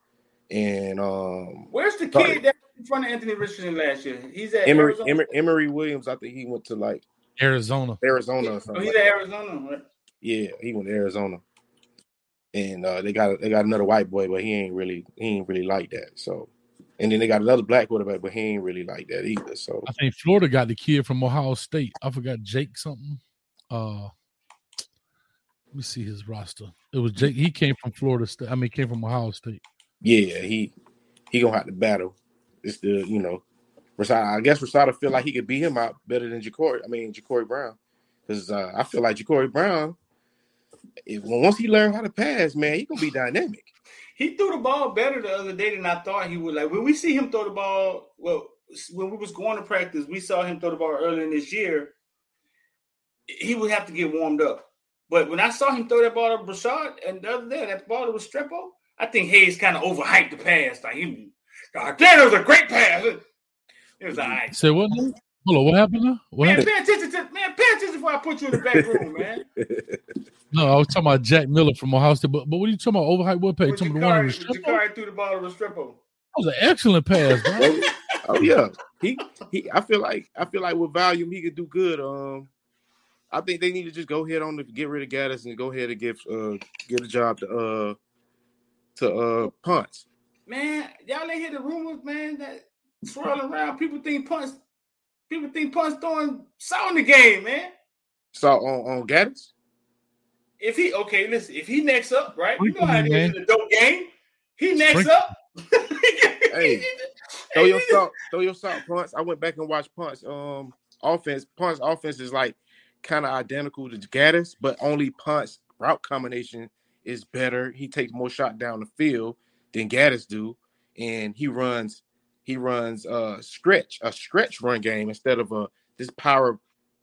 and um Where's the kid that was in front of Anthony Richardson last year? He's at Emory, Emory Emory Williams. I think he went to like Arizona. Arizona or Oh, he's like. Arizona. Right? Yeah, he went to Arizona, and uh, they got they got another white boy, but he ain't really he ain't really like that. So, and then they got another black quarterback, but he ain't really like that either. So, I think Florida got the kid from Ohio State. I forgot Jake something. Uh, let me see his roster. It was Jake. He came from Florida State. I mean, came from Ohio State. yeah, he he gonna have to battle. It's the you know, I guess Rashada feel like he could beat him out better than Jacurri. I mean Jacurri Brown, because uh, I feel like Jacurri Brown, if, once he learn how to pass, man, he gonna be dynamic. He threw the ball better the other day than I thought he would. Like when we see him throw the ball, well, when we was going to practice, we saw him throw the ball earlier in this year. He would have to get warmed up. But when I saw him throw that ball to Brashad and the other day, that ball that was Strepo, I think Hayes kind of overhyped the pass. Like he, God it was a great pass. It was all right. Say what? Hold on. What happened now? What Man, happened? pay attention to man, pay attention before I put you in the back room, man. No, I was talking about Jack Miller from Ohio State. But, but what are you talking about? Overhyped what pass? You When talking about the one in the Jacurri, strip? when That Jacurri threw the ball to Restrepo. was an excellent pass, bro. oh, oh, yeah, he he. I feel like I feel like with volume he could do good. Um, I think they need to just go ahead on to get rid of Gattis and go ahead and give uh give a job to uh to uh Punts. Man, y'all ain't hear the rumors, man, that swirling around. People think punts, people think punts throwing salt in the game, man. So on on Gattis. If he okay, listen, if he next up, right? You know Sprinkle how me, it is in the dope game. He next Sprinkle. up. Hey, Throw your salt, throw your salt punts. I went back and watched punts. Um, offense, punts offense is like kind of identical to Gattis, but only punts route combination is better. He takes more shot down the field than Gattis do, and he runs he runs uh stretch a stretch run game instead of a this power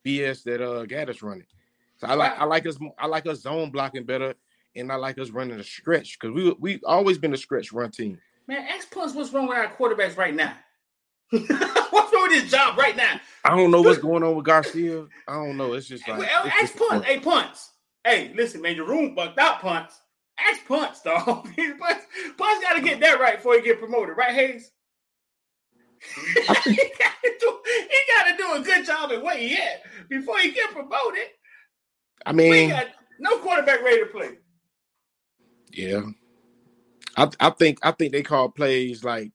BS that uh Gattis running. So I like I like us I like us zone blocking better, and I like us running a stretch because we we always been a stretch run team. Man, ask punts what's wrong with our quarterbacks right now. what's wrong with his job right now? I don't know what's going on with Garcia. I don't know. It's just like well, it's ask punts. Hey, punts. Hey, listen, man, your room bucked out punts. Ask punts, dog. punts, punts got to get that right before he get promoted, right, Hayes? He got to do. He got to do a good job at where he at before he get promoted. I We mean, got no quarterback ready to play. yeah. I I think I think they called plays like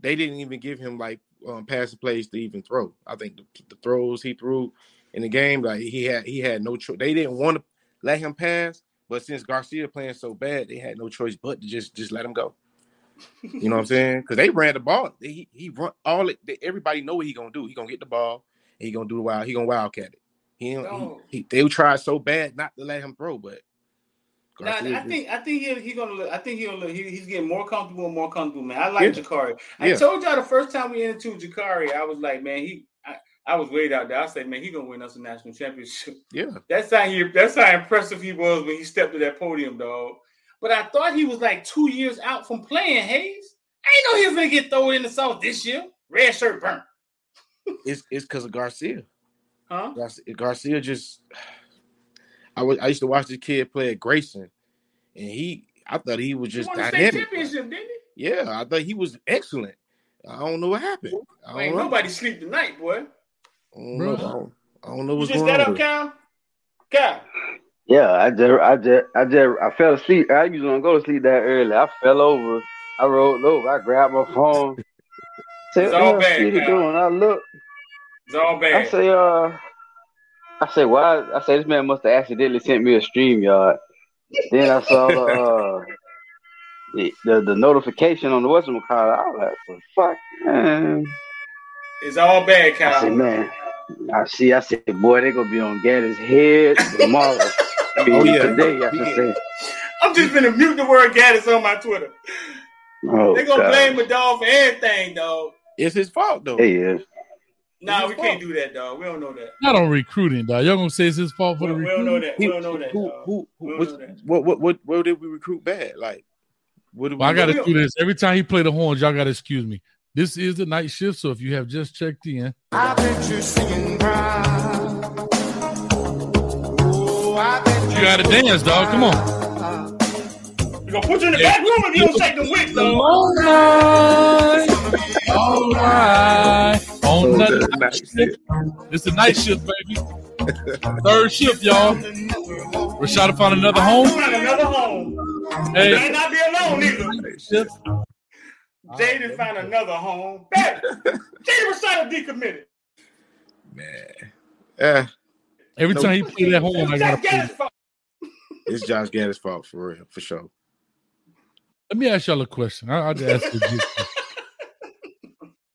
they didn't even give him like um, passing plays to even throw. I think the, the throws he threw in the game, like he had he had no choice. They didn't want to let him pass, but since Garcia playing so bad, they had no choice but to just just let him go. You know what I'm saying? Because they ran the ball. He he run all it. They, everybody know what he gonna do. He gonna get the ball. And he gonna do the wild. He gonna wildcat it. He, No. he, he they tried so bad not to let him throw, but Nah, I think I think he, he gonna look, I think he'll look, he, he's getting more comfortable and more comfortable, man. I like Yeah. Jacurri. I Yeah. told y'all the first time we into Jacurri, I was like, man, he I, I was way out there. I said, man, he gonna win us a national championship. yeah. That's how he that's how impressive he was when he stepped to that podium, dog. But I thought he was like two years out from playing Hayes. I ain't know he was gonna get thrown in the south this year. Red shirt burnt. It's it's because of Garcia. Huh? Garcia. Garcia just. I was I used to watch this kid play at Grayson, and he I thought he was He just state dynamic. championship, didn't he? Yeah, I thought he was excellent. I don't know what happened. I don't Ain't know. nobody sleep tonight, boy. I don't Bro. know. I don't, I don't know You what's just going got on. up, Cal? Cal. Yeah, I just, I just, I just, I fell asleep. I usually don't go to sleep that early. I fell over. I rolled over. I grabbed my phone. Said, It's what all bad, City doing? I look. It's all bad. I say, uh, I say, why? I say this man must have accidentally sent me a stream yard. Then I saw the, uh, the, the the notification on the Western call. I was like, "What the fuck, man." It's all bad, Kyle. I said, man. I see. I said, boy, they gonna be on Gattis' head tomorrow. I mean, Oh, yeah. today. I should Yeah. say. I'm just gonna mute the word Gattis on my Twitter. Oh, they gonna God. blame the dog for everything, dog. It's his fault though. Hey, yeah. Nah, we his can't do that, dog. We don't know that. Not on recruiting, dog. Y'all gonna say it's his fault We, for the we don't know recruiting? that. We don't know that. who, dog. who, We who, don't what's- know that. what, what, what, what did we recruit bad? Like, what did we? Well, I got to do this every time he play the horns. Y'all got to excuse me. This is the night shift, so if you have just checked in, I bet you're singing proud. I bet you got to dance, dog. Come on. We gonna put you in the back room if you don't take the wick, dog. All right, all right. On the the night night shift. It's the night shift, baby. Third shift, y'all. Rashada found another home. Find another home. Hey, May not be alone either. Night shift. Jaden found another home. Baby, Jaden Rashada decommitted. Man, yeah, every No. time he play that horn, I got to play. Gattis' fault. it's Josh Gattis' fault for real, for sure. Let me ask y'all a question. I, I'll just ask you.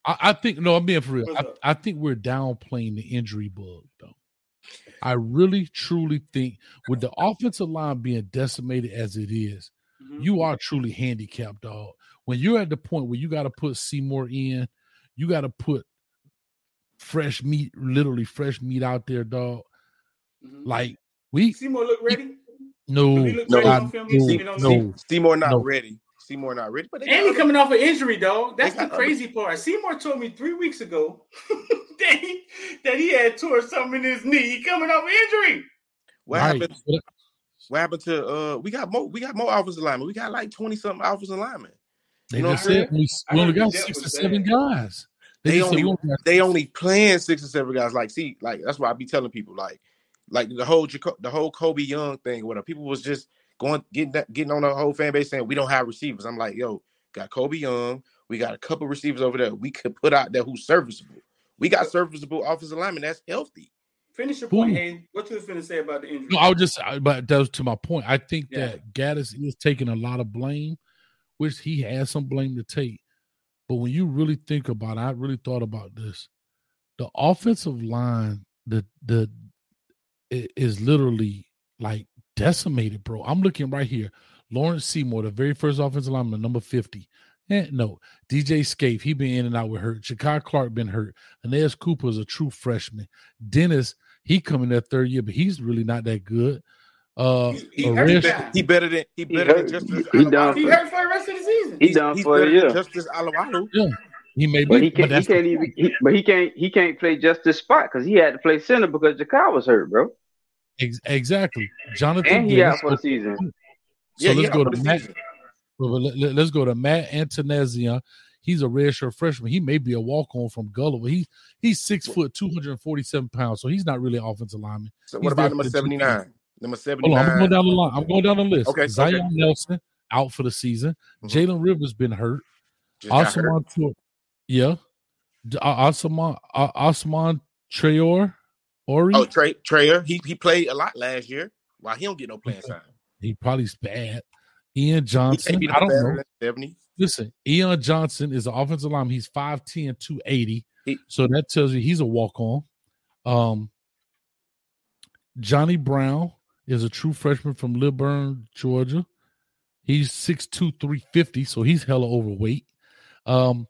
I, I think no, I'm being for real. I. I think we're downplaying the injury bug, though. I really, truly think with the offensive line being decimated as it is, Mhm. you are truly handicapped, dog. When you're at the point where you got to put Seymour in, you got to put fresh meat, literally fresh meat out there, dog. Mhm. Like we Seymour look ready. No, He No, ready I- on film. no, He seen it on no. Seymour not No. ready. Seymour not ready. But And he coming off an injury, dog. That's the got crazy part. Seymour told me three weeks ago that he that he had tore something in his knee. He coming off an injury. what right. happened? What happened to uh? We got more. We got more offensive linemen. We got like twenty something offensive linemen. They You know just what I'm said we, we only got six or seven bad. guys. They just said only- we only got They only playing six or seven guys. Like, see, like that's why I be telling people, like, like the whole Jaco- the whole Colbie Young thing. Whatever people was just going getting that, getting on the whole fan base saying we don't have receivers. I'm like, yo, got Colbie Young. We got a couple receivers over there. We could put out there who's serviceable. We got serviceable offensive linemen that's healthy. Finish your point, Hayden. What you was finna say about the injury? No, I was just, I- but that was to my point. I think Yeah. that Gattis is taking a lot of blame, which he has some blame to take. But when you really think about it, I really thought about this. The offensive line, the the i- is literally like decimated, bro. I'm looking right here. Lawrence Seymour, the very first offensive lineman, number 50. Eh, no, DJ Scaife, he been in and out with hurt. Jakai Clark been hurt. Inez Cooper is a true freshman. Dennis, he coming that third year, but he's really not that good. Uh, He- he a hurt. He better than he He better than. Justice. He Alawalu. done He hurt for the rest of the season. He done He's for better a year. Justice Alawalu. He may But be, he but can't. He can't even. He, but he can't. He can't play just this spot because he had to play center because Jakai was hurt, bro, ex- exactly. Jonathan and he Dennis. out for the season. So Yeah, let's go to Matt. season. Let, let, us go to Matt Antonezia. He's a redshirt freshman. He may be a walk on from Gulliver. He he's six foot, two hundred and forty seven pounds. So he's not really an offensive lineman. So He's what about number seventy nine? Number seventy Hold on, I'm going down the line. I'm going down the list. Okay, Zion okay. Nelson out for the season. Mhm. Jalen Rivers been hurt. Just got hurt. Yeah. Osman, Ousman Traore, Ori. Oh, Trey Trayer. He he played a lot last year. Why he don't get no playing time? he probably's bad. Ian Johnson. no I don't know. seventy. Listen, Ian Johnson is an offensive lineman. He's 5'10, 280. He- so that tells you he's a walk on. Um, Johnny Brown is a true freshman from Lilburn, Georgia. He's 6'2, 350, so he's hella overweight. Um,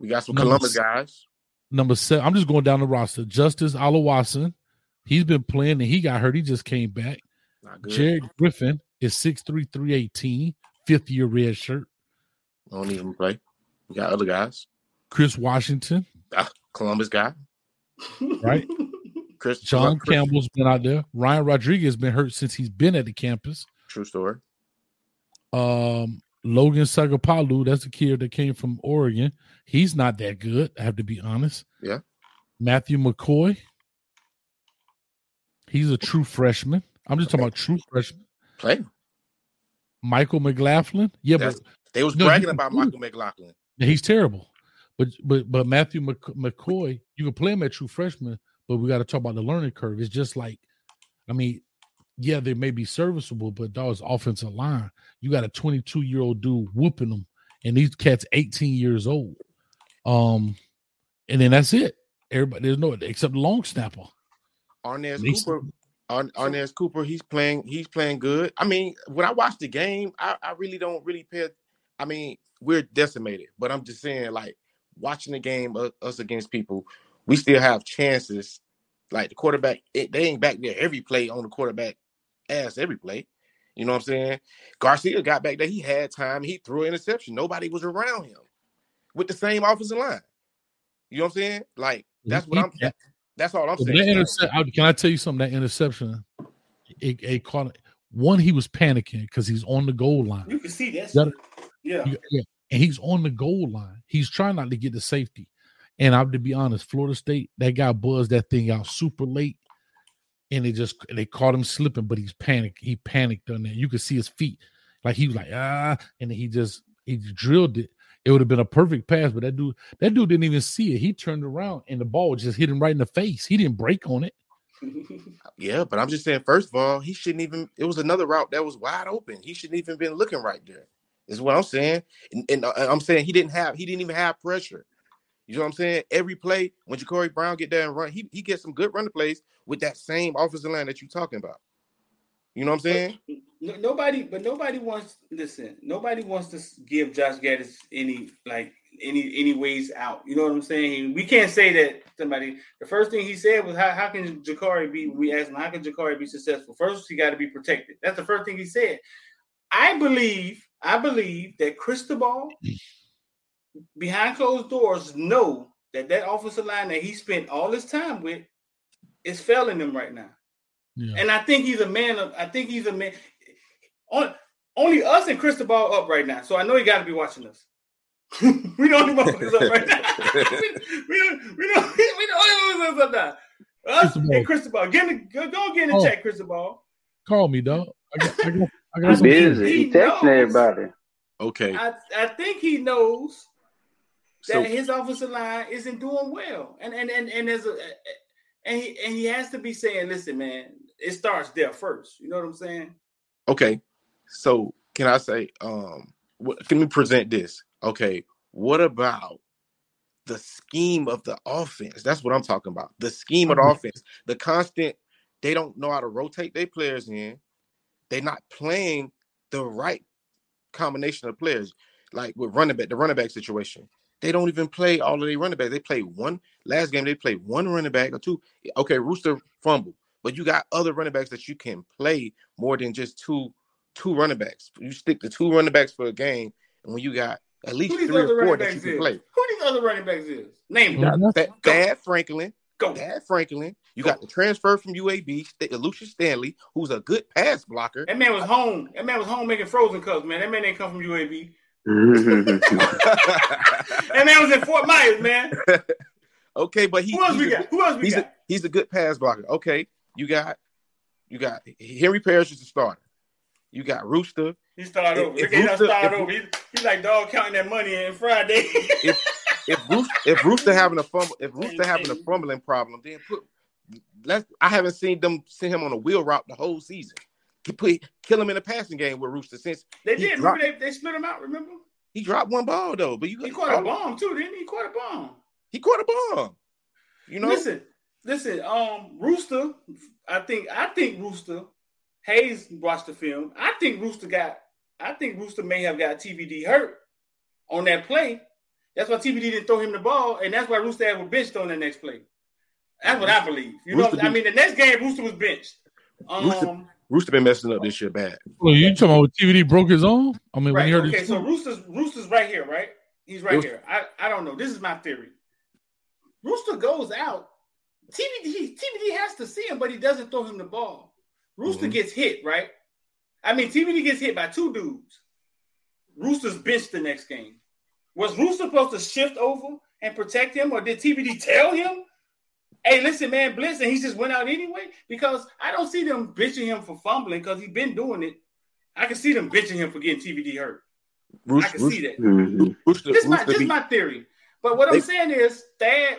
We got some Number Columbus guys. number seven, I'm just going down the roster. Justice Alawason, he's been playing and he got hurt. He just came back. Jared Griffin is 6'3, 318, fifth year red shirt. I Don't even play. We got other guys. Chris Washington, Ah, Columbus guy. Right. Chris John Chris- Campbell's been out there. Ryan Rodriguez been hurt since he's been at the campus. True story. Um, Logan Sagapalu, that's a kid that came from Oregon. He's not that good, I have to be honest. Yeah. Matthew McCoy. He's a true freshman. I'm just talking about true freshman. Play. Michael McLaughlin. Yeah, That's- but They was No, bragging about Michael McLaughlin. he's terrible. But but but Matthew McCoy, you can play him at true freshman, but we got to talk about the learning curve. It's just like, I mean, yeah, they may be serviceable, but dog's offensive line. You got a 22 year old dude whooping them, and these cats 18 years old. Um, and then that's it. Everybody, there's no except long snapper. Arnaz Cooper. Ar- Arnaz Cooper, he's playing. He's playing good. I mean, when I watch the game, I, I really don't really pay. I mean, we're decimated, but I'm just saying, like watching the game, uh, us against people, we still have chances. Like the quarterback, it, they ain't back there every play on the quarterback ass every play. You know what I'm saying? Garcia got back there. He had time. He threw an interception. Nobody was around him with the same offensive line. You know what I'm saying? Like that's what I'm. He- That's all I'm saying. that intercept, can I tell you something? That interception, it, it caught it. One, he was panicking because he's on the goal line. You can see that. That- Yeah. You- yeah, and he's on the goal line. He's trying not to get the safety. And I'm to be honest, Florida State, that guy buzzed that thing out super late, and they just they caught him slipping, but he's panicked. He panicked on there. You could see his feet, like he was like ah, and he just he drilled it. It would have been a perfect pass, but that dude that dude didn't even see it. He turned around and the ball just hit him right in the face. He didn't break on it. Yeah, but I'm just saying, first of all, he shouldn't even. It was another route that was wide open. He shouldn't even been looking right there. Is what I'm saying. And, and, uh, I'm saying he didn't have. He didn't even have pressure. You know what I'm saying? Every play when Jacurri Brown get there and run, he he gets some good running plays with that same offensive line that you're talking about. You know what I'm saying? No, nobody, but nobody wants. Listen, nobody wants to give Josh Gattis any like any any ways out. You know what I'm saying? We can't say that somebody. The first thing he said was, "How, how can Jacurri be?" We asked him, "How can Jacurri be successful?" First, he got to be protected. That's the first thing he said. I believe, I believe that Cristobal behind closed doors know that that offensive line that he spent all his time with is failing him right now. Yeah. And I think he's a man of. I think he's a man. On, only us and Cristobal up right now, so I know he got to be watching us. we the only motherfuckers up right now. we, we, don't- we, don't- we the only ones up now. Us Cristobal. and Cristobal. Get in the, go, go get in the Oh. chat, Cristobal. Call me, dog. I got, I got, I got I'm busy. He He texting knows. everybody. Okay. I, I think he knows that So his offensive line isn't doing well, and and and and there's a and he and he has to be saying, "Listen, man, it starts there first. You know what I'm saying? okay. So can I say? Um, what, can we present this? Okay. What about the scheme of the offense? That's what I'm talking about. The scheme of the offense. The constant. They don't know how to rotate their players in. They're not playing the right combination of players. Like with running back, the running back situation. They don't even play all of their running back. They play one last game. They played one running back or two. Okay, Rooster fumble, but you got other running backs that you can play more than just two two running backs. You stick to two running backs for a game, and when you got at least Who these three other or four running that you backs can is? play. Who these other running backs is? Name You them. Got Thad- Franklin, Go. Thad Franklin. You got the transfer from UAB, St- Lucius Stanley, who's a good pass blocker. That man was home. That man was home making frozen cups, man. That man didn't come from UAB. Mm-hmm. And that was in Fort Myers, man. okay, but he, Who else he's, we a, got? Who else we he's, got? a, he's a good pass blocker. Okay, you got you got Henry Parrish is the starter. You got Rooster. He started over. if him Rooster- start if- over. He, he like dog counting that money in Friday. If Rooster, if Rooster having a fumble, if Rooster having a fumbling problem, then put. Let's. I haven't seen them send him on a wheel route the whole season. Put kill him in the passing game with Rooster since they did. dropped- Remember they, they split him out. Remember? he dropped one ball though. But you He caught a bomb too, didn't he? He caught a bomb. He caught a bomb. You know. Listen, listen. Um, Rooster. I think. I think Rooster. Hayes watched the film. I think Rooster got. I think Rooster may have got TVD hurt on that play. That's why TVD didn't throw him the ball, and that's why Rooster had was benched on the next play. That's what I believe. You know, I mean, the next game Rooster was benched. Um, Rooster- Rooster been messing up this year bad. Well, you talking about when TVD broke his arm? I mean, when right. he heard Okay, his so Rooster's Rooster's right here, right? He's right Rooster- here. I, I don't know. This is my theory. Rooster goes out. TVD TVD has to see him, but he doesn't throw him the ball. Rooster Mhm. gets hit, right? I mean, TVD gets hit by two dudes. Rooster's benched the next game. Was Rooster supposed to shift over and protect him, or did TBD tell him, "Hey, listen, man, blitz," and he just went out anyway? Because I don't see them bitching him for fumbling because he's been doing it. I can see them bitching him for getting TVD hurt. I Rooster, can see that. Mhm. Rooster, This is my Rooster this my theory. But what I'm saying is Thad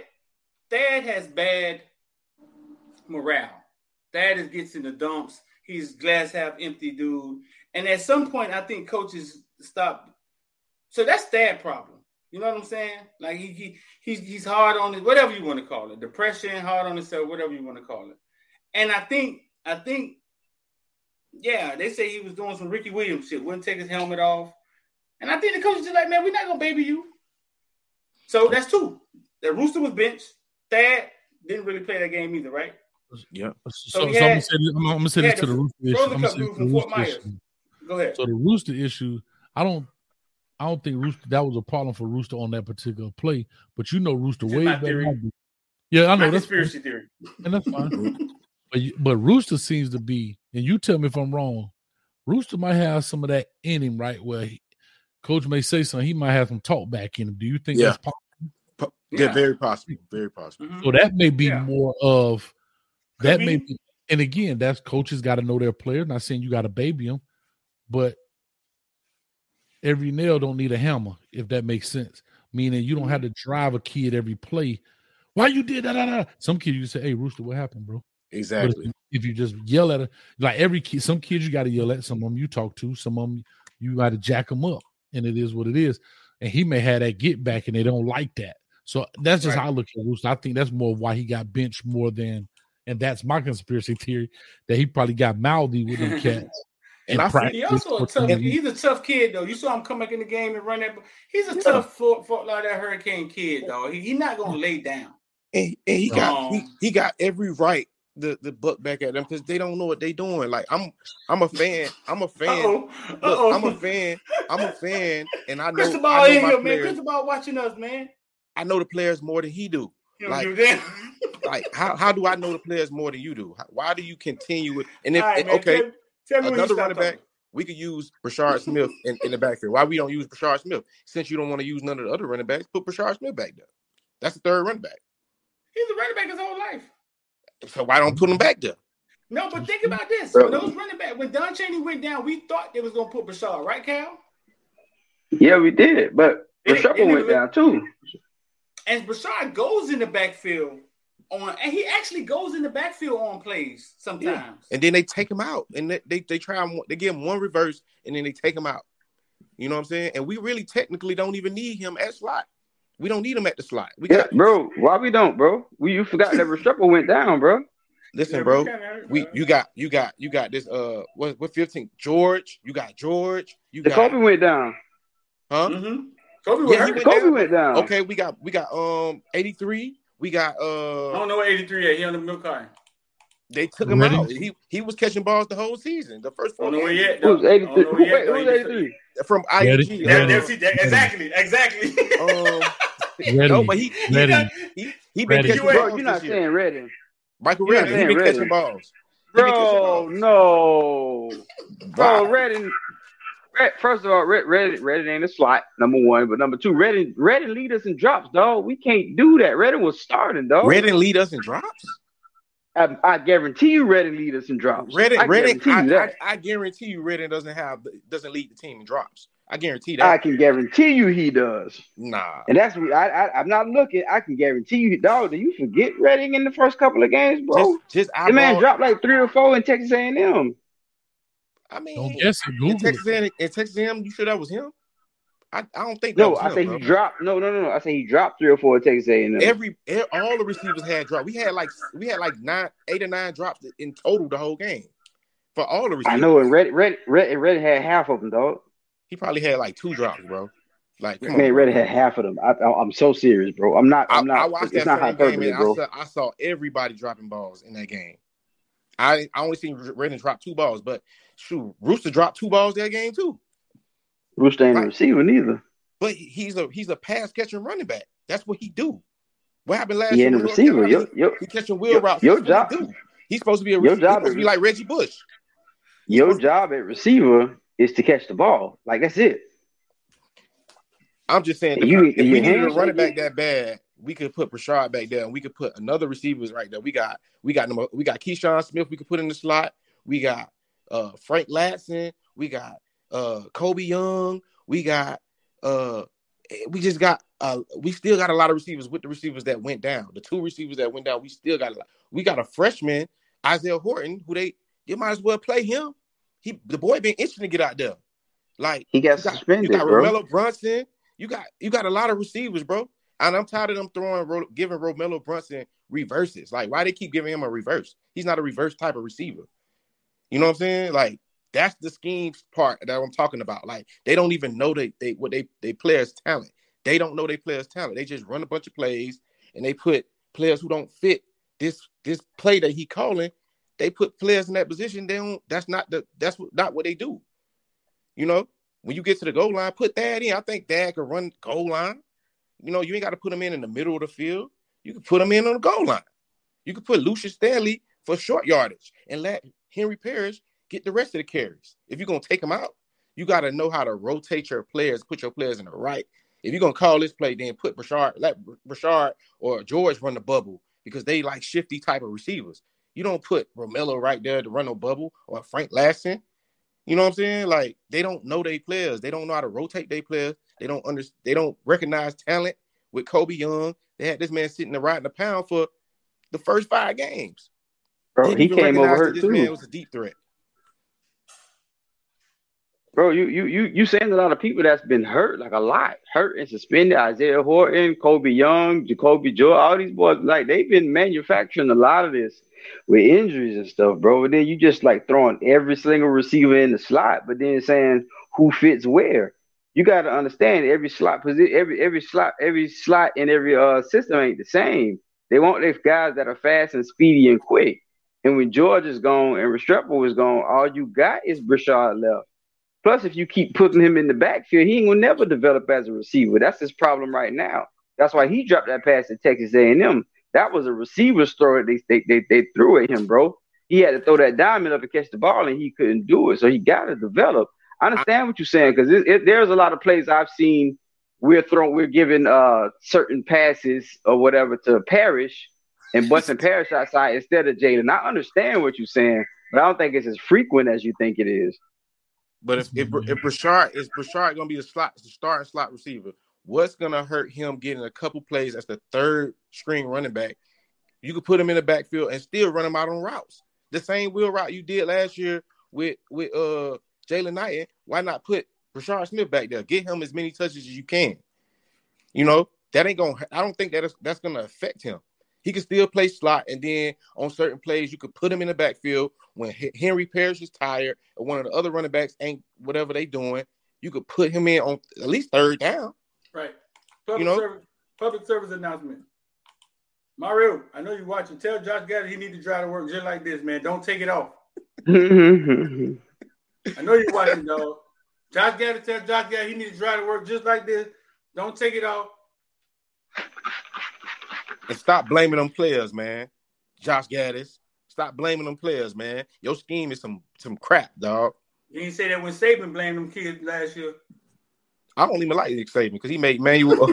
Thad has bad morale. Thad is gets in the dumps. He's glass half empty dude. And at some point, I think coaches stop. So that's Thad problem. You know what I'm saying? Like he, he he's he's hard on it, whatever you want to call it, depression, hard on himself, whatever you want to call it. And I think I think, yeah, they say he was doing some Ricky Williams shit, wouldn't take his helmet off. And I think the coach is just like, man, we're not gonna baby you. So that's two. The Rooster was benched. Thad didn't really play that game either, right? yeah. So, so I'm gonna had- say this, I'm, I'm gonna say this to the the rooster issue. Frozen I'm gonna say dude to the Myers. issue. Go ahead. So the rooster issue, I don't, I don't think rooster that was a problem for rooster on that particular play. But you know rooster way better. than I theory. do. Yeah, I know My that's conspiracy theory. and that's fine. but you- but rooster seems to be, and you tell me if I'm wrong. Rooster might have some of that in him, right? Where he, coach may say something, he might have some talk back in him. Do you think Yeah. that's possible? Po- yeah, Yeah. very possible. Very possible. Mhm. So that may be Yeah. more of Could that may be. be, and again, that's coaches got to know their players. Not saying you got to baby them, but every nail don't need a hammer, if that makes sense. Meaning you don't mm-hmm. have to drive a kid every play. Why you did that? Some kid you say, "Hey, Rooster, what happened, bro?" But if, Exactly. if you just yell at her, like every kid, some kids you got to yell at. Some of them you talk to. Some of them you got to jack them up, and it is what it is. And he may have that get back, and they don't like that. So that's just Right. how I look at Rooster. I think that's more why he got benched more than, and that's my conspiracy theory that he probably got mouthy with them cats. And in I practice He also a tough. He's a tough kid though. You saw him come back in the game and run that. He's a Yeah. tough Fort, Fort Lauderdale Hurricane kid, though. He's he not gonna lay down. and, and he got he, Um, he got every right the the buck back at them because they don't know what they're doing. Like I'm I'm a fan. I'm a fan. oh. Uh Look, oh. I'm a fan. I'm a fan, and I know Crystal I know in here, man. ball watching us, man. I know the players more than he do. You Like- Like how how do I know the players more than you do? Why do you continue with? And if right, man. okay, Tell, tell me another stop running back. talking. We could use Brashard Smith in, in the backfield. Why we don't use Brashard Smith? Since you don't want to use none of the other running backs, put Brashard Smith back there. That's the third running back. He's a running back his whole life. So why don't put him back there? No, but think about this. Bro. When those running back, when Don Chaney went down, we thought they was gonna put Bashar, right, Cal? Yeah, we did, but It- Rashard it- went down too. And Bashar goes in the backfield on, and he actually goes in the backfield on plays sometimes. And then they take him out, and they they, they try him. They give him one reverse, and then they take him out. You know what I'm saying? And we really technically don't even need him at slot. We don't need him at the slot. We Yeah, got bro. Why we don't, bro? We you forgot that Restrepo went down, bro. listen, Yeah, bro. we We you got you got you got this uh what what 15 George you got George you The got Kobe went down. huh Mhm. Kobe Yeah, was he hurt. went Kobe down. went down. okay we got we got um 83 we got I uh don't know what 83 yet. He on the milk card. they took him Ready? out he he was catching balls the whole season the first I four don't know where games yet. Who's. I 83? don't know yet, wait, though. 83? from Ready? IUG That, Ready. that, that, exactly, exactly. um Ready, no but he he, ready. he, he been Ready. catching You balls you're not this year. saying Redding. Michael you're Redding he saying been catching balls He been catching Bro, no. Bro, Wow. Red, first of all, Red, Red, Redding ain't a slot, number one. But number two, Redding, Redding lead us in drops, dog. We can't do that. Redding was starting, dog. Redding lead us in drops I, I guarantee you, Redding lead us in drops. Redding I guarantee I. I, I guarantee you Redding doesn't have doesn't lead the team in drops I guarantee that. I, can guarantee you he does. nah And that's what I, I, I'm not looking. I can guarantee you, dog. Do you forget Redding in the first couple of games, bro? just just the man dropped like three or four in Texas A&M. I mean, Don't guess it. in Google Texas, it. A&M, in Texas A&M, you sure that was him? I, I don't think that No, was I him, say bro. he dropped. No, no, no, no. I say he dropped three or four in Texas A&M. Every, all the receivers had dropped. We had like we had like nine, eight or nine drops in total the whole game for all the receivers. I know, and Red, Red, Red, Red had half of them, dog. he probably had like two drops, bro. Like, Man, on, Red bro. had half of them. I, I, I'm so serious, bro. I'm not. I, I'm not. I watched it's that not same game hyperbole, and bro. I saw, I saw everybody dropping balls in that game. I I only seen Redding drop two balls, but shoot, Rooster dropped two balls that game too. Rooster ain't a Right. receiver neither. But he's a he's a pass catching running back. That's what he do. What happened last He year? ain't a receiver. Yo, yo, He catching wheel Your- routes. your That's he job- do. He's supposed to be a your receiver. He's job supposed to be like Reggie Bush. your job at receiver is to catch the ball. Like that's it. I'm just saying, You- if we your needed a running back that bad, we could put Brashard back there, and we could put another receivers right there. We got we got number we got Keyshawn Smith. We could put in the slot. We got uh Frank Ladson. We got uh Colbie Young. We got uh we just got uh we still got a lot of receivers with the receivers that went down. The two receivers that went down, we still got a lot. We got a freshman, Isaiah Horton, who they you might as well play him. He the boy been itching to get out there. Like He got got, suspended, you got bro. Romello Brunson. You got you got a lot of receivers, bro. And I'm tired of them throwing Ro- giving Romello Brunson reverses. Like, why they keep giving him a reverse? He's not a reverse type of receiver. You know what I'm saying? Like, that's the scheme part that I'm talking about. Like, they don't even know they they what they they players talent. They don't know they players talent. They just run a bunch of plays and they put players who don't fit this this play that he calling. They put players in that position. They don't. That's not the. That's not what they do. You know, when you get to the goal line, put that in. I think Dad could run goal line. You know, you ain't got to put him in in the middle of the field. You can put him in on the goal line. You can put Lucius Stanley for short yardage and let Henry Parrish get the rest of the carries. If you're gonna take him out, you got to know how to rotate your players, put your players in the right. If you're gonna call this play, then put Brashard, let Brashard or George run the bubble because they like shifty type of receivers. You don't put Romello right there to run no bubble or Frank Ladson. You know what I'm saying? Like they don't know their players. They don't know how to rotate their players. They don't under, They don't recognize talent. With Colbie Young, they had this man sitting there riding the pound for the first five games. Bro, he came over hurt this too. man was a deep threat. Bro, you you you you saying a lot of people that's been hurt, like a lot, hurt and suspended. Isaiah Horton, Colbie Young, Jacoby Joy, all these boys, like they've been manufacturing a lot of this with injuries and stuff, bro. But then you just like throwing every single receiver in the slot, but then saying who fits where. You got to understand every slot position, every every slot, every slot in every uh system ain't the same. They want these guys that are fast and speedy and quick. And when George is gone and Restrepo is gone, all you got is Brashard left. Plus, if you keep putting him in the backfield, he ain't gonna never develop as a receiver. That's his problem right now. That's why he dropped that pass to Texas A&M. That was a receiver's throw they, they they they threw at him, bro. He had to throw that diamond up and catch the ball, and he couldn't do it. So he got to develop. I understand what you're saying because it, it, there's a lot of plays I've seen. We're throwing, we're giving uh certain passes or whatever to Parrish and busting Parrish outside instead of Jalen. I understand what you're saying, but I don't think it's as frequent as you think it is. But if if, if Brashard is Brashard gonna be the slot, the starting slot receiver, what's gonna hurt him getting a couple plays as the third string running back? You could put him in the backfield and still run him out on routes. The same wheel route you did last year with with uh Jalen Knight, Why not put Brashard Smith back there? Get him as many touches as you can. You know that ain't gonna. I don't think that is, that's gonna affect him. He can still play slot, and then on certain plays, you could put him in the backfield when Henry Parrish is tired, or one of the other running backs ain't whatever they doing. You could put him in on at least third down. Right. Public You know? service public service announcement. Mario, I know you're watching. Tell Josh Gaddy he need to drive to work just like this, man. Don't take it off. I know you're watching, dog. Josh Gaddy tell Josh Gaddy he needs to drive to work just like this. Don't take it off. And stop blaming them players, man. Josh Gattis, stop blaming them players, man. Your scheme is some some crap, dog. You didn't say that when Saban blamed them kids last year. I don't even like Nick Saban because he made Manuel.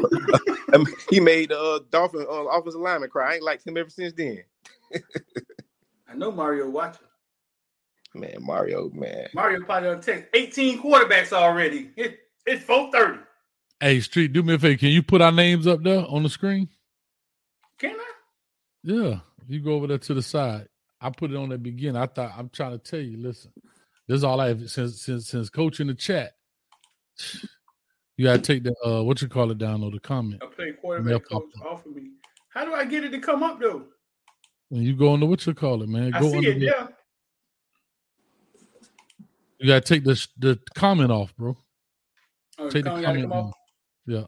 he made uh, Dolphin uh, offensive lineman cry. I ain't liked him ever since then. I know Mario watching. Man, Mario, man. Mario probably on text 18 quarterbacks already. It, it's 430. Hey, Street, do me a favor. Can you put our names up there on the screen? Can I? Yeah. You go over there to the side, I put it on the beginning. I thought I'm trying to tell you. Listen, this is all I have since since since coach in the chat. You gotta take the uh what you call it down or the comment. I play Yeah, quarterback pop coach off of me. How do I get it to come up though? When you go under what you call it, man. I Go see it, the, yeah. You gotta take the the comment off, bro. Oh, Take the comment come down. Yeah.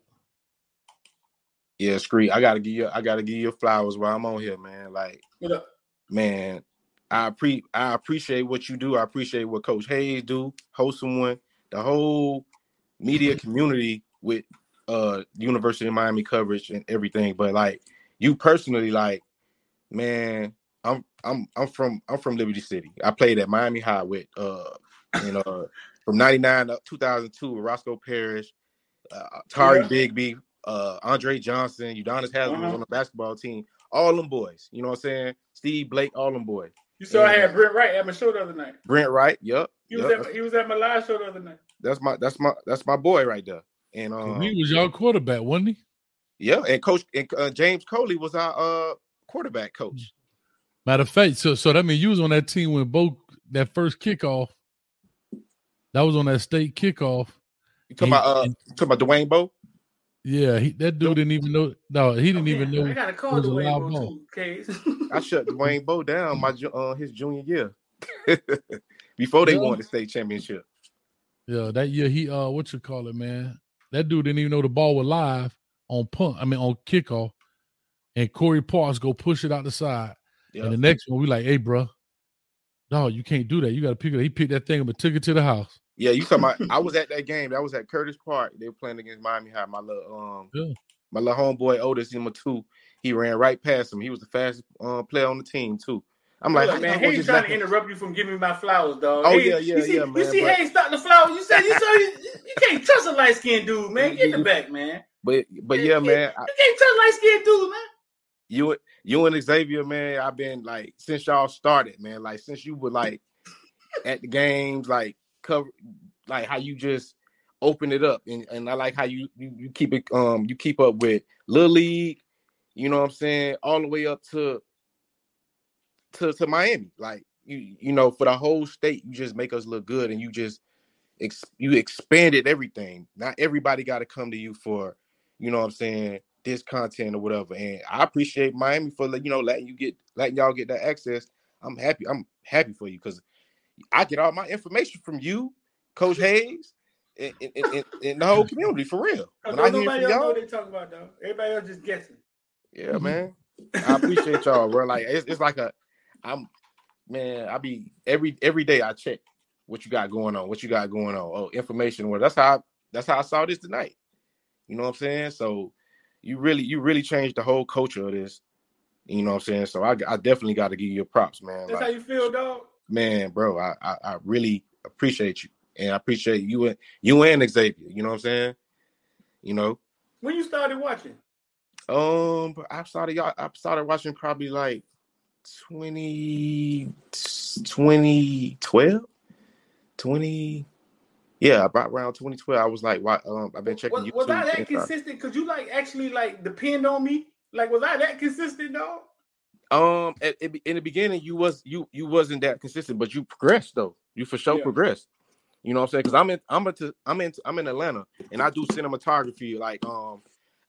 Yeah, Scree. I gotta give you. I gotta give you flowers while I'm on here, man. Like, What man, I pre I appreciate what you do. I appreciate what Coach Hayes do. Host someone, the whole media community with uh University of Miami coverage and everything. But like you personally, like, man, I'm I'm I'm from I'm from Liberty City. I played at Miami High with uh you know from 99 to 2002 with Roscoe Parrish, uh, Tari Yeah. Bigby, uh, Andre Johnson, Udonis Haslem was Uh-huh. on the basketball team. All them boys, you know what I'm saying? Steve Blake, all them boys. You saw I Yeah. had Brent Wright at my show the other night. Brent Wright, yep, He was yep. at he was at my live show the other night. That's my that's my that's my boy right there. And um, he was your quarterback, wasn't he? yeah, and coach and uh, James Coley was our uh quarterback coach. Matter of fact, so so that means you was on that team when both that first kickoff. That was on that state kickoff. You talking He- about uh you talking about Dwayne Bowe? Yeah, he, that dude didn't even know. No, he didn't Oh, even know. I know. got a it call was to a live Bowe ball. too, Case. I shut Dwayne Bowe down my uh, his junior year before they Yeah. won the state championship. Yeah, that year he uh, what you call it, man? That dude didn't even know the ball was live on punt. I mean on kickoff, and Corey Parks go push it out the side. Yeah. And the next one, we like, hey, bro, no, you can't do that. You got to pick it. up. He picked that thing up and took it to the house. Yeah, you talking about? I was at that game. That was at Curtis Park. They were playing against Miami High. My little um, Yeah. my little homeboy Otis number two. He ran right past him. He was the fastest uh, player on the team too. I'm like, Look, man, Hayes trying to interrupt you from giving me my flowers, dog. Oh, Hayes, yeah, yeah, you see, yeah, You see but- Hayes starting the flowers. You said you saw you, you can't trust a light skinned dude, man. Get in the back, man. But but yeah, man, I, You can't trust a light skinned dude, man. you you and Xavier, man, I've been like since y'all started, man. Like since you were like at the games, like cover, like how you just open it up, and, and I like how you, you you keep it um you keep up with Little League, you know what I'm saying, all the way up to to to Miami. Like you you know for the whole state, you just make us look good, and you just ex, you expanded everything. Not everybody got to come to you for, you know what I'm saying, this content or whatever. And I appreciate Miami for you know letting you get letting y'all get that access. I'm happy. I'm happy for you because I get all my information from you, Coach Hayes, and, and, and, and the whole community for real. When I hear nobody from else know y'all, what they talk about, though. Everybody else just guessing. yeah, man. I appreciate y'all, bro. Like it's, it's like a, I'm, man. I be every every day I check what you got going on, what you got going on. Oh, information. Well, that's how I, that's how I saw this tonight. You know what I'm saying? So you really you really changed the whole culture of this. You know what I'm saying? So I, I definitely got to give you your props, man. That's Like, how you feel, dog. Man, bro, I, I I really appreciate you, and I appreciate you and you and Xavier. You know what I'm saying? You know, When you started watching, um, I started y'all. I started watching probably like 20, 2012, 20. Yeah, about around 2012. I was like, why? Um, I've been checking was, YouTube. was I that consistent? Could you like actually like depend on me? Like, was I that consistent, dog? Um, at, at- in the beginning, you was you you wasn't that consistent, but you progressed though. You for sure Yeah. progressed. You know what I'm saying? Because I'm in I'm into I'm in I'm in Atlanta and I do cinematography. Like um,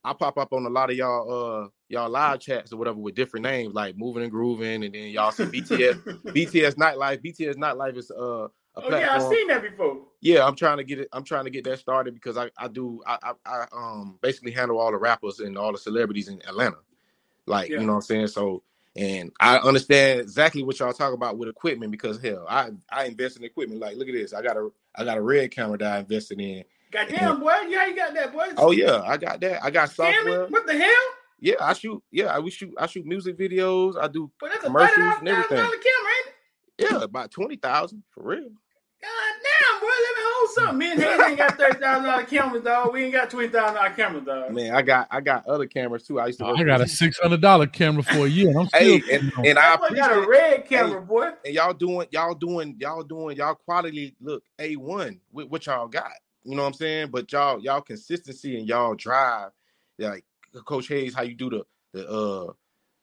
I pop up on a lot of y'all uh y'all live chats or whatever with different names like moving and grooving, and then y'all see BTS BTS nightlife. BTS nightlife is uh a Oh yeah, I've seen that before. Yeah, I'm trying to get it. I'm trying to get that started because I I do I I, I um basically handle all the rappers and all the celebrities in Atlanta. Like Yeah. you know what I'm saying. So and I understand exactly what y'all talk about with equipment because hell, I I invest in equipment. Like look at this, I got a I got a red camera that I invested in. Goddamn, boy, yeah, you got that, boy. Oh yeah, I got that. I got software. what the hell? Yeah, I shoot. Yeah, I we shoot. I shoot music videos. I do. Boy, that's Commercials thirty and everything. camera, ain't it? Yeah, about twenty thousand for real. God damn, boy, let me hold something. Me and Hayes ain't got thirty thousand dollar cameras, dog. We ain't got twenty thousand dollar cameras, dog. Man, I got I got other cameras too. I used to. work I got a six hundred dollar camera for a year, and I'm still. Hey, and, you know, and I That boy got a appreciate red camera, boy. and y'all doing y'all doing y'all doing y'all quality look a one with what y'all got. You know what I'm saying? But y'all y'all consistency and y'all drive, like Coach Hayes, how you do the the uh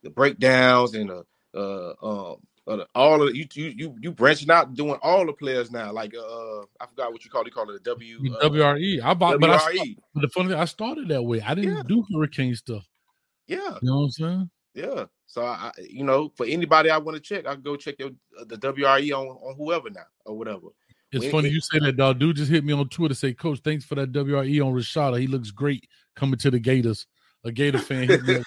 the breakdowns and the uh um uh, the- all of you you you you branching out doing all the players now. Like uh I forgot what you call it. You call it a W uh, WRE. I bought, but I WRE. but the funny thing, I started that way. I didn't Yeah. do hurricane stuff. Yeah, You know what I'm saying? yeah. So I, you know for anybody I want to check, I can go check your, the WRE on on whoever now or whatever. It's When- funny you say that, dog. Dude just hit me on Twitter. Say, Coach, thanks for that WRE on Rashada. He looks great coming to the Gators. A Gator fan hit me up.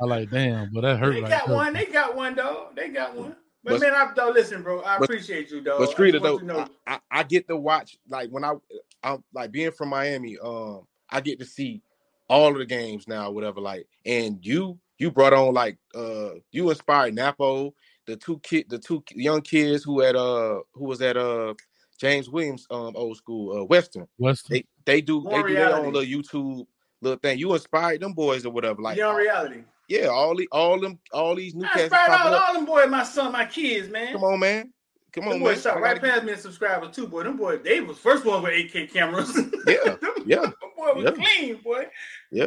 I like, damn, but that hurt. They right got there. one. They got one, dog. They got one. But, But- man, I don't listen, bro. I but- appreciate you, dog. But I Streeter though, you know- I, I, I get to watch like when I I'm like being from Miami, um, I get to see all of the games now, whatever. Like, and you you brought on like uh you inspired Napo, the two kid, the two young kids who had uh who was at uh James Williams, um, old school uh, Western. Western. They they do More they do their reality. own little YouTube little thing. You inspired them boys or whatever. Like Young reality. yeah, all the all them all these new I cats inspired all, up. all them boys, my son, my kids, man. Come on, man. Come Them on, man. boys shot right past me and subscribers too, boy. Them boys, they was first one with 8K cameras. Yeah, yeah. Them boy was Yeah. clean, boy. Yeah.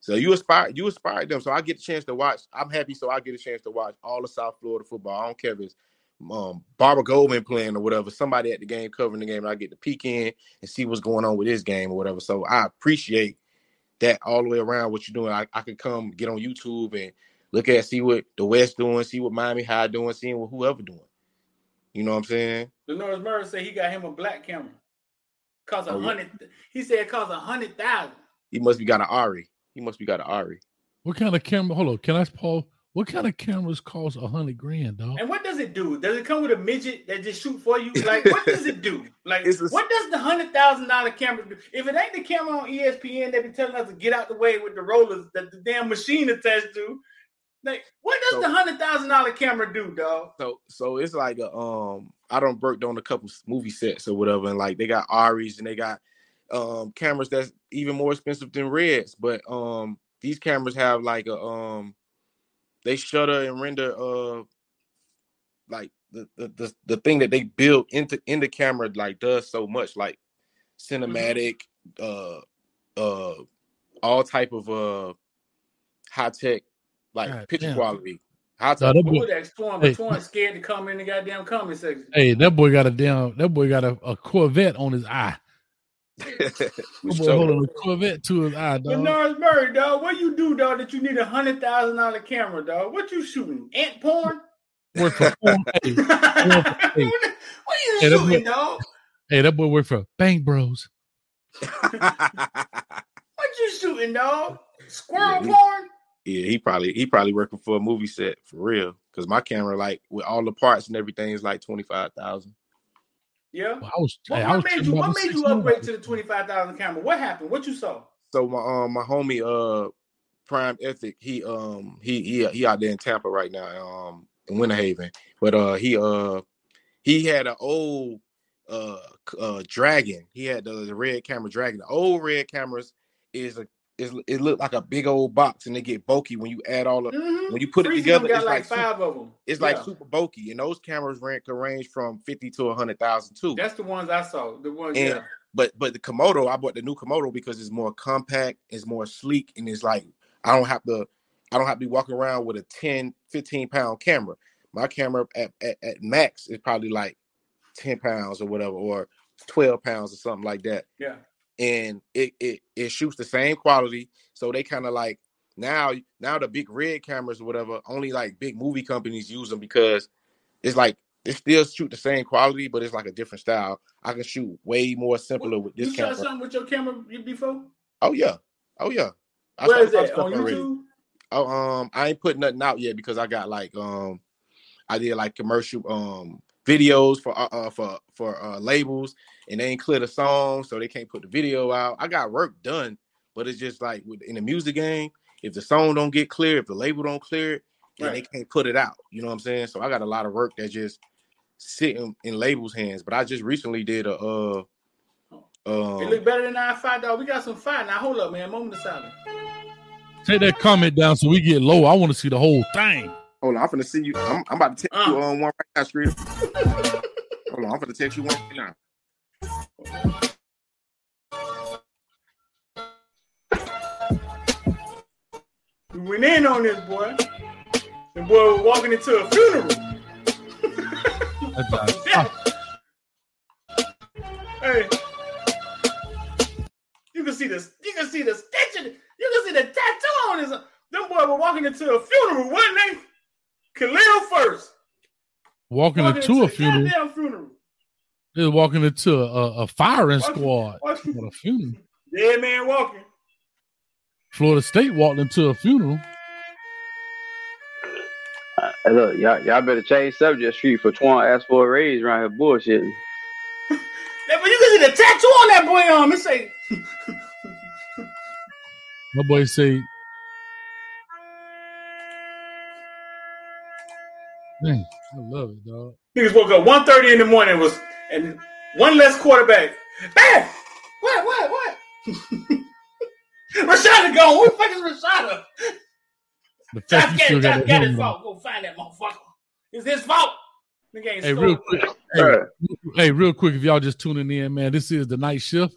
So you inspired you inspired them. So I get a chance to watch. I'm happy so I get a chance to watch all the South Florida football. I don't care if it's um Barbara Goleman playing or whatever, somebody at the game covering the game, and I get to peek in and see what's going on with this game or whatever. So I appreciate that all the way around what you're doing. I, I could come get on YouTube and look at see what the West doing, see what Miami High doing, seeing what whoever doing. You know what I'm saying? Lenoris Murray said he got him a black camera. Cost a Oh, yeah. hundred. He said it cost a hundred thousand. He must be got an ARRI. He must be got an ARRI. What kind of camera? Hold on. Can I ask Paul? What kind of cameras cost a hundred grand, dog? And what does it do? Does it come with a midget that just shoot for you? Like, what does it do? Like, a- what does the hundred thousand dollar camera do? If it ain't the camera on ESPN, they be telling us to get out the way with the rollers that the damn machine attached to. Like, what does So- the hundred thousand dollar camera do, dog? So so it's like a um I don't worked on a couple movie sets or whatever, and like they got ARRIs and they got um cameras that's even more expensive than Reds, but um these cameras have like a um they shutter and render uh like the the the, the thing that they build into in the camera like does so much like cinematic uh uh all type of uh high tech like God picture damn. quality high Nah, tech that boy, was that Twan? Hey. But Twan scared to come in the goddamn comment section. hey, that boy got a damn. That boy got a, a Corvette on his eye. Oh, that boy So- holding a Corvette to his eye, dog. Bernard Murray, dog. What you do, dog? That you need a hundred thousand dollar camera, dog? What you shooting? Ant porn? Work for four, hey, what are you Hey, that shooting, boy- dog? hey, that boy work for Bank Bros. What you shooting, dog? Squirrel Yeah, he- porn? Yeah, he probably he probably working for a movie set for real. Cause my camera, like with all the parts and everything, is like twenty five thousand. Yeah. Well, I was, What, hey, I what was made you? What made you upgrade to the twenty five thousand camera? What happened? What you saw? So my um my homie uh Prime Ethic, he um he he he out there in Tampa right now, um in Winter Haven. But uh he uh he had an old uh uh dragon. He had the, the red camera dragon. The old red cameras is a is it looked like a big old box and they get bulky when you add all the Mhm. when you put it together. It's like like super- five of them. It's like Yeah. super bulky, and those cameras can range from fifty to a hundred thousand too. That's the ones I saw. The ones, And- yeah. But but the Komodo, I bought the new Komodo because it's more compact, it's more sleek, and it's like I don't have to I don't have to be walking around with a 10, 15 pound camera. My camera at, at, at max is probably like 10 pounds or whatever, or 12 pounds or something like that. Yeah. And it it it shoots the same quality. So they kind of like now now the big red cameras or whatever, only like big movie companies use them because it's like it still shoot the same quality, but it's like a different style. I can shoot way more simpler with this You this shot camera. something with your camera before? Oh yeah, oh yeah. I Where shot is a lot of that? On already. YouTube? Oh, um, I ain't put nothing out yet because I got like um, I did like commercial um videos for uh, uh for for uh labels, and they ain't clear the song, so they can't put the video out. I got work done, but it's just like in the music game, if the song don't get clear, if the label don't clear it, then Right. they can't put it out. You know what I'm saying? So I got a lot of work that just sitting in labels' hands. But I just recently did a uh. Um, It look better than I five dog. We got some fire now. Hold up, man. Moment of silence. Take that comment down so we get low. I want to see the whole thing. Hold on, I'm finna see you. I'm, I'm about to text you Uh. on one right now, Street. Hold on, I'm finna text you one right now. We went in on this boy. The boy was walking into a funeral. Hey. You can see the you can see the stitch in it. You can see the tattoo on his. Them boy were walking into a funeral, wasn't they? Khalil first. walking Walking into a funeral. goddamn funeral. They're walking into a, a, a firing Walking- squad. walking- What a funeral. Dead man walking. Florida State walked into a funeral. Hey, look, y'all, y'all better change subject street for Twan asked for a raise around here bullshitting. Yeah, but you can see the tattoo on that boy arm. It say My boy say, "Man, I love it, dog." niggas woke up 1.30 in the morning was and One less quarterback. Bam! What? What? What? Rashada gone. Who the fuck is Rashada? The fact Josh you Gattis, still got Josh that Gattis' helmet on. fault. Go find that motherfucker. It's his fault. Hey, real quick. Hey, hey, real quick, if y'all just tuning in, man, this is the night shift.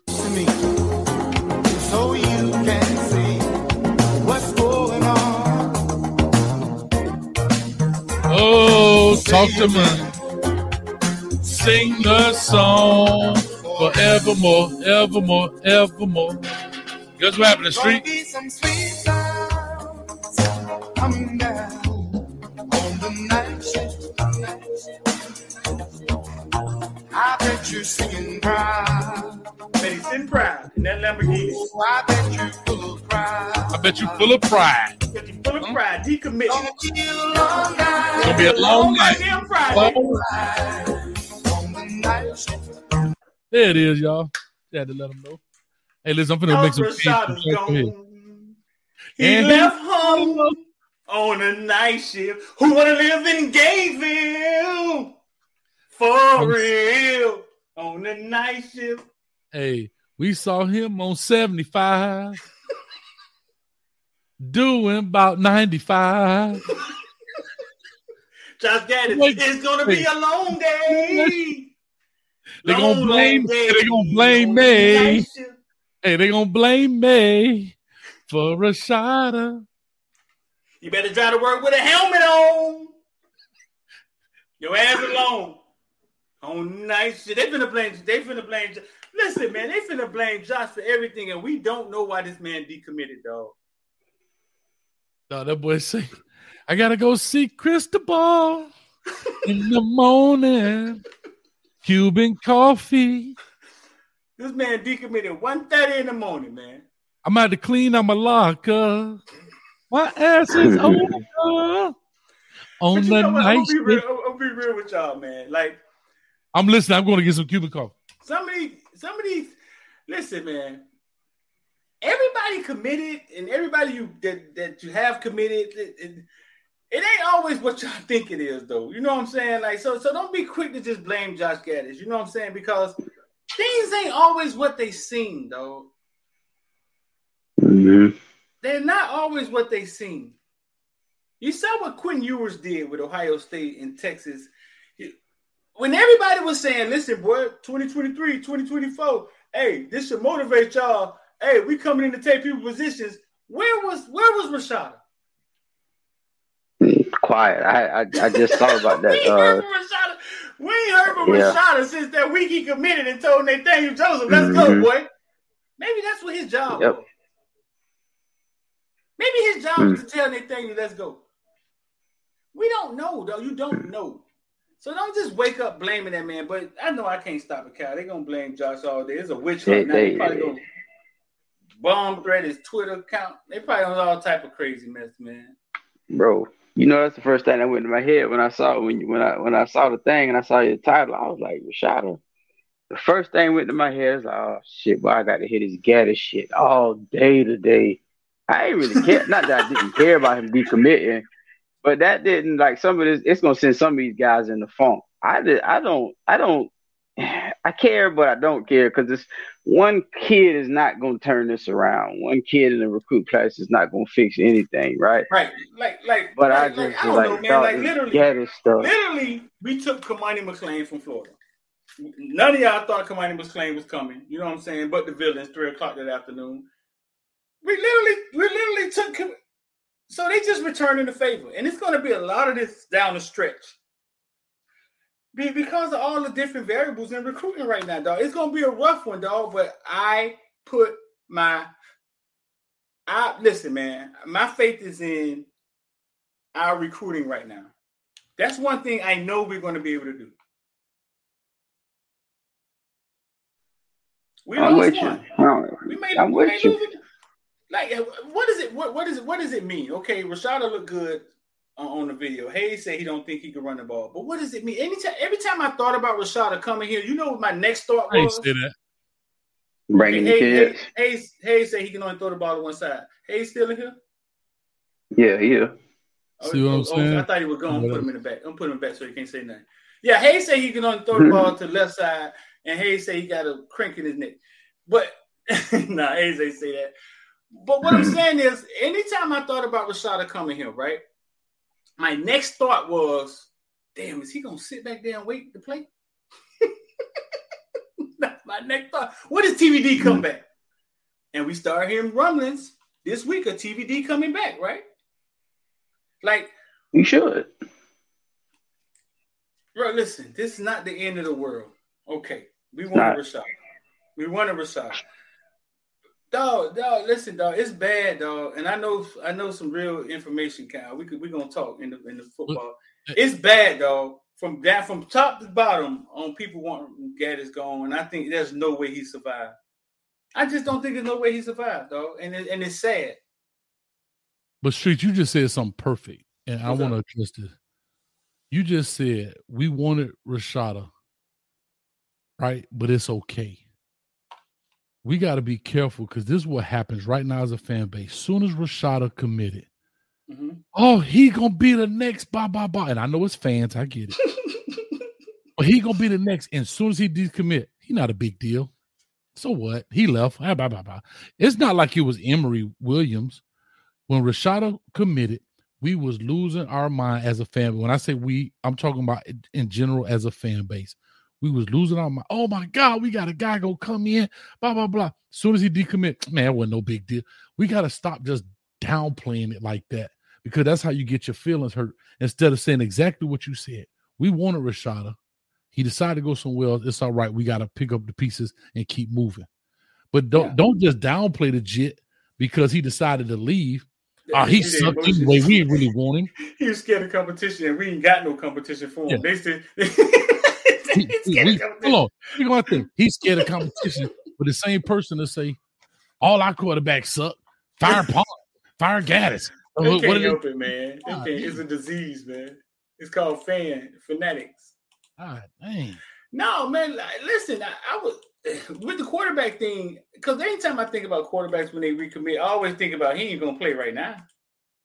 Talk to me. Sing the song forevermore, evermore, evermore. Guess what happened in the Gonna street? I bet you're singing proud. Man, he's sitting proud in that Lamborghini. Oh, I bet you're full of pride. I bet you full of pride. But he's full of pride. Decommitted. Gonna be a long night. It's gonna be a long night. goddamn Friday. Long- on the night shift. There it is, y'all. Had to let them know. Hey, listen, I'm finna make some cheese. Rashada's Go ahead. gone. He And- left home on a night shift. Who wanna live in Gainesville? For real. On the night shift. Hey, we saw him on 75, doing about 95. Josh Gattis, Wait, it's gonna be a long day. They gonna blame- day they gonna blame me. Hey, they gonna blame me for Rashada. You better try to work with a helmet on. Your ass alone. On night shit. They finna blame they finna blame Listen, man, they finna blame Josh for everything, and we don't know why this man decommitted, dog. No, that boy say, I gotta go see Cristobal in the morning. Cuban coffee. This man decommitted 1.30 in the morning, man. I'm about to clean out my locker. My ass is over on But you the know what? I'm night gonna, be real. I'm gonna be real with y'all, man. Like I'm listening. I'm going to get some Cuban coffee. somebody, somebody, listen, man. Everybody committed, and everybody you that, that you have committed, it, it, it ain't always what y'all think it is, though. You know what I'm saying? Like, so, so don't be quick to just blame Josh Gattis. You know what I'm saying? Because things ain't always what they seem, though. Mhm. They're not always what they seem. You saw what Quinn Ewers did with Ohio State and Texas. When everybody was saying, listen, boy, 2023, 2024, hey, this should motivate y'all. Hey, we coming in to take people positions. Where was where was Rashada? Quiet. I, I I just thought about we that. heard Uh, from Rashada. We ain't heard from Yeah. Rashada since that week he committed and told Nathaniel Joseph, let's go, Mhm. boy. Maybe that's what his job Yep. was. Maybe his job Mm. was to tell Nathaniel, let's go. We don't know, though. You don't know. So don't just wake up blaming that man. But I know I can't stop a cow. They're gonna blame Josh all day. It's a witch hunt. now. They, probably gonna bomb threat his Twitter account. They probably on all type of crazy mess, man. bro, you know that's the first thing that went in my head when I saw when when I when I saw the thing and I saw your title. I was like, Rashada. The first thing went to my head is oh shit, boy, I got to hit his Gattis shit all day today. I ain't really care. Not that I didn't care about him decommitting, but that didn't like some of this. It's gonna send some of these guys in the funk. I did. I don't. I don't. I care, but I don't care because this one kid is not gonna turn this around. One kid in the recruit class is not gonna fix anything, right? Right. Like, like, But I just like, I don't like, know, man. Like this literally, Gattis stuff. literally, we took Cormani McClain from Florida. None of y'all thought Cormani McClain was coming. You know what I'm saying? But the villains, three o'clock that afternoon. We literally, we literally took. So they just returning the favor, and it's going to be a lot of this down the stretch. Be- Because of all the different variables in recruiting right now, dog. It's going to be a rough one, dog. But I put my, I listen, man. My faith is in our recruiting right now. That's one thing I know we're going to be able to do. We I'm with you. We made. I'm we with you. it. Like, uh, what is it? What what is it? What does it mean? Okay, Rashada looked good on, on the video. Hayes said he don't think he can run the ball, but what does it mean? Anytime, every time I thought about Rashada coming here, you know what my next thought I ain't was? say that. Bringing the Hayes, kids. Hayes, Hayes, Hayes said he can only throw the ball to one side. Hayes still in here? Yeah, yeah. See what I'm saying? I thought he was going to put him in the back. I'm putting him back so he can't say nothing. Yeah, Hayes said he can only throw the ball to the left side. and Hayes say he got a crank in his neck. But nah, Hayes ain't say that. But what I'm mm-hmm. saying is, anytime I thought about Rashada coming here, right? My next thought was, damn, is he gonna sit back there and wait to play? That's my next thought. What is TVD mm-hmm. come back? And we start hearing rumblings this week of TVD coming back, right? Like, we should. bro, listen, this is not the end of the world. Okay, we want a Rashad. We want a Rashad. Dog, dog, listen, dog, it's bad, dog. And I know, I know some real information, Kyle. We could, we gonna talk in the in the football. Mm, eh. It's bad, dog. From down from top to bottom, on people wanting Gattis gone. And I think there's no way he survived. I just don't think there's no way he survived, dog. And it, and it's sad. But Street, you just said something perfect, and I want to address this. You just said we wanted Rashada, right? But it's okay. We got to be careful because this is what happens right now as a fan base. Soon as Rashada committed, Mhm. oh, he gonna be the next blah blah blah. And I know it's fans, I get it, but he gonna be the next. And as soon as he decommit, he not a big deal. So what? He left. Ah, blah, blah, blah. It's not like it was Emory Williams when Rashada committed. We was losing our mind as a fan. When I say we, I'm talking about in general as a fan base. We was losing our mind. Oh my God, we got a guy go come in, blah blah blah. As soon as he decommit, man, it wasn't no big deal. We got to stop just downplaying it like that because that's how you get your feelings hurt. Instead of saying exactly what you said, we wanted Rashada. He decided to go somewhere else. It's all right. We got to pick up the pieces and keep moving. But don't Yeah. don't just downplay the jit because he decided to leave. Oh, he did sucked anyway. We ain't really want him. He was scared of competition, and we ain't got no competition for him. Yeah. They still, He's we- scared we- of competition. hold on. Gonna think he's scared of competition, but the same person to say all our quarterbacks suck. Fire Paul, fire Gattis. They What- can't help it, man. They Ah, can't. It's a disease, man. It's called fan fanatics. God dang. No, man. like, Listen, I, I was with the quarterback thing because anytime I think about quarterbacks when they recommit, I always think about he ain't gonna play right now.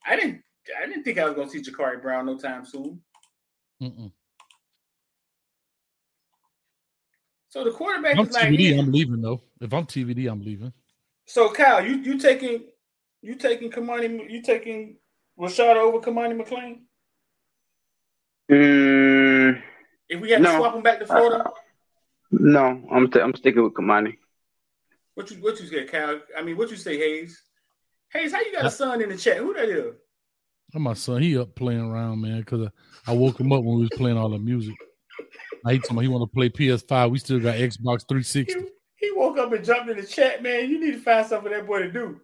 I didn't. I didn't think I was gonna see Jacurri Brown no time soon. Mm-mm. So the quarterback I'm is like, TVD, yeah. I'm leaving though. If I'm TVD, I'm leaving. so Kyle, you you taking you taking Cormani, you taking Rashad over Cormani McClain? Mm, If we had to swap him back to Florida, no, I'm t- I'm sticking with Cormani. what you what you say, Kyle? I mean, what you say, Hayes? Hayes, how you got a son in the chat? Who that is? And my son, he up playing around, man, because I, I woke him up when we was playing all the music. I told him he want to play PS5. We still got Xbox 360. He, he woke up and jumped in the chat, man. You need to find something for that boy to do.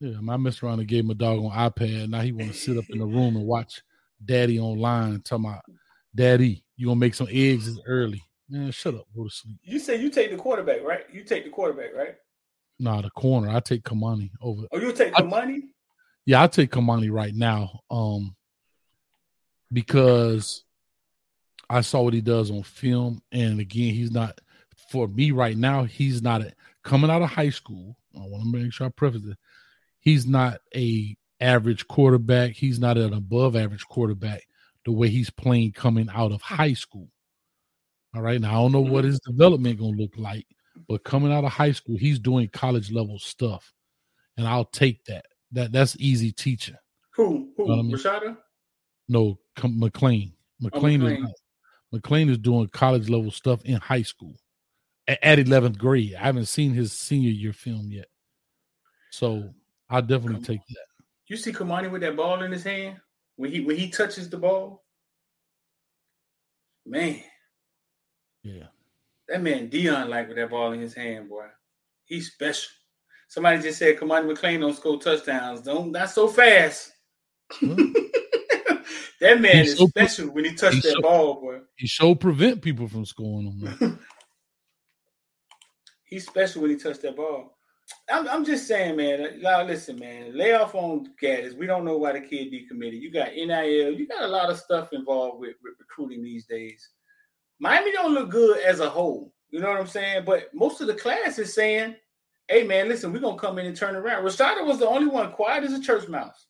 Yeah, my I messed around and gave him a dog on iPad. Now he want to sit up in the room and watch Daddy online. Talking about, Daddy, you gonna make some eggs this early? Man, shut up, go to sleep. You say you take the quarterback, right? You take the quarterback, right? Nah, the corner. I take Cormani over. Or you take the money? Yeah, I take Cormani right now. Um, because I saw what he does on film, and again, he's not for me right now. He's not a, coming out of high school. I want to make sure I preface it. He's not a average quarterback. He's not an above average quarterback. The way he's playing coming out of high school. All right, now I don't know what his development gonna look like, but coming out of high school, he's doing college level stuff, and I'll take that. That that's easy teaching. Who? Who? Know I mean? Rashada? No, com- McClain. McClain, McClain. is McClain is doing college level stuff in high school at eleventh grade. I haven't seen his senior year film yet, so I definitely take that. You see Cormani with that ball in his hand when he when he touches the ball? Man, Yeah, that man Dion like with that ball in his hand, boy. He's special. Somebody just said Cormani McClain don't score touchdowns. Don't not so fast. Well, that man is so- special when he touched he's that so- ball, boy. he sure prevent people from scoring them. man. He's special when he touched that ball. I'm, I'm just saying, man. Uh, now listen, man. Lay off on Gattis. We don't know why the kid decommitted. You got NIL. You got a lot of stuff involved with, with recruiting these days. Miami don't look good as a whole. You know what I'm saying? But most of the class is saying, "Hey, man, listen, we're gonna come in and turn around." Rashada was the only one quiet as a church mouse.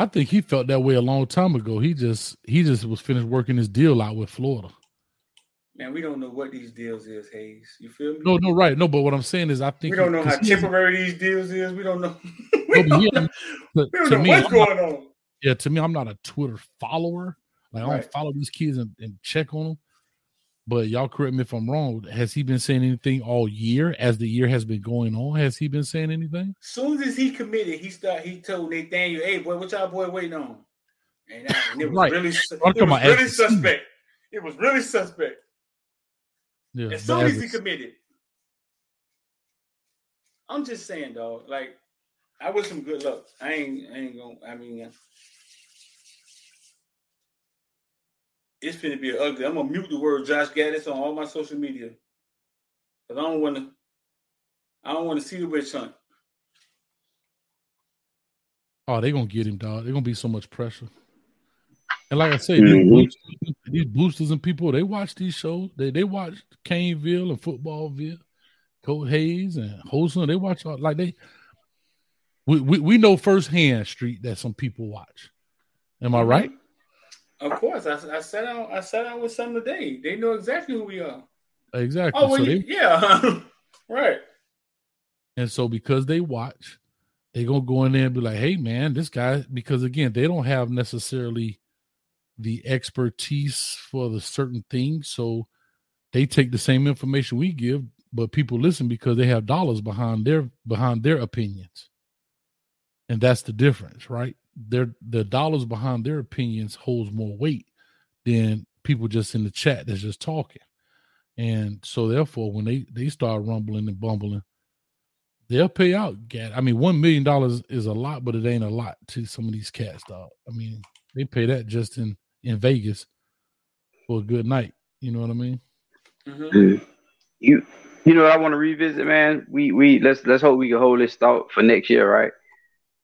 I think he felt that way a long time ago. He just he just was finished working his deal out with Florida. Man, we don't know what these deals is, Hayes. You feel me? No, no, right. No, but what I'm saying is, I think we don't know how temporary these deals is. We don't know. we don't he- know, to, we don't know me, what's I'm not- going on. yeah, to me, I'm not a Twitter follower. Like I don't follow these kids and, and check on them. But y'all correct me if I'm wrong. Has he been saying anything all year as the year has been going on? Has he been saying anything? Soon as he committed, he start. He told Nathaniel, "Hey, boy, what y'all boy waiting on?" And, that, and it was Right. really, it was really suspect. It was really suspect. Yeah, As soon as as he committed, I'm just saying, dog. Like, I wish him good luck. I ain't, I ain't gonna. I mean, it's gonna be ugly. I'm gonna mute the word Josh Gattis on all my social media because I don't want to. I don't want to see the witch hunt. Oh, they're gonna get him, dog. They're gonna be so much pressure. And like I say, Mhm. these, boosters, these boosters and people, they watch these shows. They they watch Caneville and Footballville, Coach Hayes and Holson. They watch all like they. We, we we know firsthand, Street, that some people watch. Am I right? Of course, I, I sat out. I sat out with some today. They know exactly who we are. Exactly. Oh, well, so you- they, yeah, right. And so because they watch, they gonna go in there and be like, "Hey, man, this guy." Because again, they don't have necessarily the expertise for the certain things, so they take the same information we give, but people listen because they have dollars behind their behind their opinions, and that's the difference, right? Their the dollars behind their opinions holds more weight than people just in the chat that's just talking, and so therefore, when they they start rumbling and bumbling they'll pay out. Gat. I mean, one million dollars is a lot, but it ain't a lot to some of these cats, dog. I mean, they pay that just in in Vegas for a good night. You know what I mean? Mhm. You you know what I want to revisit, man. We we let's let's hope we can hold this thought for next year, right?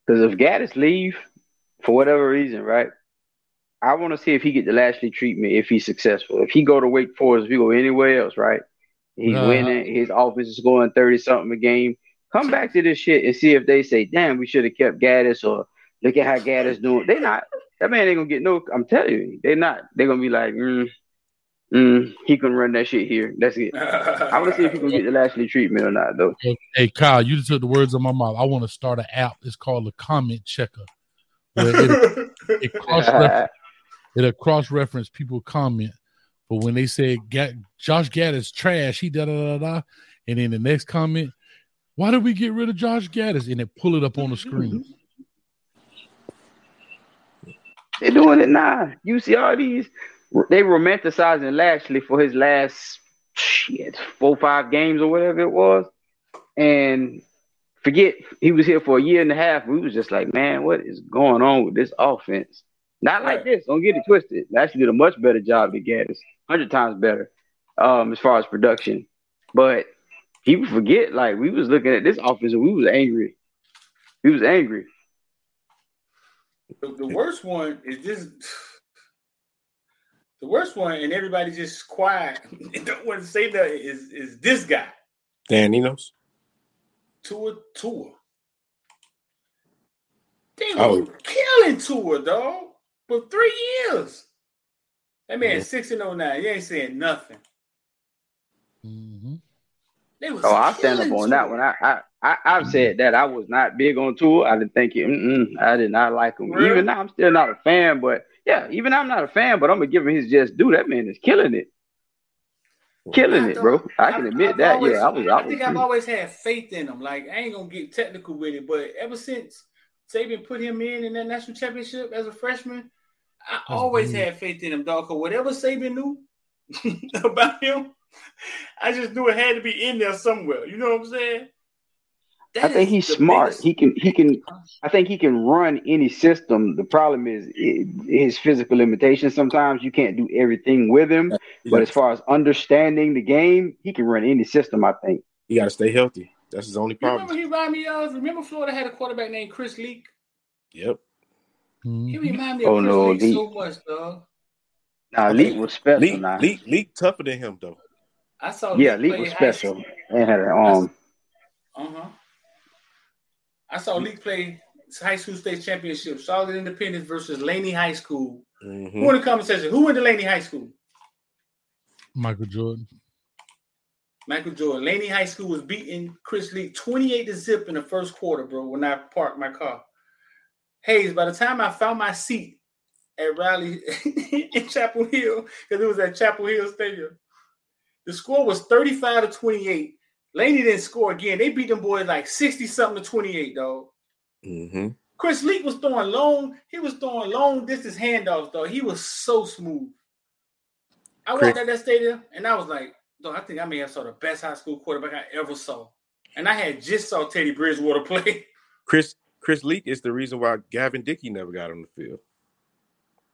Because if Gattis leave for whatever reason, right? I want to see if he get the Lashlee treatment if he's successful. If he go to Wake Forest, if he go anywhere else, right? He's Uh-huh. winning. His offense is going thirty something a game. Come back to this shit and see if they say, "Damn, we should have kept Gattis," or "Look at how Gattis doing." They not. That man ain't gonna get no. I'm telling you, they not. They're gonna be like, mm, mm, "He can run that shit here." That's it. I want to see if he can get the Lashlee treatment or not, though. Hey, Kyle, you just took the words of my mouth. I want to start an app. It's called the Comment Checker. It, it cross it'll cross reference people comment, but when they say Josh Gattis trash, he da da da da, and then the next comment, why did we get rid of Josh Gattis? And it pull it up on the screen. They're doing it now. You see all these. They romanticizing Lashlee for his last shit four five games or whatever it was, and forget he was here for a year and a half. We was just like, man, what is going on with this offense? Not like Right. this. Don't get it twisted. Actually, did a much better job than Gattis, hundred times better, um, as far as production. But people forget, like we was looking at this offense and we was angry. We was angry. The, the worst one is this. The worst one, and everybody just quiet and don't want to say that is is this guy, Dan Enos. Tua Tua. They Oh. were killing Tua, dog, for three years. That man Yeah. six and oh nine. You ain't saying nothing. Mm-hmm. They was Oh, I stand up killing on that one. I, I, I, I've said that I was not big on Tua. I didn't think it. I did not like him. Really? Even now, I'm still not a fan. But yeah, even I'm not a fan. But I'm gonna give him his just due. That man is killing it, killing it, bro. I can I've- admit I've that. always- yeah, I was. I, I was think I've too. always had faith in him. Like I ain't gonna get technical with it, but ever since Saban put him in in that national championship as a freshman, I always good. had faith in him, dog. Cause whatever Saban knew about him, I just knew it had to be in there somewhere. You know what I'm saying? I think he's smart. biggest- He can. He can. I think he can run any system. The problem is i his physical limitations. Sometimes you can't do everything with him. But as far as understanding the game, he can run any system. I think. he got to stay healthy. That's his only You remember problem. he reminded me of? Remember Florida had a quarterback named Chris Leak. Yep. He Mhm. reminded me of Oh, Chris no, Leak he- so much, dog. Now, Okay. Leak was special. Leak, now, Leak, Leak tougher than him though. I saw yeah, Leak Leak was special and had an arm. Uh huh. I saw Leak play high school state championship, Charlotte Independence versus Laney High School. Mhm. Who in the conversation? Who went to Laney High School? Michael Jordan. Michael Jordan. Laney High School was beating Chris Leak 28 to zip in the first quarter, bro, when I parked my car. Hayes, by the time I found my seat at Raleigh in Chapel Hill, because it was at Chapel Hill Stadium, the score was 35 to 28. Laney didn't score again. They beat them boys like 60 something to 28, though. Mm-hmm. Chris Leak was throwing long, he was throwing long distance handoffs, though. He was so smooth. I walked Chris- out that stadium and I was like, though, I think I may have saw the best high school quarterback I ever saw. And I had just saw Teddy Bridgewater play. Chris Chris Leak is the reason why Gavin Dickey never got on the field.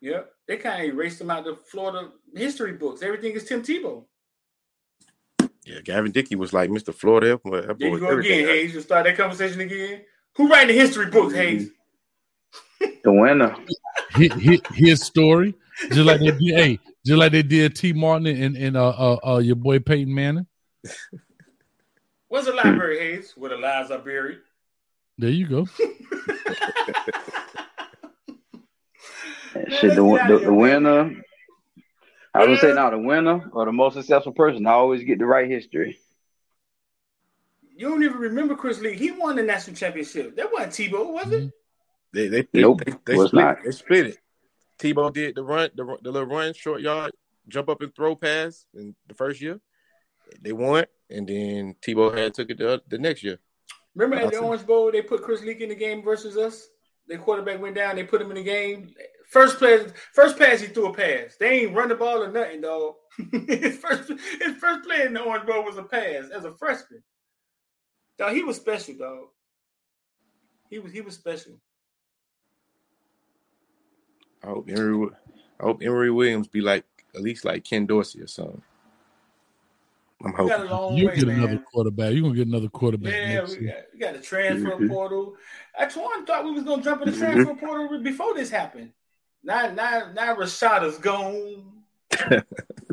yep. They kind of erased him out the Florida history books. Everything is Tim Tebow. Yeah, Gavin Dickey was like Mr. Florida. That There you go again, Hayes. You start that conversation again. Who writing the history books, Hayes? The winner. His, his, his story, just like they did. Hey, just like they did Tee Martin and, and uh, uh, uh, your boy Peyton Manning. Where's the library, Hayes? Where the lives are buried. There you go. Man, Shit, the, the, the winner. I was gonna say now the winner or the most successful person. I always get the right history. You don't even remember Chris Leak. He won the national championship. That wasn't Tebow, was it? Mm-hmm. They they they, Nope, they, they was split not. they split it. Tebow did the run, the, the little run, short yard, jump up and throw pass in the first year. They won, and then Tebow had took it the, the next year. Remember at the Orange Bowl, they put Chris Leak in the game versus us. The quarterback went down. They put him in the game. First play, first pass, he threw a pass. They ain't run the ball or nothing, dog. his first, his first play in the Orange Bowl was a pass as a freshman. Dog, he was special, dog. He was he was special. I hope Emory, I hope Emory Williams be like at least like Ken Dorsey or something. I'm We got a hoping. long You way, get man. another quarterback. You're gonna get another quarterback Yeah, next we year. got, we got a transfer portal. I Twan thought we was gonna jump in the Mhm. transfer portal before this happened. Now, now, now Rashada's gone.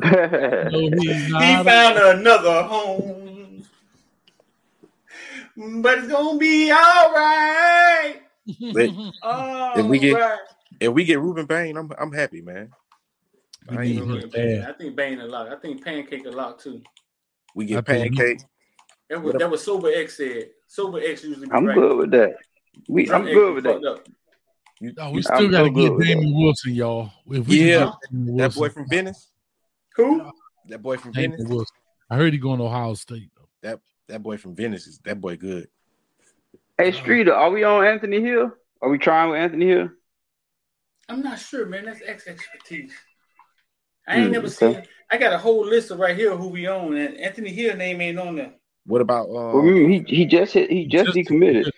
No, He found another home. But it's gonna be all right. Let- All If we get- right. if we get Rueben Bain, I'm I'm happy, man. I ain't need gonna him lie. bad. I think Bain a lot. I think Pancake a lot too. We get think- pancake. That was that was Sober X said. Sober X usually be I'm right. good with that. We, Drunk I'm X good with that. up. You, Oh, we still got to so good get with Damon Wilson, y'all. If we Yeah. can get Damon that boy Wilson, from Venice. Who? That boy from Damon Venice. Wilson. I heard he going to Ohio State. Though. That that boy from Venice is that boy good. Hey, Streeter, are we on Anthony Hill? Are we trying with Anthony Hill? I'm not sure, man. That's X expertise. I ain't Hmm, never okay. seen. I got a whole list of right here who we own, and Anthony Hill name ain't on there. What about um, Well, he he just hit, he just Just- decommitted.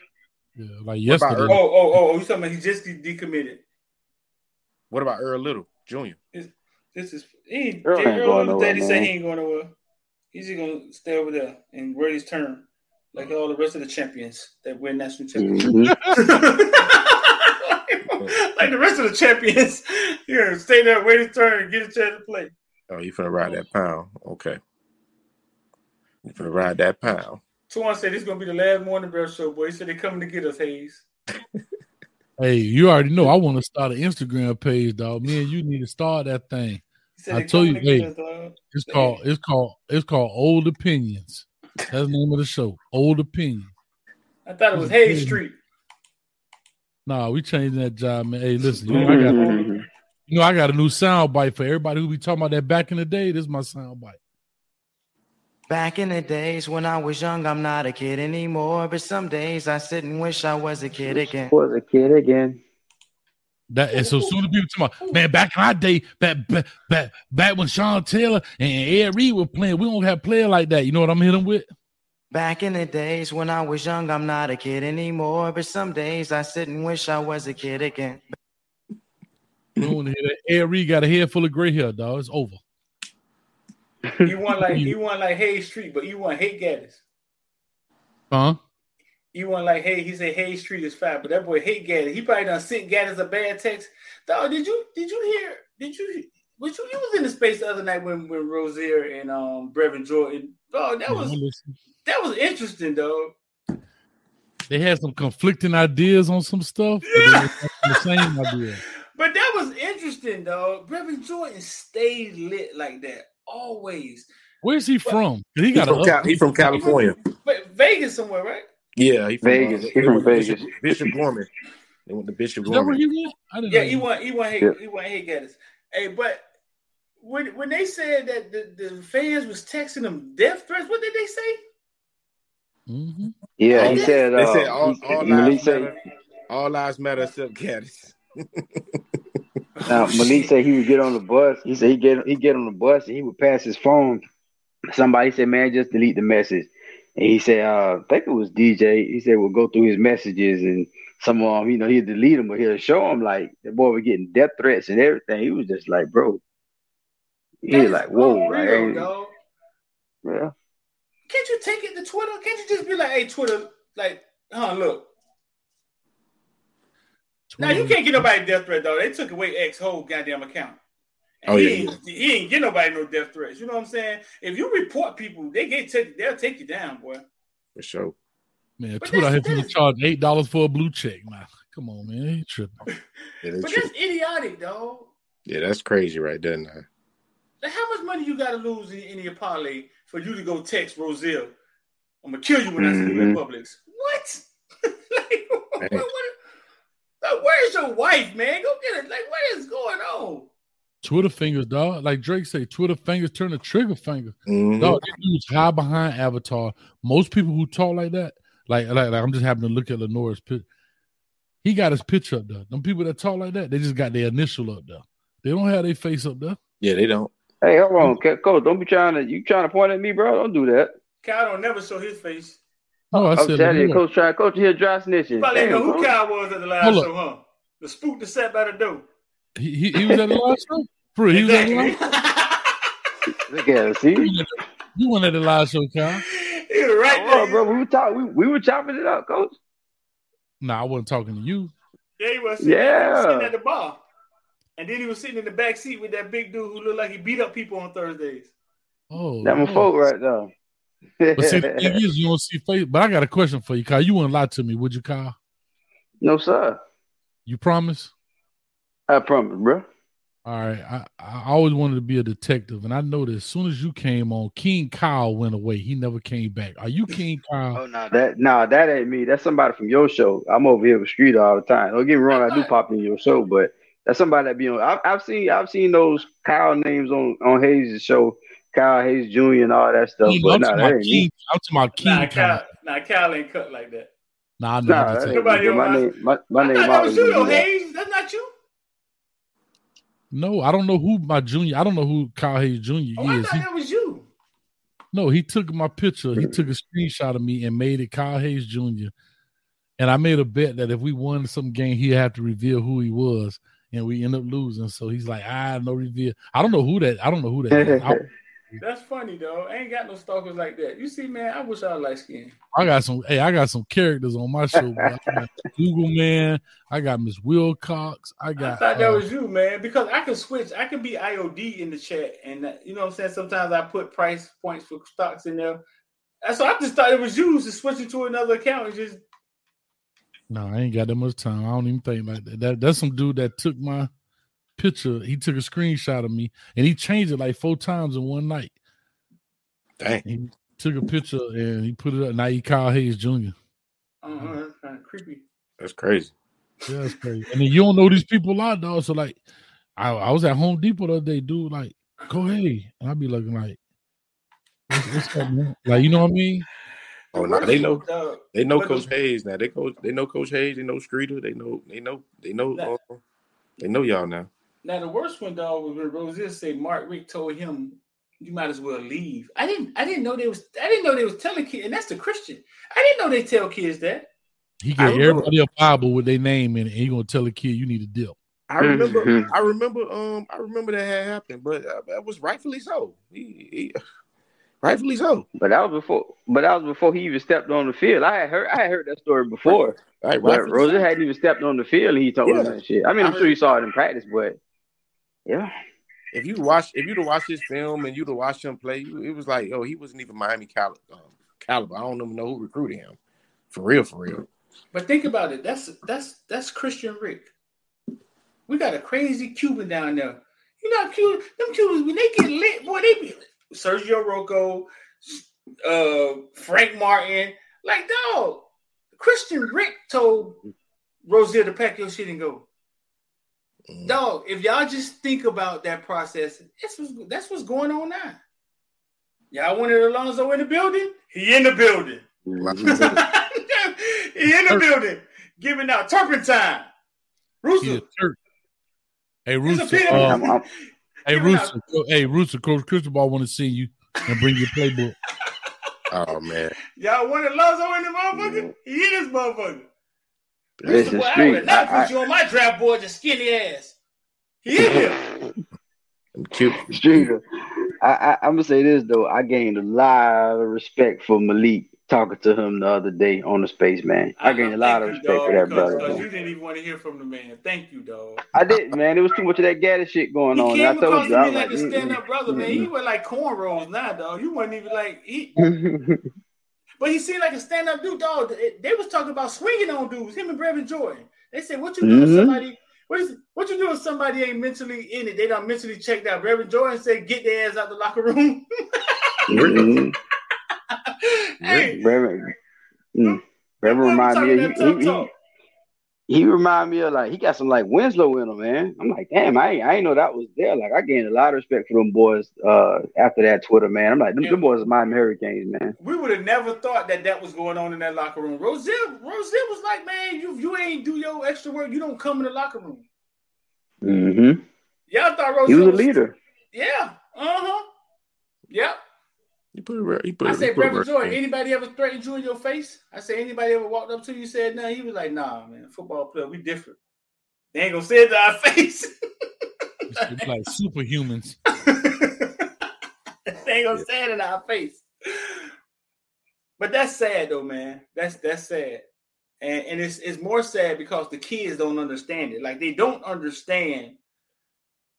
Yeah, like What about yesterday. Oh, oh, oh, oh! You talking about he just de- decommitted? what about Earl Little Jr.? This is he. ain't- Earl ain't Earl going Little nowhere, Daddy said he ain't going nowhere. He's just gonna stay over there and wait his turn, like all the rest of the champions that win national championships. Mhm. like the rest of the champions, yeah, stay there, wait his turn, and get a chance to play. Oh, you finna ride that pound? Okay. You finna ride that pound? Tuan said this is gonna be the last morning bear show, boy. He said they're coming to get us, Hayes. Hey, you already know I want to start an Instagram page, dog. Me and you need to start that thing. I told you, to hey. us. It's called it's called it's called Old Opinions. That's the name of the show. Old Opinions. I thought it was Hayes Street. Nah, we changing that job, man. Hey, listen, you know, I got Mhm. you know I got a new sound bite for everybody who be talking about that back in the day. This is my sound bite. Back in the days when I was young, I'm not a kid anymore. But some days I sit and wish I was a kid again. Was a kid again. That and so soon as people talk about man, back in our day, back back back, back when Sean Taylor and Ed Reed were playing, we don't have player like that. You know what I'm hitting with? Back in the days when I was young, I'm not a kid anymore. But some days I sit and wish I was a kid again. We want to hear that. Ed Reed got a head full of gray hair, dog. It's over. You want like you want like Hayes Street, but you want Hate Gattis. Huh? You want like hey, he said Hayes Street is fat, but that boy hate Gattis. He probably done sent Gattis a bad text. Dog, did you did you hear? Did you? Was you, you was in the space the other night when when Rosier and um Brevin Jordan. Dog, that was that was interesting, dog. They had some conflicting ideas on some stuff, but Yeah. the same idea. But that was interesting, dog. Brevin Jordan stayed lit like that. Always. Where's he from? 'Cause He He got from, Cal- he from California. But Vegas somewhere, right? Yeah, he from Vegas. Uh, He they from went to Bishop, Vegas. Bishop Gorman. They went to Bishop Is that where Gorman. he went? I didn't Yeah, know. he won. He won. Hey, Yeah. he won. Hey, Gattis. Hey, but when when they said that the, the fans was texting them death threats, what did they say? hmm Yeah, he said. They uh, said all, all Malik lives said. matter. All lives matter except Gattis. Now, Malik said he would get on the bus. He said he get he get on the bus and he would pass his phone. Somebody said, "Man, just delete the message." And he said, uh, "I think it was DJ." He said, "We'll go through his messages and some of them, you know, he'd delete them, but he'll show them like the boy was getting death threats and everything." He was just like, "Bro," he was like, "Whoa, like, unreal, yeah." Can't you take it to Twitter? Can't you just be like, "Hey, Twitter, like, huh? Look, now you can't get nobody death threat though. They took away X whole goddamn account. Oh, he yeah. ain't, he ain't get nobody no death threats. You know what I'm saying? If you report people, they get take, they'll take you down, boy. For sure. Man, But Twitter that's- here to charge eight dollars for a blue check. Man, come on, man, he tripping. Yeah, that's, But true. that's idiotic, dog. yeah, that's crazy right there now. Like, how much money you got to lose in, in your parlay for you to go text Roselle? I'm gonna kill you when I see you in Mhm. Publix. What? like, what, Man. What- where's your wife, man? Go get it. Like, what is going on? Twitter fingers, dog. Like Drake say, Twitter fingers turn to trigger finger. Mhm. Dog, this dude's high behind Avatar. Most people who talk like that, like, like, like I'm just happening to look at Lenore's picture. He got his picture up there. Them people that talk like that, they just got their initial up there. They don't have their face up there. Yeah, they don't. Hey, hold on, Co- coach. Don't be trying to you trying to point at me, bro. Don't do that. Kyle don't never show his face. Oh, no, I I'm said telling you, coach. Try, coach here, dry snitching. You probably didn't Damn, know who coach. Kyle was at the last Hold show, huh? The spook that sat by the door. He, he, he was at the last show. For real, he was at the Exactly. last. Look at it. See, You went at the last show, Kyle. he was right oh, there. bro, we were talking. We, we were chopping it up, coach. Nah, I wasn't talking to you. Yeah, he was sitting, yeah. Yeah. sitting at the bar. And then he was sitting in the back seat with that big dude who looked like he beat up people on Thursdays. Oh, That my Lord. folk right there. But see, the thing is, you don't see face. But I got a question for you, Kyle. You wouldn't lie to me, would you, Kyle? no, sir. You promise? I promise, bro. All right. I, I always wanted to be a detective, and I know that as soon as you came on, King Kyle went away. He never came back. Are you King Kyle? Oh no, that no, that ain't me. That's somebody from your show. I'm over here with Street all the time. Don't get me wrong, I do uh-huh. pop in your show, but that's somebody that be on. I've, I've seen I've seen those Kyle names on on Hayes' show, Kyle Hayes Jr. and all that stuff. King, But I'm, no, talking that ain't King, me. I'm talking about King Nah, Kyle. Kyle, nah, Kyle ain't cut like that. Nah, I know. Nah, what that you're ain't saying. me. My name, my, my I name that was you, though. Hayes. That's not you. No, I don't know who my junior. I don't know who Kyle Hayes Jr. Oh, I is. thought He, that was you. no, he took my picture. He took a screenshot of me and made it Kyle Hayes Jr. And I made a bet that if we won some game, he'd have to reveal who he was. And we end up losing. So he's like, ah, no reveal. I don't know who that. I don't know who that is. I, That's funny, though. I ain't got no stalkers like that. You see, man, I wish I was light skinned. I got some. Hey, I got some characters on my show. Bro. I got Google Man. I got Miss Wilcox. I got. I thought that uh, was you, man, because I can switch. I can be IOD in the chat, and uh, you know what I'm saying. Sometimes I put price points for stocks in there. And so I just thought it was you to switch it to another account and just No, I ain't got that much time. I don't even think like that. that. That's some dude that took my picture. He took a screenshot of me and he changed it like four times in one night. Dang. He took a picture and he put it up. Now he called Hayes Jr. uh, uh, that's kind of creepy. That's crazy. Yeah, that's crazy. And then you don't know these people out, dog. So like, I, I was at Home Depot the other day, dude. Like, go hey, and I'd be looking like, what's, what's up, man? Like, you know what I mean? Oh no, they know they know Coach Hayes now. They coach they know Coach Hayes, they know Streeter, they know they know they know uh, they know y'all now. Now the worst one, though was when Rosier said Mark Richt told him you might as well leave. I didn't. I didn't know they was. I didn't know they was telling kids, and that's the Christian. I didn't know they tell kids that. He gave everybody a Bible with their name in it, and he gonna tell a kid you need to deal. I remember Mhm. I remember um I remember that had happened, but uh, that was rightfully so. He, he rightfully so. But that was before. But that was before he even stepped on the field. I had heard. I had heard that story before. Right, But rightfully Rosa so. hadn't even stepped on the field, and he told him Yeah. that shit. I mean, I'm I sure you saw it in practice, but yeah. if you watch if you'd have watched his film and you'd have watched him play, it was like, oh, he wasn't even Miami caliber. Um, caliber. I don't even know who recruited him. For real, for real. But think about it. That's that's that's Christian Richt. We got a crazy Cuban down there. You know, how cute them Cubans when they get lit, boy, they be Sergio Rocco, uh, Frank Martin, like dog. Christian Richt told Rosier to pack your shit and go. Mm. Dog, if y'all just think about that process, that's what's, that's what's going on now. Y'all wanted Alonzo in the building? He in the building. Mhm. he in the building, giving out turpentine. He a Rooster, Turk. Hey, It's Rooster. pity. Uh, I'm- I'm- hey, giving Rooster. Hey, Rooster. Coach Cristobal want to see you and bring your playbook. Oh man. y'all wanted Alonzo in the motherfucker? He in this motherfucker. Rooster, Listen, boy, I Street, would not I- put you on my draft board, you skinny ass. He in here. I'm cute. Streeter, I, I, I'm gonna say this though. I gained a lot of respect for Malik talking to him the other day on the space, man. I gained a lot of respect you, for that because, brother. because you didn't even want to hear from the man. Thank you, dog. I did, man. It was too much of that gattis shit going He on. came And I told across you, to I me was like like, a stand-up brother, man. He mm-mm. was like cornrows now, dog. You wasn't even like he. but he seemed like a stand-up dude, dog. They, was talking about swinging on dudes. Him and Brevin Jordan. They said, "What you do if Mhm. somebody? What is what you do if somebody ain't mentally in it? They don't mentally checked out." Brevin Jordan said, "Get their ass out the locker room." Mhm. hey, Reverend, mm. that Reverend remind me. He, he, he, he remind me of like he got some like Winslow in him, man. I'm like, damn, I ain't, I ain't know that was there. Like I gained a lot of respect for them boys uh after that Twitter, man. I'm like, them, Yeah. them boys are Miami Hurricanes, man. We would have never thought that that was going on in that locker room. Roselle, Roselle was like, "Man, you you ain't do your extra work. You don't come in the locker room." Mm-hmm. Y'all thought Roselle He was a leader. Yeah. Uh huh. Yep. You put it right. You put I it. said, you put it Brevin right anybody ever threatened you in your face? I said, anybody ever walked up to you said no? He was like, nah, man, football player, we different. They ain't gonna say it to our face. It's like superhumans. they ain't gonna say it in our face. But that's sad though, man. That's that's sad. And and it's it's more sad because the kids don't understand it. Like they don't understand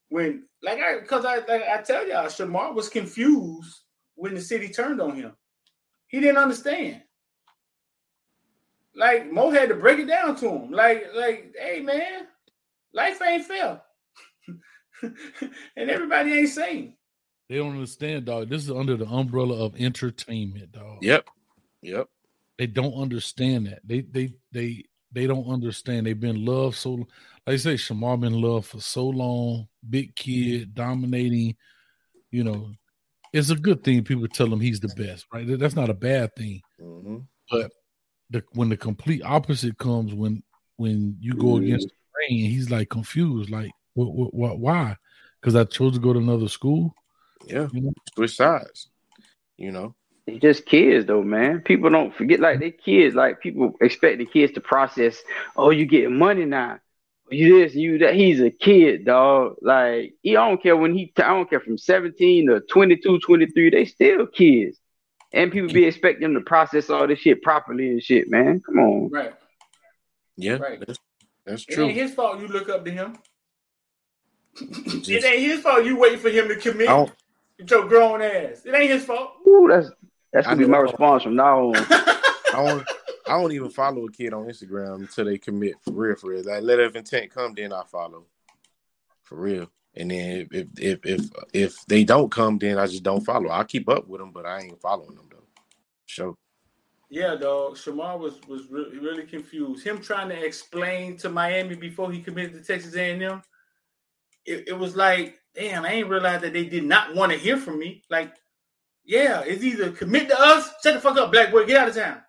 when like I because I like I tell y'all, Shemar was confused when the city turned on him. He didn't understand. Like Mo had to break it down to him. Like, like, hey man, life ain't fair. and everybody ain't sane. They don't understand, dog. This is under the umbrella of entertainment, dog. Yep. Yep. They don't understand that. They they they they don't understand. They've been loved so like I say, Shemar been loved for so long, big kid, dominating, you know. It's a good thing people tell him he's the best, right? That's not a bad thing. hmm The when the complete opposite comes when when you go against the grain, he's like confused, like what, what, what why? Because I chose to go to another school. Yeah. You know? Switch sides. You know. They just kids though, man. People don't forget like they kids. Like people expect the kids to process. Oh, you getting money now. You this, you that. He's a kid, dog. Like he I don't care when he. I don't care from seventeen to 22, 23. They still kids, and people be expecting them to process all this shit properly and shit. Man, come on. Right. Yeah. Right. That's, that's It true. ain't his fault you look up to him. it ain't his fault you waiting for him to commit I with your grown ass. It ain't his fault. Ooh, that's that's gonna be my response from now on. I don't. Even follow a kid on Instagram until they commit for real. For real, like let of intent come, then I follow for real. And then if if if if they don't come, then I just don't follow. I'll keep up with them, but I ain't following them though. Sure. Yeah, dog. Shemar was was really, really confused. Him trying to explain to Miami before he committed to Texas A&M. It, it was like, damn, I ain't realized that they did not want to hear from me. Like, yeah, it's either commit to us, shut the fuck up, black boy, get out of town.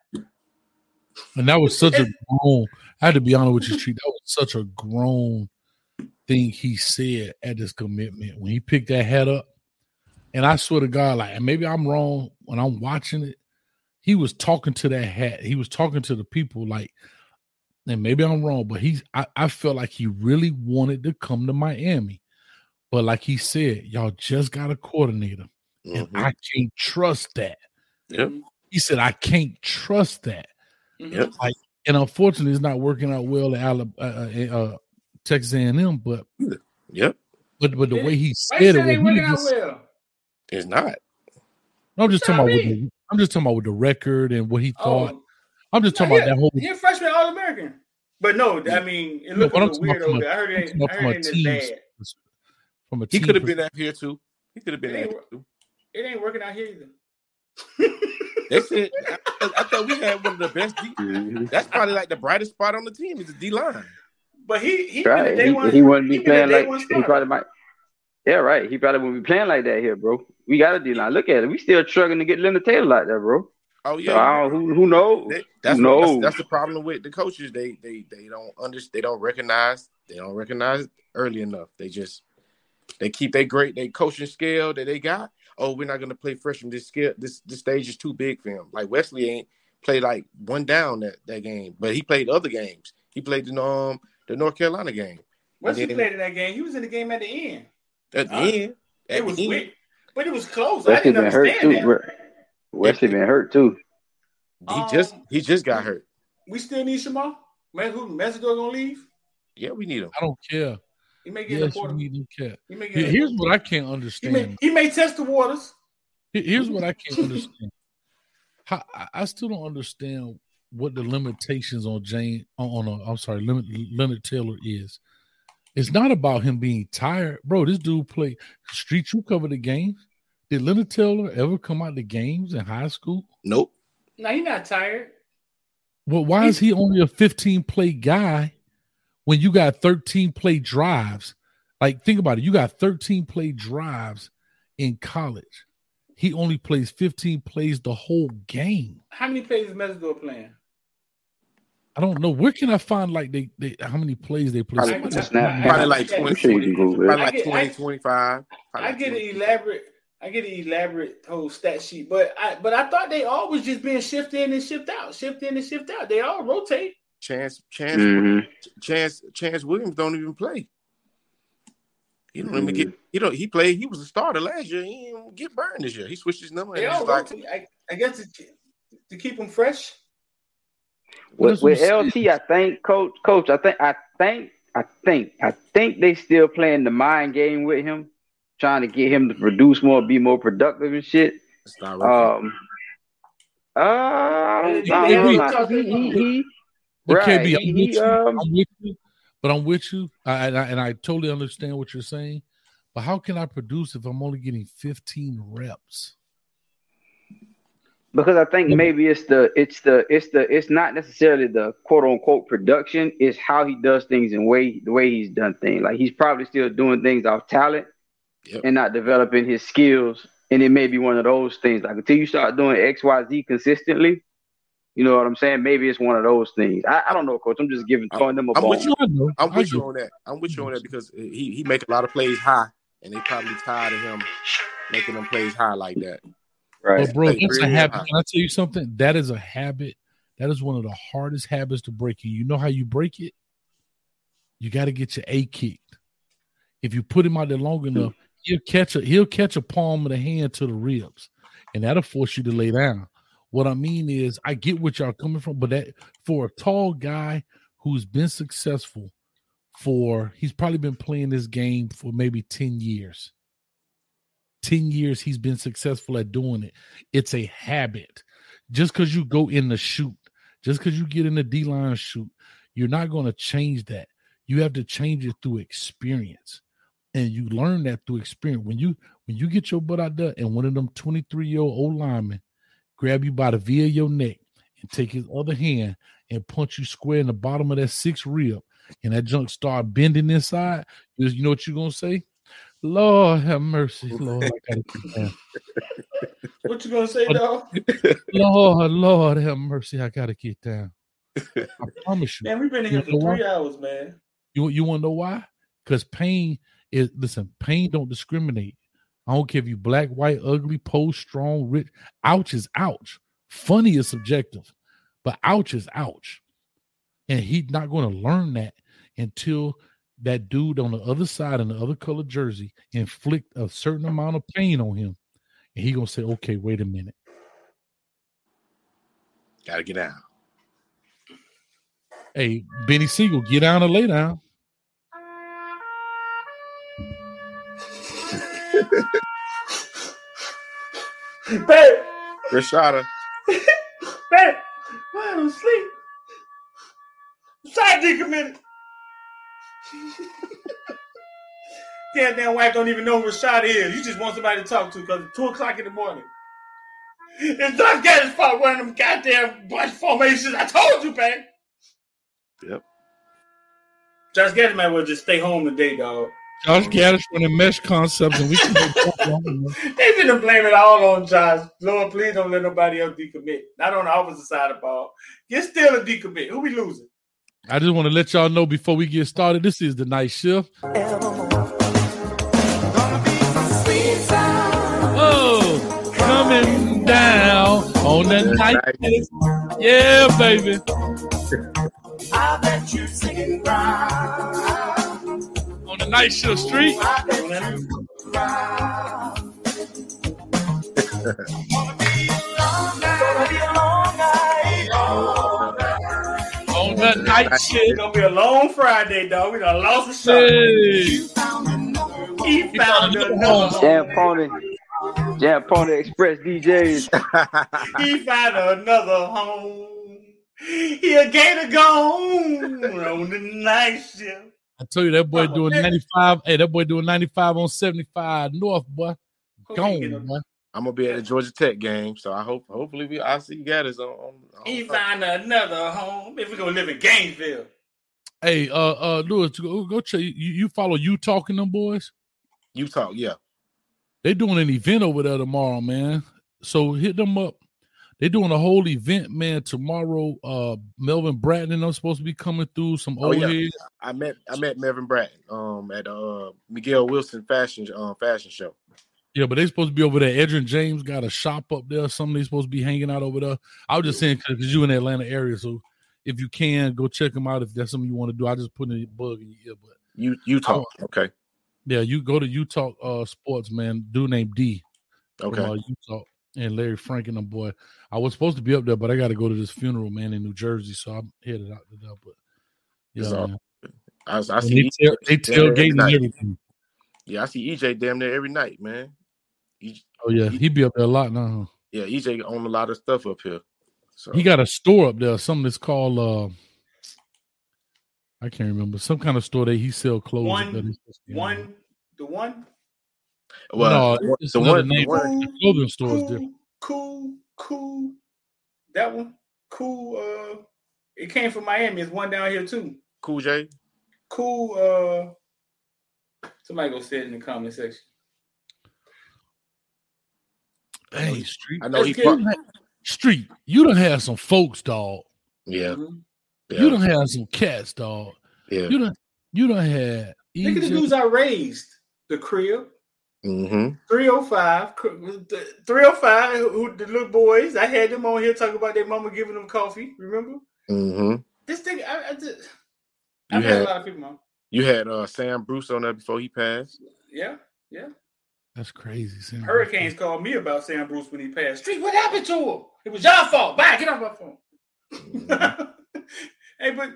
And that was such a grown. I had to be honest with you, Treat. That was such a grown thing he said at this commitment when he picked that hat up. And I swear to God, like, and maybe I'm wrong when I'm watching it. He was talking to that hat. He was talking to the people, like, and maybe I'm wrong, but he's. I, I felt like he really wanted to come to Miami, but like he said, y'all just got a coordinator, and Mhm. I can't trust that. Yep. He said, I can't trust that. Mhm. Yep. and unfortunately, it's not working out well at Alabama, uh, uh, Texas A&M. But Yep. but but the Did way he Why said you it, say was they out just- well? It's not. I'm just talking about with the, I'm just talking about with the record and what he thought. Oh, I'm just no, talking about yeah, that whole. He a freshman All American. But no, I mean, it looked but a I'm little weird over a- there. I heard it talking ain't, about I heard a it ain't team's as bad. from a He could have been out here too. He could have been It out ain't here too. It ain't working out here either. They said I, I thought we had one of the best. D, Mhm. that's probably like the brightest spot on the team is the D line. But he he Right. been a day He, one. he wouldn't be he playing like he probably might. Yeah, right. He probably wouldn't be playing like that here, bro. We got a D line. Look at it. We still struggling to get Leonard Taylor like that, bro. Oh So yeah, I don't, who who knows? They- that's, No. that's that's the problem with the coaches. They they they don't understand. They don't recognize. They don't recognize early enough. They just they keep their great they coaching scale that they got. Oh, we're not gonna play freshman. This scale this this stage is too big for him. Like Wesley ain't played like one down that that game, but he played other games. He played the um the North Carolina game Wesley then- played in that game. He was in the game at the end. at the Huh? end. At It was the end. weird, but it was close. I Wesley didn't been hurt understand too. that. Wesley been hurt too. He just Um, he just got hurt. We still need Shemar. Man, who Mesidor gonna leave? Yeah, we need him. I don't care. He may get in the Yes, you portal. need to. He may get Here- the Here's portal. what I can't he understand. may he may test the waters. Here's what I can't understand. How, I- I still don't understand what the limitations on Jane on, on a, I'm sorry, limit, Leonard Taylor is. It's not about him being tired, bro. This dude played street. You cover the games. Did Leonard Taylor ever come out to games in high school? Nope. No, he's not tired. Well, why is he only a 15 play guy when you got 13 play drives? Like, think about it. You got 13 play drives in college. He only plays 15 plays the whole game. How many plays is Mesidor playing? I don't know. Where can I find like they, they how many plays they play? Probably Somebody- Probably like I'm 20, sure you can Google it. probably I like get- 20, I- 25. I like get an elaborate. I get an elaborate whole stat sheet, but I but I thought they all was just being shifted in and shift out, shift in and shift out. They all rotate. Chance, Chance, Mhm. Chance, Chance Williams don't even play. He don't even Mhm. get. He don't. He played. He was a starter last year. He didn't get burned this year. He switched his number. They And all like, rotate. I, I guess to, to keep him fresh. With, with LT, I think, coach, coach, I think, I think, I think, I think they still playing the mind game with him, trying to get him to produce more, be more productive and shit. it's not working. Um, uh, I don't Yeah, yeah, know. yeah. Like, he, he, he, But right. KB, I'm He, with he, you. um, I'm with you. But I'm with you. I, and, I, and I totally understand what you're saying. But how can I produce if I'm only getting 15 reps? because I think maybe it's the it's the it's the it's not necessarily the quote unquote production. It's how he does things and way the way he's done things. Like he's probably still doing things off talent Yep. and not developing his skills. And it may be one of those things. Like until you start doing X Y Z consistently, you know what I'm saying? Maybe it's one of those things. I, I don't know, coach. I'm just giving throwing them a I'm ball. with you. I know. I'm with you on that. I'm with you on that mm-hmm. because he he make a lot of plays high, and they probably tired of him making them plays high like that. Right. But bro, Like, that's a habit. high. Can I tell you something? That is a habit. That is one of the hardest habits to break. And you know how you break it? You got to get your A kicked. If you put him out there long enough, he'll catch a he'll catch a palm of the hand to the ribs, and that'll force you to lay down. What I mean is, I get what y'all coming from, but that for a tall guy who's been successful for he's probably been playing this game for maybe 10 years. 10 years he's been successful at doing it. It's a habit. Just because you go in the shoot, just because you get in the D line shoot, you're not going to change that. You have to change it through experience. And you learn that through experience. When you when you get your butt out there and one of them 23 year old old linemen grab you by the V of your neck and take his other hand and punch you square in the bottom of that six rib, and that junk start bending inside, you you know what you're gonna say? Lord have mercy, Lord, I gotta get down. What you gonna say, dog? Lord, Lord have mercy, I gotta get down. I promise you. Man, we've been in You here know for what? three hours, man. You you want to know why? Because pain is listen. Pain don't discriminate. I don't care if you black, white, ugly, post, strong, rich. Ouch is ouch. Funny is subjective, but ouch is ouch. And he's not going to learn that until that dude on the other side in the other color jersey inflict a certain amount of pain on him, and he gonna say, "Okay, wait a minute." Got to get out. Hey, Benny Siegel, get down or lay down. Babe, Rashada, babe, why I don't sleep? Side decommitted. Goddamn wife don't even know who Rashad is. You just want somebody to talk to because it's two o'clock in the morning. It's Josh Gattis' fault one of them goddamn bunch formations. I told you, babe. Yep. Josh Gattis might well just stay home today, dog. Josh Gattis running mesh concepts, and we can go They've been blame it all on Josh. Lord, please don't let nobody else decommit. Not on the opposite side of the ball. Get still a decommit. Who we losing? I just want to let y'all know before we get started. This is the night shift. Oh, coming down on the night shift. Yeah, baby. I bet you singing round. On the night shift street. I bet you round. Gonna be a long night. Gonna be a long night. Long night. On the night It's shift. gonna be a long Friday, dog. We done lost the shot. Hey. Found. He found another another home. Jam Pony, Jam Pony Express DJs. He found another home. He a gator gone on the night shift. I tell you, that boy Oh, doing man. 95. Hey, that boy doing 95 on 75 North, boy. Who Gone, him? boy. I'm gonna be at the Georgia Tech game, so I hope hopefully we I see Gattis on. on, on He find another home. If we gonna live in Gainesville. Hey, uh, uh, Lewis, go, go check. You, you follow you talking them boys? You talk, yeah. They doing an event over there tomorrow, man. So hit them up. They doing a whole event, man. Tomorrow, uh, Melvin Bratton and I'm supposed to be coming through some Oh, old yeah. heads. I met I met Melvin Bratton um at uh Miguel Wilson fashion um fashion show. Yeah, but they supposed to be over there. Edgerrin James got a shop up there. They supposed to be hanging out over there. I was just saying because you in the Atlanta area, so if you can go check them out if that's something you want to do. I just put a bug in your ear, but You Utah, okay, yeah, you go to Utah uh sports, man. Dude named D from okay. uh, Utah and Larry Frank and them boy. I was supposed to be up there, but I got to go to this funeral, man, in New Jersey, so I'm headed out to there. But yeah, It's all- man. I, I see they, tail, they EJ damn near every tailgating and night. everything. Yeah, I see EJ damn near every night, man. E- Oh yeah, he be up there a lot now. huh? yeah, EJ own a lot of stuff up here. So He got a store up there, something that's called uh I can't remember some kind of store that he sell clothes. One- up there. That's supposed to be in there. One, the one, well, no, the, it's the another one, name. one, The clothing store is cool, different. cool, cool. That one, cool. Uh, it came from Miami. It's one down here too. Cool J. Cool. Uh, somebody go say it in the comment section. Hey, street, I know Let's he. get- Part, street. You done had some folks, dog. yeah, Mhm. yeah, You done had some cats, dog. yeah. You don't. you don't have. Look at the dudes I raised. The crib. Mm-hmm. 305, cr- the 305, who, who- the little boys. I had them on here talking about their mama giving them coffee. Remember Mm-hmm. this thing? I, I just, You I've had, had- a lot of people on. You had uh Sam Bruce on there before he passed. Yeah, yeah. That's crazy. Sam. Hurricanes called me about Sam Bruce when he passed. Street, what happened to him? It was your fault. Bye, get off my phone. Mm-hmm. hey, but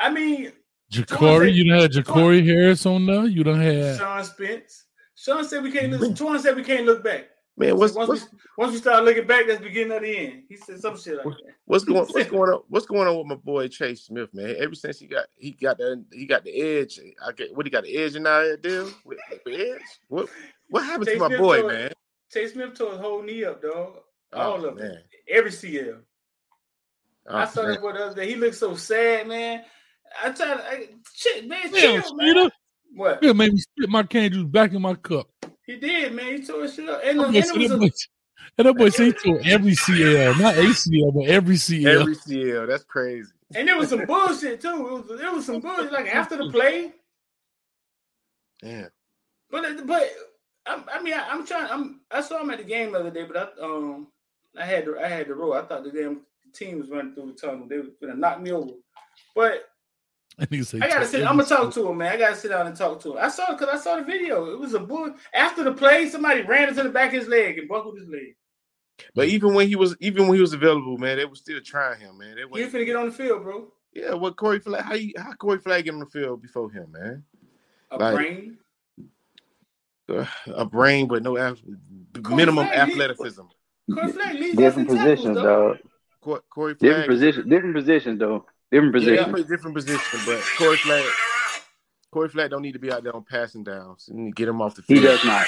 I mean, Jacory, you done had Jacory Harris on there. You done had. Sean Spence. Sean said we can't look. Sean said we can't look back. Man, what's once, what's we, once we start looking back, that's the beginning of the end. He said some shit like that. what's going what's going on? What's going on with my boy Chase Smith, man? Ever since he got he got the he got the edge. I get what he got the edge in our deal with the edge. What what happened to Chase my Smith boy, tore- man? Chase Smith tore his whole knee up, dog. Oh, All Oh of it. man, Every CL. Oh, I Oh, saw man. that boy the other day. He looked so sad, man. I tried to, I, shit, man, Damn, chill, man. Streeter. What? You made me spit my cane juice back in my cup. He did, man. He tore his shit up. And, That and boy it said was that a, boy- and that boy said he tore every CL, not ACL, but every CL. every CL. That's crazy. and there was some bullshit too. It was, it was some bullshit. Like after the play, Yeah. But but I, I mean I, am trying. I'm I saw him at the game the other day, but I um I had to I had to roll. I thought the damn team was running through the tunnel. They were gonna knock me over. But And he said, I gotta sit. I'm gonna talk to him, man. I gotta sit down and talk to him. I saw it because I saw the video. It was a bull. After the play, somebody ran into the back of his leg and buckled his leg. But even when he was even when he was available, man, they were still trying him, man. They He were, ain't finna get on the field, bro. yeah, what Corey Flagg? How you how Corey Flagg get on the field before him, man? A Like- brain. Uh, a brain, but no ath- Corey minimum Flag, athleticism. Corey Flagg leads Different us in tackles, positions, dog. dog. Corey Flagg, Different position, different positions though. Different position. Yeah, plays different position, but Corey Flagg, Corey Flat don't need to be out there on passing downs. You need to get him off the field. He does not.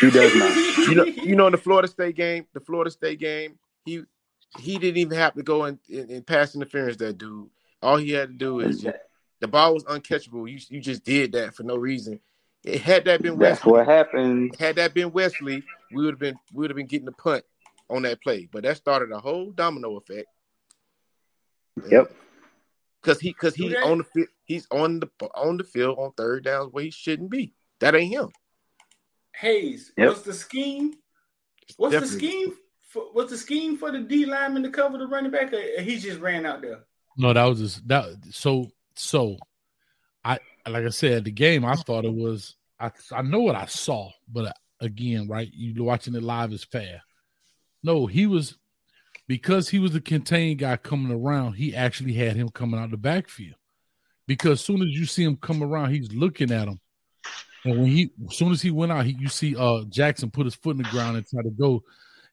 He does not. You know, you know, in the Florida State game, the Florida State game, he he didn't even have to go in, in, in pass interference. That dude, all he had to do is just, the ball was uncatchable. You you just did that for no reason. It, had that been That's Wesley, what happened. had that been Wesley, we would have been we would have been getting the punt on that play. But that started a whole domino effect. Yep. Because he because he's on the field, he's on the on the field on third downs where he shouldn't be. That ain't him. Hayes, Yep. what's the scheme? What's the scheme? For, what's the scheme for the D lineman to cover the running back? Or he just ran out there. No, that was just that. So, so, I like I said, the game. I thought it was. I I know what I saw, but uh, again, right? You watching it live is fair. No, he was because he was the contained guy coming around. He actually had him coming out the backfield because as soon as you see him come around, he's looking at him. And when he, as soon as he went out, he you see uh Jackson put his foot in the ground and try to go.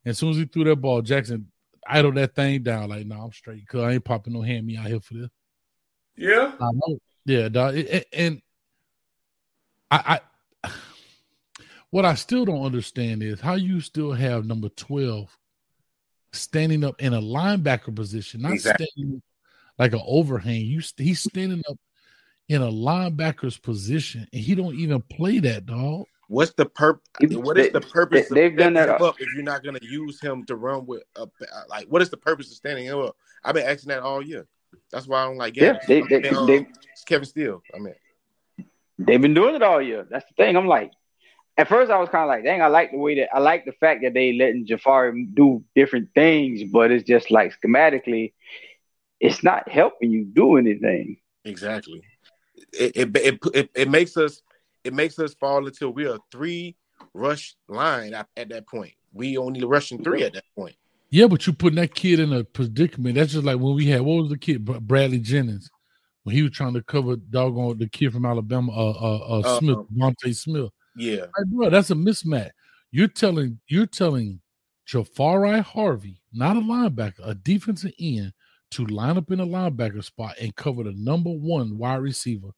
And as soon as he threw that ball, Jackson idled that thing down like, "No, I'm straight. Cause I ain't popping no hand me out here for this." Yeah. I know. Yeah, dog. It- and I, I, what I still don't understand is how you still have number twelve standing up in a linebacker position, not Exactly. standing like an overhang. You, st- he's standing up in a linebacker's position, and he don't even play that dog. What's the purpose? They- What is the purpose? they- of they've done that- up if you're not going to use him to run with a like? What is the purpose of standing him up? I've been asking that all year. That's why I don't like. Yeah, Gattis. they- they- mean, um, they- it's Kevin Steele. I mean, They've been doing it all year. That's the thing. I'm like, at first I was kind of like, dang, I like the way that I like the fact that they letting Jahfari do different things, but it's just like schematically, it's not helping you do anything. exactly. It it, it it it makes us it makes us fall into we're three rush line at, at that point. We only rushing three at that point. Yeah, but you putting that kid in a predicament. That's just like when we had what was the kid Bradley Jennings when he was trying to cover doggone the kid from Alabama, uh, uh, uh Uh, Smith, Monte Smith. Yeah, Like, bro, that's a mismatch. You're telling you're telling Jahfari Harvey, not a linebacker, a defensive end, to line up in a linebacker spot and cover the number one wide receiver.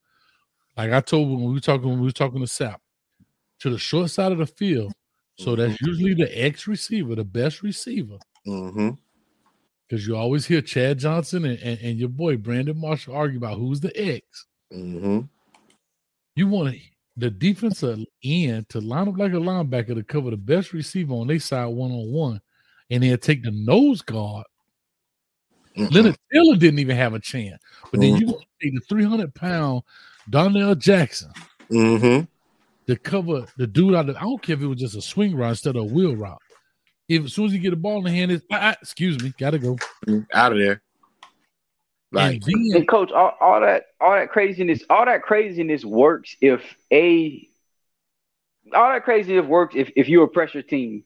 Like I told when we were talking when we were talking to Sap, to the short side of the field. So that's usually the X receiver, the best receiver. hmm Because you always hear Chad Johnson and, and, and your boy Brandon Marshall argue about who's the X. hmm You want the defensive end to line up like a linebacker to cover the best receiver on their side one on one, and then take the nose guard. Leonard Taylor didn't even have a chance. But then you want to take the 300 pound Darrell Jackson hmm to cover the dude out of, I don't care if it was just a swing route instead of a wheel route. If as soon as you get the ball in the hand, it's, ah, ah, excuse me, gotta go. out of there. Like and then, And coach, all, all that all that craziness, all that craziness works if a all that craziness works if, if you're a pressure team.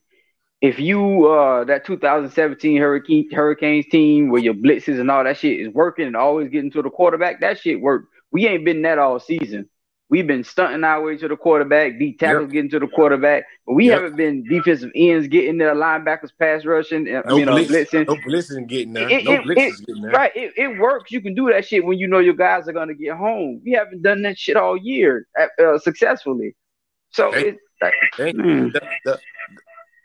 If you uh that 2017 Hurricane Hurricanes team where your blitzes and all that shit is working and always getting to the quarterback, that shit worked. We ain't been that all season. We've been stunting our way to the quarterback, D tackles getting to the quarterback, but we Yep. haven't been defensive ends getting there, linebackers pass rushing, and I no mean uh, blitz, blitzing. no blitzing getting there. It- no it- blitz it- is getting there. Right, it, it works. You can do that shit when you know your guys are gonna get home. We haven't done that shit all year uh, successfully. So Hey, it, like, Hey, mm, the, the,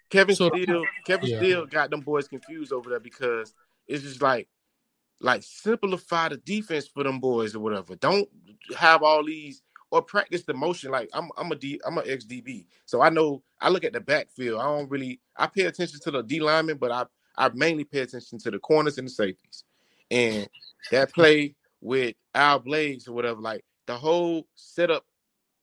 Kevin So- Steele, Kevin Yeah. Steele got them boys confused over there because it's just like, like simplify the defense for them boys or whatever. Don't have all these or practice the motion. Like I'm, I'm a D, I'm an ex DB, so I know I look at the backfield. I don't really, I pay attention to the D linemen, but I, I mainly pay attention to the corners and the safeties. And that play with Al Blades or whatever, like the whole setup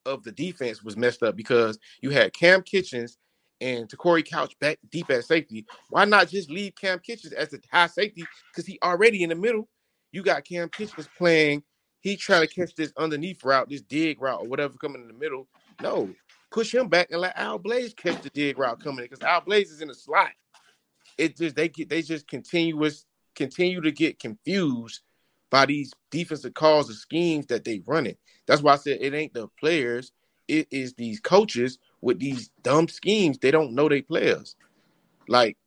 of the defense was messed up because you had Cam Kinchens and Te'Cory Couch back deep at safety. Why not just leave Cam Kinchens as the high safety? Because he already in the middle. You got Cam Kinchens playing. He trying to catch this underneath route, this dig route, or whatever coming in the middle. No, push him back and let Al Blades catch the dig route coming in because Al Blades is in the slot. It just they get they just continuous continue to get confused by these defensive calls and schemes that they running. That's why I said it ain't the players, it is these coaches with these dumb schemes. They don't know they players. Like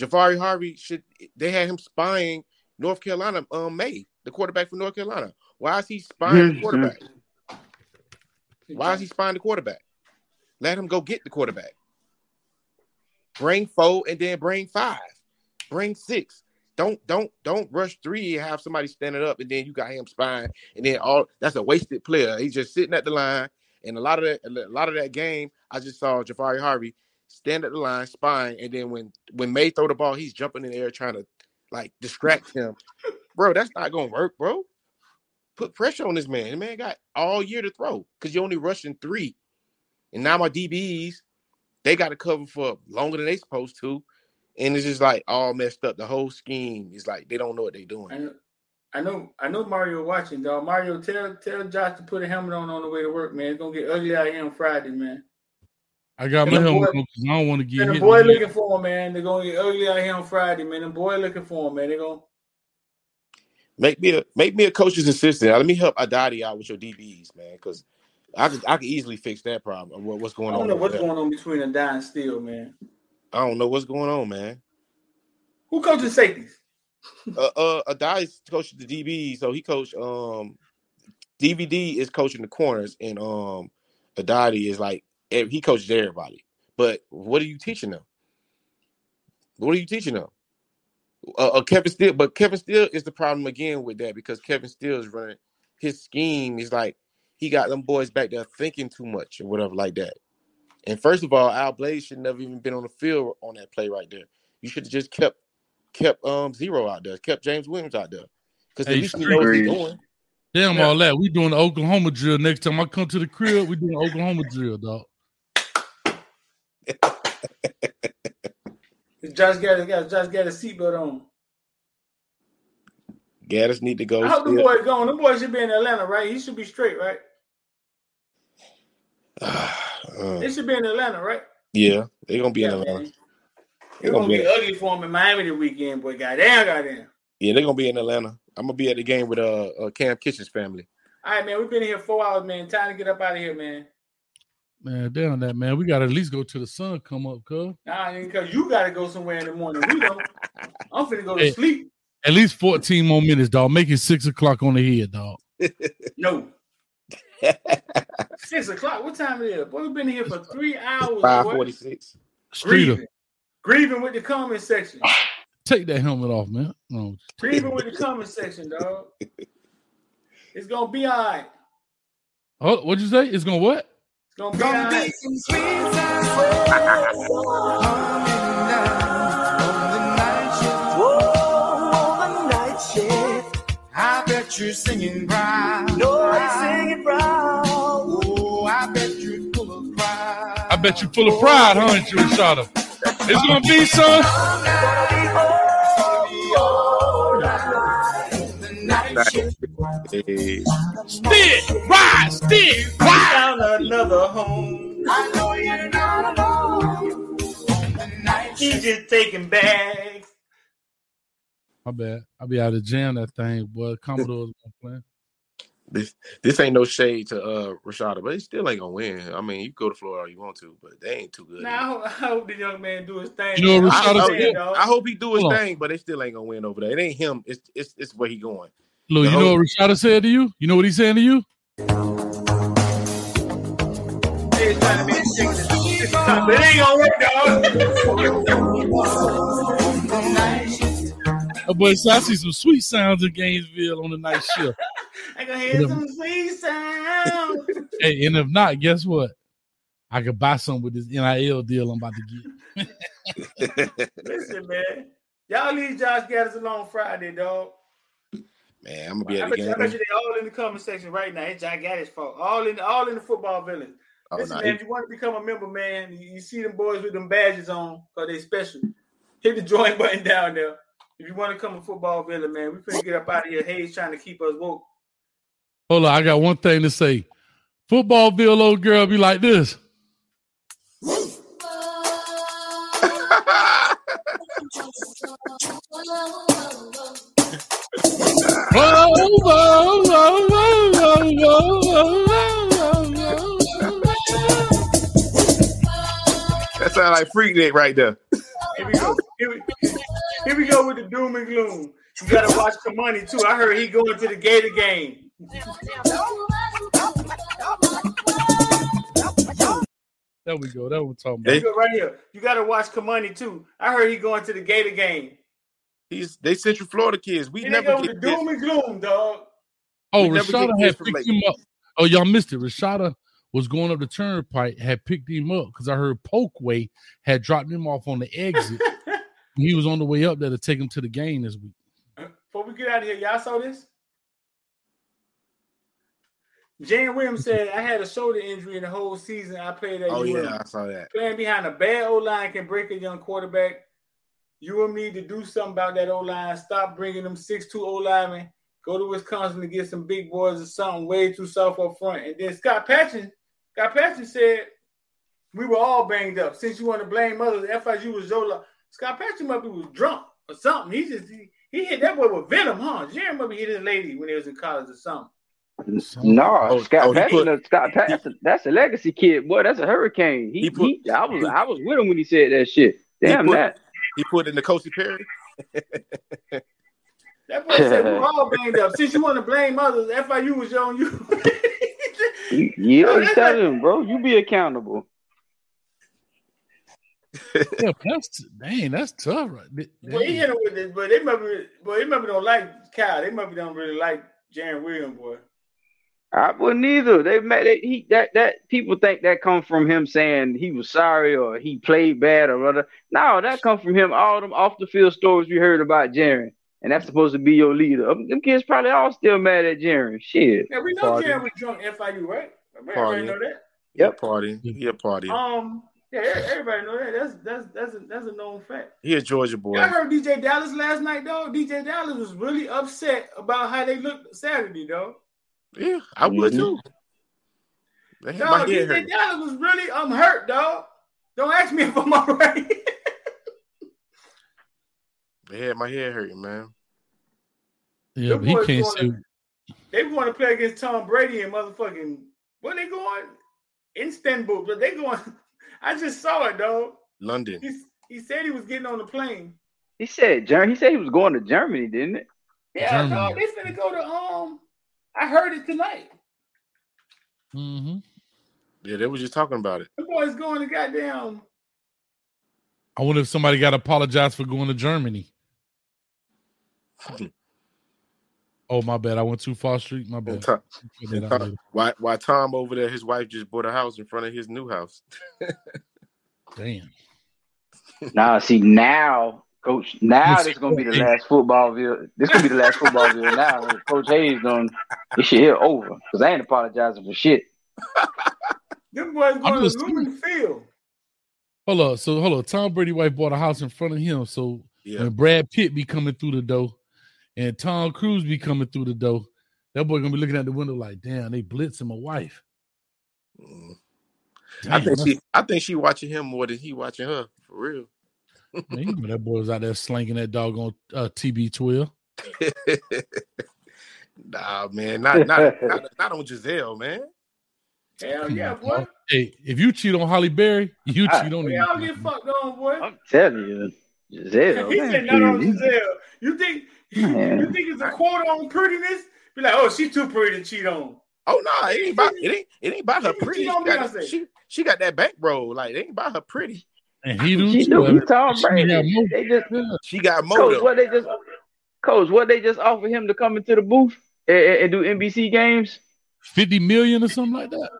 Jahfari Harvey should they had him spying North Carolina um May, the quarterback for North Carolina. Why is he spying the quarterback? Why is he spying the quarterback? Let him go get the quarterback. Bring four and then bring five. Bring six. Don't don't don't rush three and have somebody standing up and then you got him spying and then all that's a wasted player. He's just sitting at the line. And a lot of that, a lot of that game, I just saw Jahfari Harvey stand at the line, spying, and then when when May throw the ball, he's jumping in the air trying to like distract him. Bro, that's not gonna work, bro. Put pressure on this man. The man got all year to throw because you're only rushing three. And now my DBs, they got to cover for longer than they supposed to. And it's just like all messed up. The whole scheme is like they don't know what they're doing. I know, I know, I know Mario watching, dog. Mario, tell tell Josh to put a helmet on on the way to work, man. It's gonna get ugly out here on Friday, man. I got And my helmet boy- on because I don't want to get And the hit. boy in the head. looking for him, man. They're gonna get ugly out here on Friday, man. The boy looking for him, man. They're gonna Make me a make me a coach's assistant. Let me help Adadi out with your DBs, man, because I could I could easily fix that problem. What, what's I going don't on? know what's there. going on between a die and Steele, man. I don't know what's going on, man. Who coaches safeties? uh, uh Addae's coaching the DB, so he coached um DVD is coaching the corners, and um Adadi is like eh, he coaches everybody. But what are you teaching them? What are you teaching them? Uh, uh, Kevin Steele, but Kevin Steele is the problem again with that because Kevin Steele is running his scheme is like he got them boys back there thinking too much or whatever like that. And first of all, Al Blades should never even been on the field on that play right there. You should have just kept kept um zero out there, kept James Williams out there. Because at Hey, least he knows what he's doing. Damn Yeah. all that. We doing the Oklahoma drill next time I come to the crib. We doing Oklahoma drill, dog. Josh got got Josh a seatbelt on. Gattis need to go. I hope the boy's going. The boy should be in Atlanta, right? He should be straight, right? Uh, They should be in Atlanta, right? yeah, they're gonna be in Atlanta. man. It's gonna gonna be get ugly for him in Miami the weekend, boy. Goddamn, goddamn. Yeah, they're gonna be in Atlanta. I'm gonna be at the game with uh, uh Cam Kinchens' family. All right, man. We've been here four hours, man. Time to get up out of here, man. Man, damn that, man. We got to at least go till the sun come up, cuz. Nah, because you gotta go somewhere in the morning. We don't. I'm finna go to Hey. sleep. At least 14 more minutes, dog. Make it 6 o'clock on the head, dog. No. Six o'clock. What time it is? Boy, we've been here for three hours. Five boy. forty six. Streeter, Grieving. Grieving with the comment section. take that helmet off, man. No. Grieving with the comment section, dog. It's gonna be all right. Oh, what'd you say? It's gonna what? Gonna be, some sweet I bet you're singing proud. No, i proud. Oh, I bet you're full of pride. I bet you're full of pride, huh, Rashada? It's gonna be some. Hey, Stick, ride, stick, We ride. found another home. I know you're not alone. On the night He's just taking bags. My bad. I'll be out of jam that thing, boy. Commodore's gonna play. this this ain't no shade to uh Rashada, but he still ain't gonna win. I mean, you go to Florida all you want to, but they ain't too good. Now I hope, I hope the young man do his thing. You know what I'm I, saying, said? dog. I hope he do his Hold on. thing, but they still ain't gonna win over there. It ain't him. It's it's it's where he going. Look, you know what Rashada said to you? You know what he's saying to you? They was trying to make six, six o'clock, but it ain't gonna work, dog. On the night shift. Oh, boy, so I see some sweet sounds in Gainesville on the night shift. I can hear some sweet sound. hey, and if not, guess what? I could buy some with this NIL deal I'm about to get. Listen, man. Y'all leave Josh Gattis alone Friday, dog. Man, I'm gonna be I at the bet, I bet game. you they all in the comment section right now. It's Josh Gattis' fault. All in all in the football village. Oh, Listen, nah, man, he- if you want to become a member, man, you, you see them boys with them badges on because they special. Hit the join button down there. If you want to come to football village, man, we finna get up out of here. Hayes trying to keep us woke. Hold on, I got one thing to say. Footballville old girl be like this. That sound like Freaknik right there. Here we go. Here we, here we go with the doom and gloom. You gotta watch Cormani too. I heard he going to the Gator game. There we go. That what we're talking They- about. Look right here. You got to watch Cormani too. I heard he going to the Gator game. He's they Central Florida kids. We And they never go get to this. doom and gloom, dog. Oh, we Rashada had picked him up. Oh, y'all missed it. Rashada was going up the turnpike, had picked him up because I heard Pokeway had dropped him off on the exit. he was on the way up there to take him to the game this week. Before we get out of here, y'all saw this? Jane Williams said, I had a shoulder injury in the whole season. I played at Oh UM. yeah, I saw that. Playing behind a bad O line can break a young quarterback. You and me to do something about that O line. Stop bringing them 6'2 O linemen. Go to Wisconsin to get some big boys or something way too soft up front. And then Scott Patchan, Scott Patchan said, We were all banged up. Since you want to blame others, FIU was Zola. Scott Patchan must be was drunk or something. He just he, he hit that boy with venom, huh? Jerry must be hit his lady when he was in college or something. No, Oh, Scott oh, he Patton. put- Scott Patton. That's a legacy kid, boy. That's a hurricane. He, He put- he- I was, he- I was with him when he said that shit. Damn put- that. He put in the Coastal Perry. That boy said we're all banged up. Since you want to blame others, FIU was on you. You- Yeah, No, he him, bro. You be accountable. Yeah, that's dang, that's tough, right? there. But he hit him with this, but they must be, but they must be don't like Kyle. They must be don't really like Jarren Williams, boy. I wouldn't either. They made it, he that that people think that come from him saying he was sorry or he played bad or whatever. No, that come from him. All them off the field stories we heard about Jarren, and that's supposed to be your leader. Um, Them kids probably all still mad at Jarren. Shit. Yeah, we know Party. Jarren was drunk FIU, right? Everybody Party. know that. Yep. Party. He a party. Um, yeah, everybody know that. That's that's that's a, that's a known fact. He a Georgia boy. I heard DJ Dallas last night, though. DJ Dallas was really upset about how they looked Saturday, though. Yeah, I would Mhm. too. They my Dog, head DJ hurt. Dallas was really um hurt, dog. Don't ask me if I'm all right. They had my head hurting, man. Yeah, Them but he can't going say They want to play against Tom Brady and motherfucking where they going? Istanbul, but they going. I just saw it, dog. London. He, he said he was getting on the plane. He said He said he was going to Germany, didn't it? Yeah, Germany. dog. They finna go to um. I heard it tonight. Mm-hmm. Yeah, they were just talking about it. The boys going to goddamn. I wonder if somebody got to apologize for going to Germany. Oh my bad, I went too far street. My bad. Tom- Put that and out Tom- why, why Tom over there? His wife just bought a house in front of his new house. Damn. Now, see now, coach. Now Yes, this gonna be the last football bill. This gonna be the last football bill. Now, Coach Hayes done this shit here over because I ain't apologizing for shit. Them boys I'm going to just- Lumen Field. Hold up. So hold up. Tom Brady wife bought a house in front of him. So Yeah, when Brad Pitt be coming through the door and Tom Cruise be coming through the door, that boy gonna be looking at the window like, damn, they blitzing my wife. Mm. I think she. I think she watching him more than he watching her. For real. Man, you know that boy was out there slinging that dog on uh, TB12. nah, man, not not, not not on Gisele, man. Hell yeah, boy. Hey, if you cheat on Halle Berry, you Ah, cheat on We him. all get fucked on, boy. I'm telling you, Gisele. he man, said not on please. Gisele. You think Man. you think it's a quote on prettiness? Be like, oh, she's too pretty to cheat on. Oh no, it ain't about it ain't it ain't about her She- she pretty. She got, Beyonce. she, she got that bankroll. Like it ain't about her pretty. And he do She too. do. He mean, Tom Brady. more- They just She got coach. What they just coach? What they just offer him to come into the booth and, and- and do NBC games? 50 million or something like that.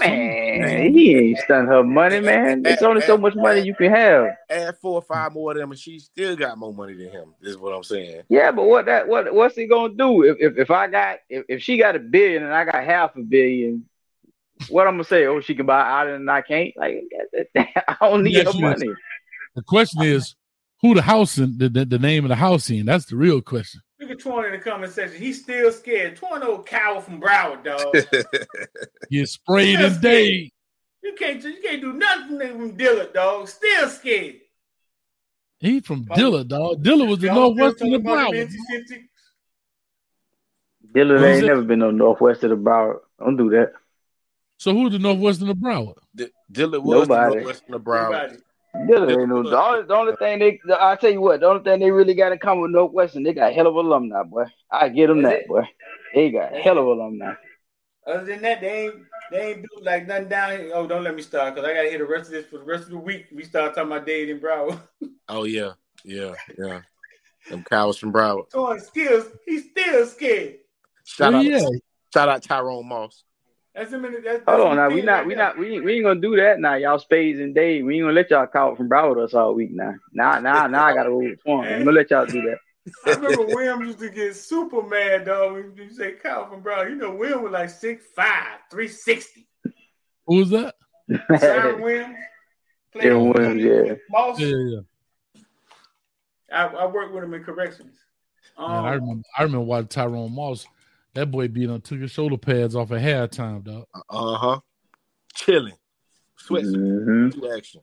Man, he ain't stunned her money, man. There's only so much money you can have. Add four or five more of them, and she still got more money than him. Is what I'm saying. Yeah, but what that what what's he gonna do if if, if I got if, if she got a billion and I got half a billion? What I'm gonna say? Oh, she can buy out and I can't. Like I don't need Yes, her yes. money. The question is, who the house in the, the, the name of the house in? That's the real question. Look at Twan in the comment section. He's still scared. Twan old coward from Broward, dog. Get sprayed his and day. you can't you can't do nothing from Dillard, dog. Still scared. He from Oh. Dilla, dog. Dilla was the Y'all Northwestern of the Broward. anti-Semitic? Dillard ain't never been no northwest of the Broward. Don't do that. So who's the Northwestern of Broward? D- Dillard was Nobody. the Northwestern of Broward. Nobody. Dillard ain't no. The only, the only thing they, I tell you what, the only thing they really got in common with Northwestern, they got hell of alumni, boy. I get them That's that, boy. They got hell of alumni. Other than that, they ain't they ain't built like nothing down here. Oh, don't let me start because I gotta hear the rest of this for the rest of the week. We start talking about Dade and Broward. Oh yeah, yeah, yeah. Them cows from Broward. Oh, Torn skills, he's still scared. Shout Well, out, yeah. shout out Tyrone Moss. That's him in the, that's, Hold that's on now, we thing not right we there. not we ain't, we ain't gonna do that now. Y'all spades and Dave. We ain't gonna let y'all call from Broward us all week now. Nah, nah, nah. I gotta go with Twan. I'm gonna let y'all do that. I remember Williams used to get super mad, dog. When you say Calvin Brown, you know Williams was like 6'5", 360. Who was that? Sharon Williams. played Sharon on Williams, yeah. with Moss. Yeah, yeah. I, I worked with him in corrections. Um, Man, I remember. I remember watching Tyrone Moss. That boy beat on took his shoulder pads off at halftime, dog. Uh huh. Chilling. Sweat hmm action.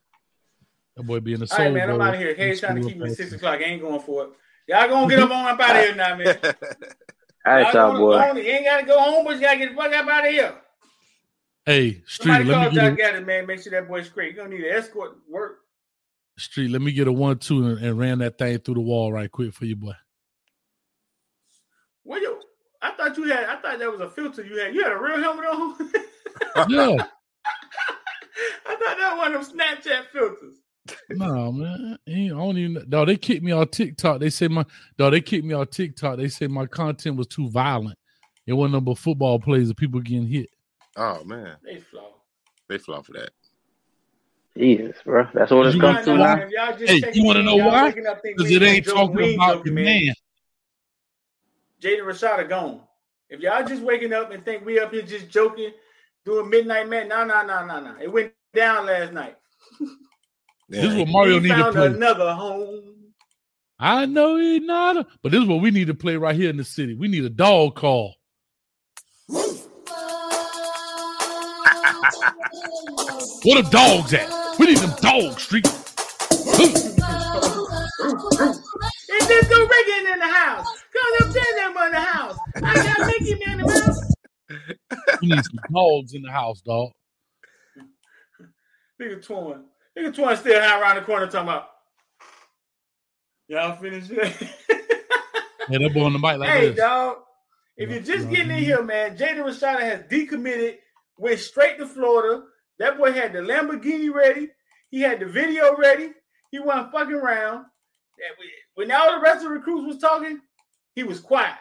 That boy being a all soul. right, man, I'm out of here. Hayes trying to keep me at 6 o'clock. I ain't going for it. Y'all gonna get up on up out of here now, man. All right, Y'all y'all boy. go You ain't gotta go home, but you gotta get the fuck up out of here. Hey, Street, Somebody let call me get Josh a, Gattis, man. Make sure that boy's straight. You're gonna need an escort to work. Street. Let me get a one-two and, and ran that thing through the wall right quick for you, boy. What you? I thought you had. I thought that was a filter you had. You had a real helmet on. Yeah, I thought that was one of them Snapchat filters. no man, He- I don't even. No, they kicked me off TikTok. They say my. No, they kicked me off TikTok. They say my content was too violent. It wasn't number football plays of people getting hit. Oh man, They flaw. they fly for that. Jesus, bro. That's what it's You come wanna to now. why? If y'all just Hey, you wanna know why? waking up thinking Because it ain't ain't joking. We talking about the man. Jaden Rashada gone. If y'all just waking up and think we up here just joking, doing midnight man, no, no, no, no, no. It went down last night. This is what Mario we need to found play. another home. I know he not, a- but this is what we need to play right here in the city. We need a dog call. Where the dogs at? We need them dogs, street. It's just go rigging in the house. Cause I'm telling them in the house. I got Mickey Man in the house. We need some dogs in the house, dog. Nigga Twan. Nigga Twan still high around the corner talking about. Y'all finished yet? Yeah, that boy on the mic like hey, this. dog. If you're just getting in here, man, Jaden Rashada has decommitted, went straight to Florida. That boy had the Lamborghini ready. He had the video ready. He wasn't fucking around. When all the rest of the recruits was talking, he was quiet.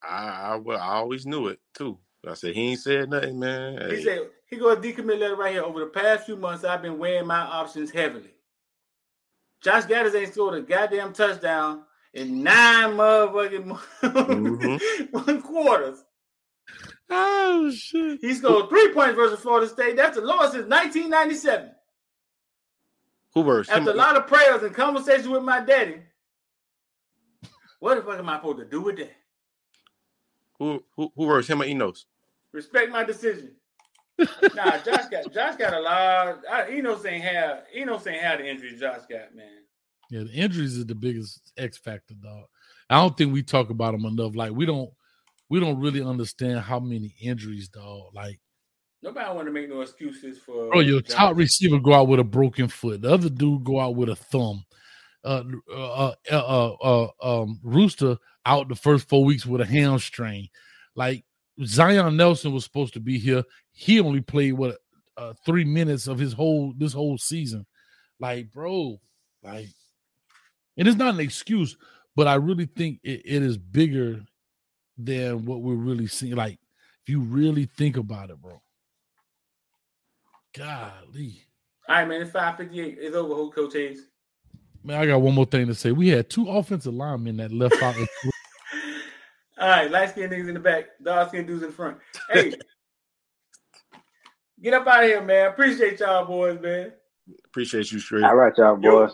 I, I well, I always knew it too. I said he ain't said nothing, man. He said he got a decommit letter right here. Over the past few months, I've been weighing my options heavily. Josh Gattis ain't scored a goddamn touchdown in nine motherfucking Mhm. quarters. Oh shit. He scored three points versus Florida State. That's the lowest since 1997. Who verse? Him- After a lot of prayers and conversations with my daddy, what the fuck am I supposed to do with that? Who who who verse? Him or Enos? Respect my decision. nah, Josh got Josh got a lot. I, Enos ain't have Enos ain't had the injury Josh got, man. Yeah, the injuries is the biggest X factor, dog. I don't think we talk about them enough. Like we don't, we don't really understand how many injuries, dog. Like, Nobody want to make no excuses for. bro, your top receiver go out with a broken foot. The other dude go out with a thumb. Uh, uh, uh, uh, uh, um, Rooster out the first four weeks with a hamstring. Like Zion Nelson was supposed to be here. He only played what uh, three minutes of his whole this whole season. Like, bro, like, and it's not an excuse, but I really think it, it is bigger than what we're really seeing. Like, if you really think about it, bro. Golly. All right, man. It's five fifty eight. It's over. Who Coach Hayes? Man, I got one more thing to say. We had two offensive linemen that left out. All right, light skinned niggas in the back, dark skinned dudes in the front. Hey, get up out of here, man. Appreciate y'all boys, man. Appreciate you, straight. All right, y'all boys.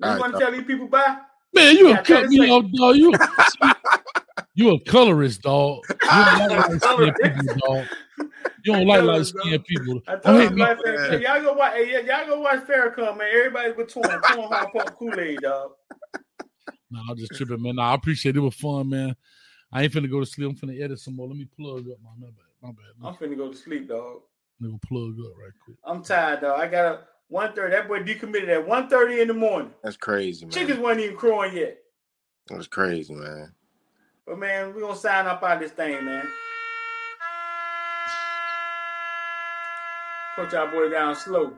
You All right, want to tell these people bye? Man, you Yeah, a cut me off, dog. You, you a colorist, dog. You don't like light skinned people, dog. You don't like light Colorist, dog. skinned people. I Don't told hate you, me. my friend, y'all go watch. Hey, y'all go watch Farrakhan, man. Everybody but Torn, Torn Hard Pump Kool Aid, dog. Nah, I'm just tripping, man. Nah, I appreciate it. It was fun, man. I ain't finna go to sleep. I'm finna edit some more. Let me plug up. My, my bad. My bad. I'm finna go to sleep, dog. Let me plug up right quick. I'm tired, dog. I got a one thirty. That boy decommitted at one thirty in the morning. That's crazy, man. Chickens wasn't even crowing yet. That's crazy, man. But man, we're gonna sign up out this thing, man. Put y'all boy down slow.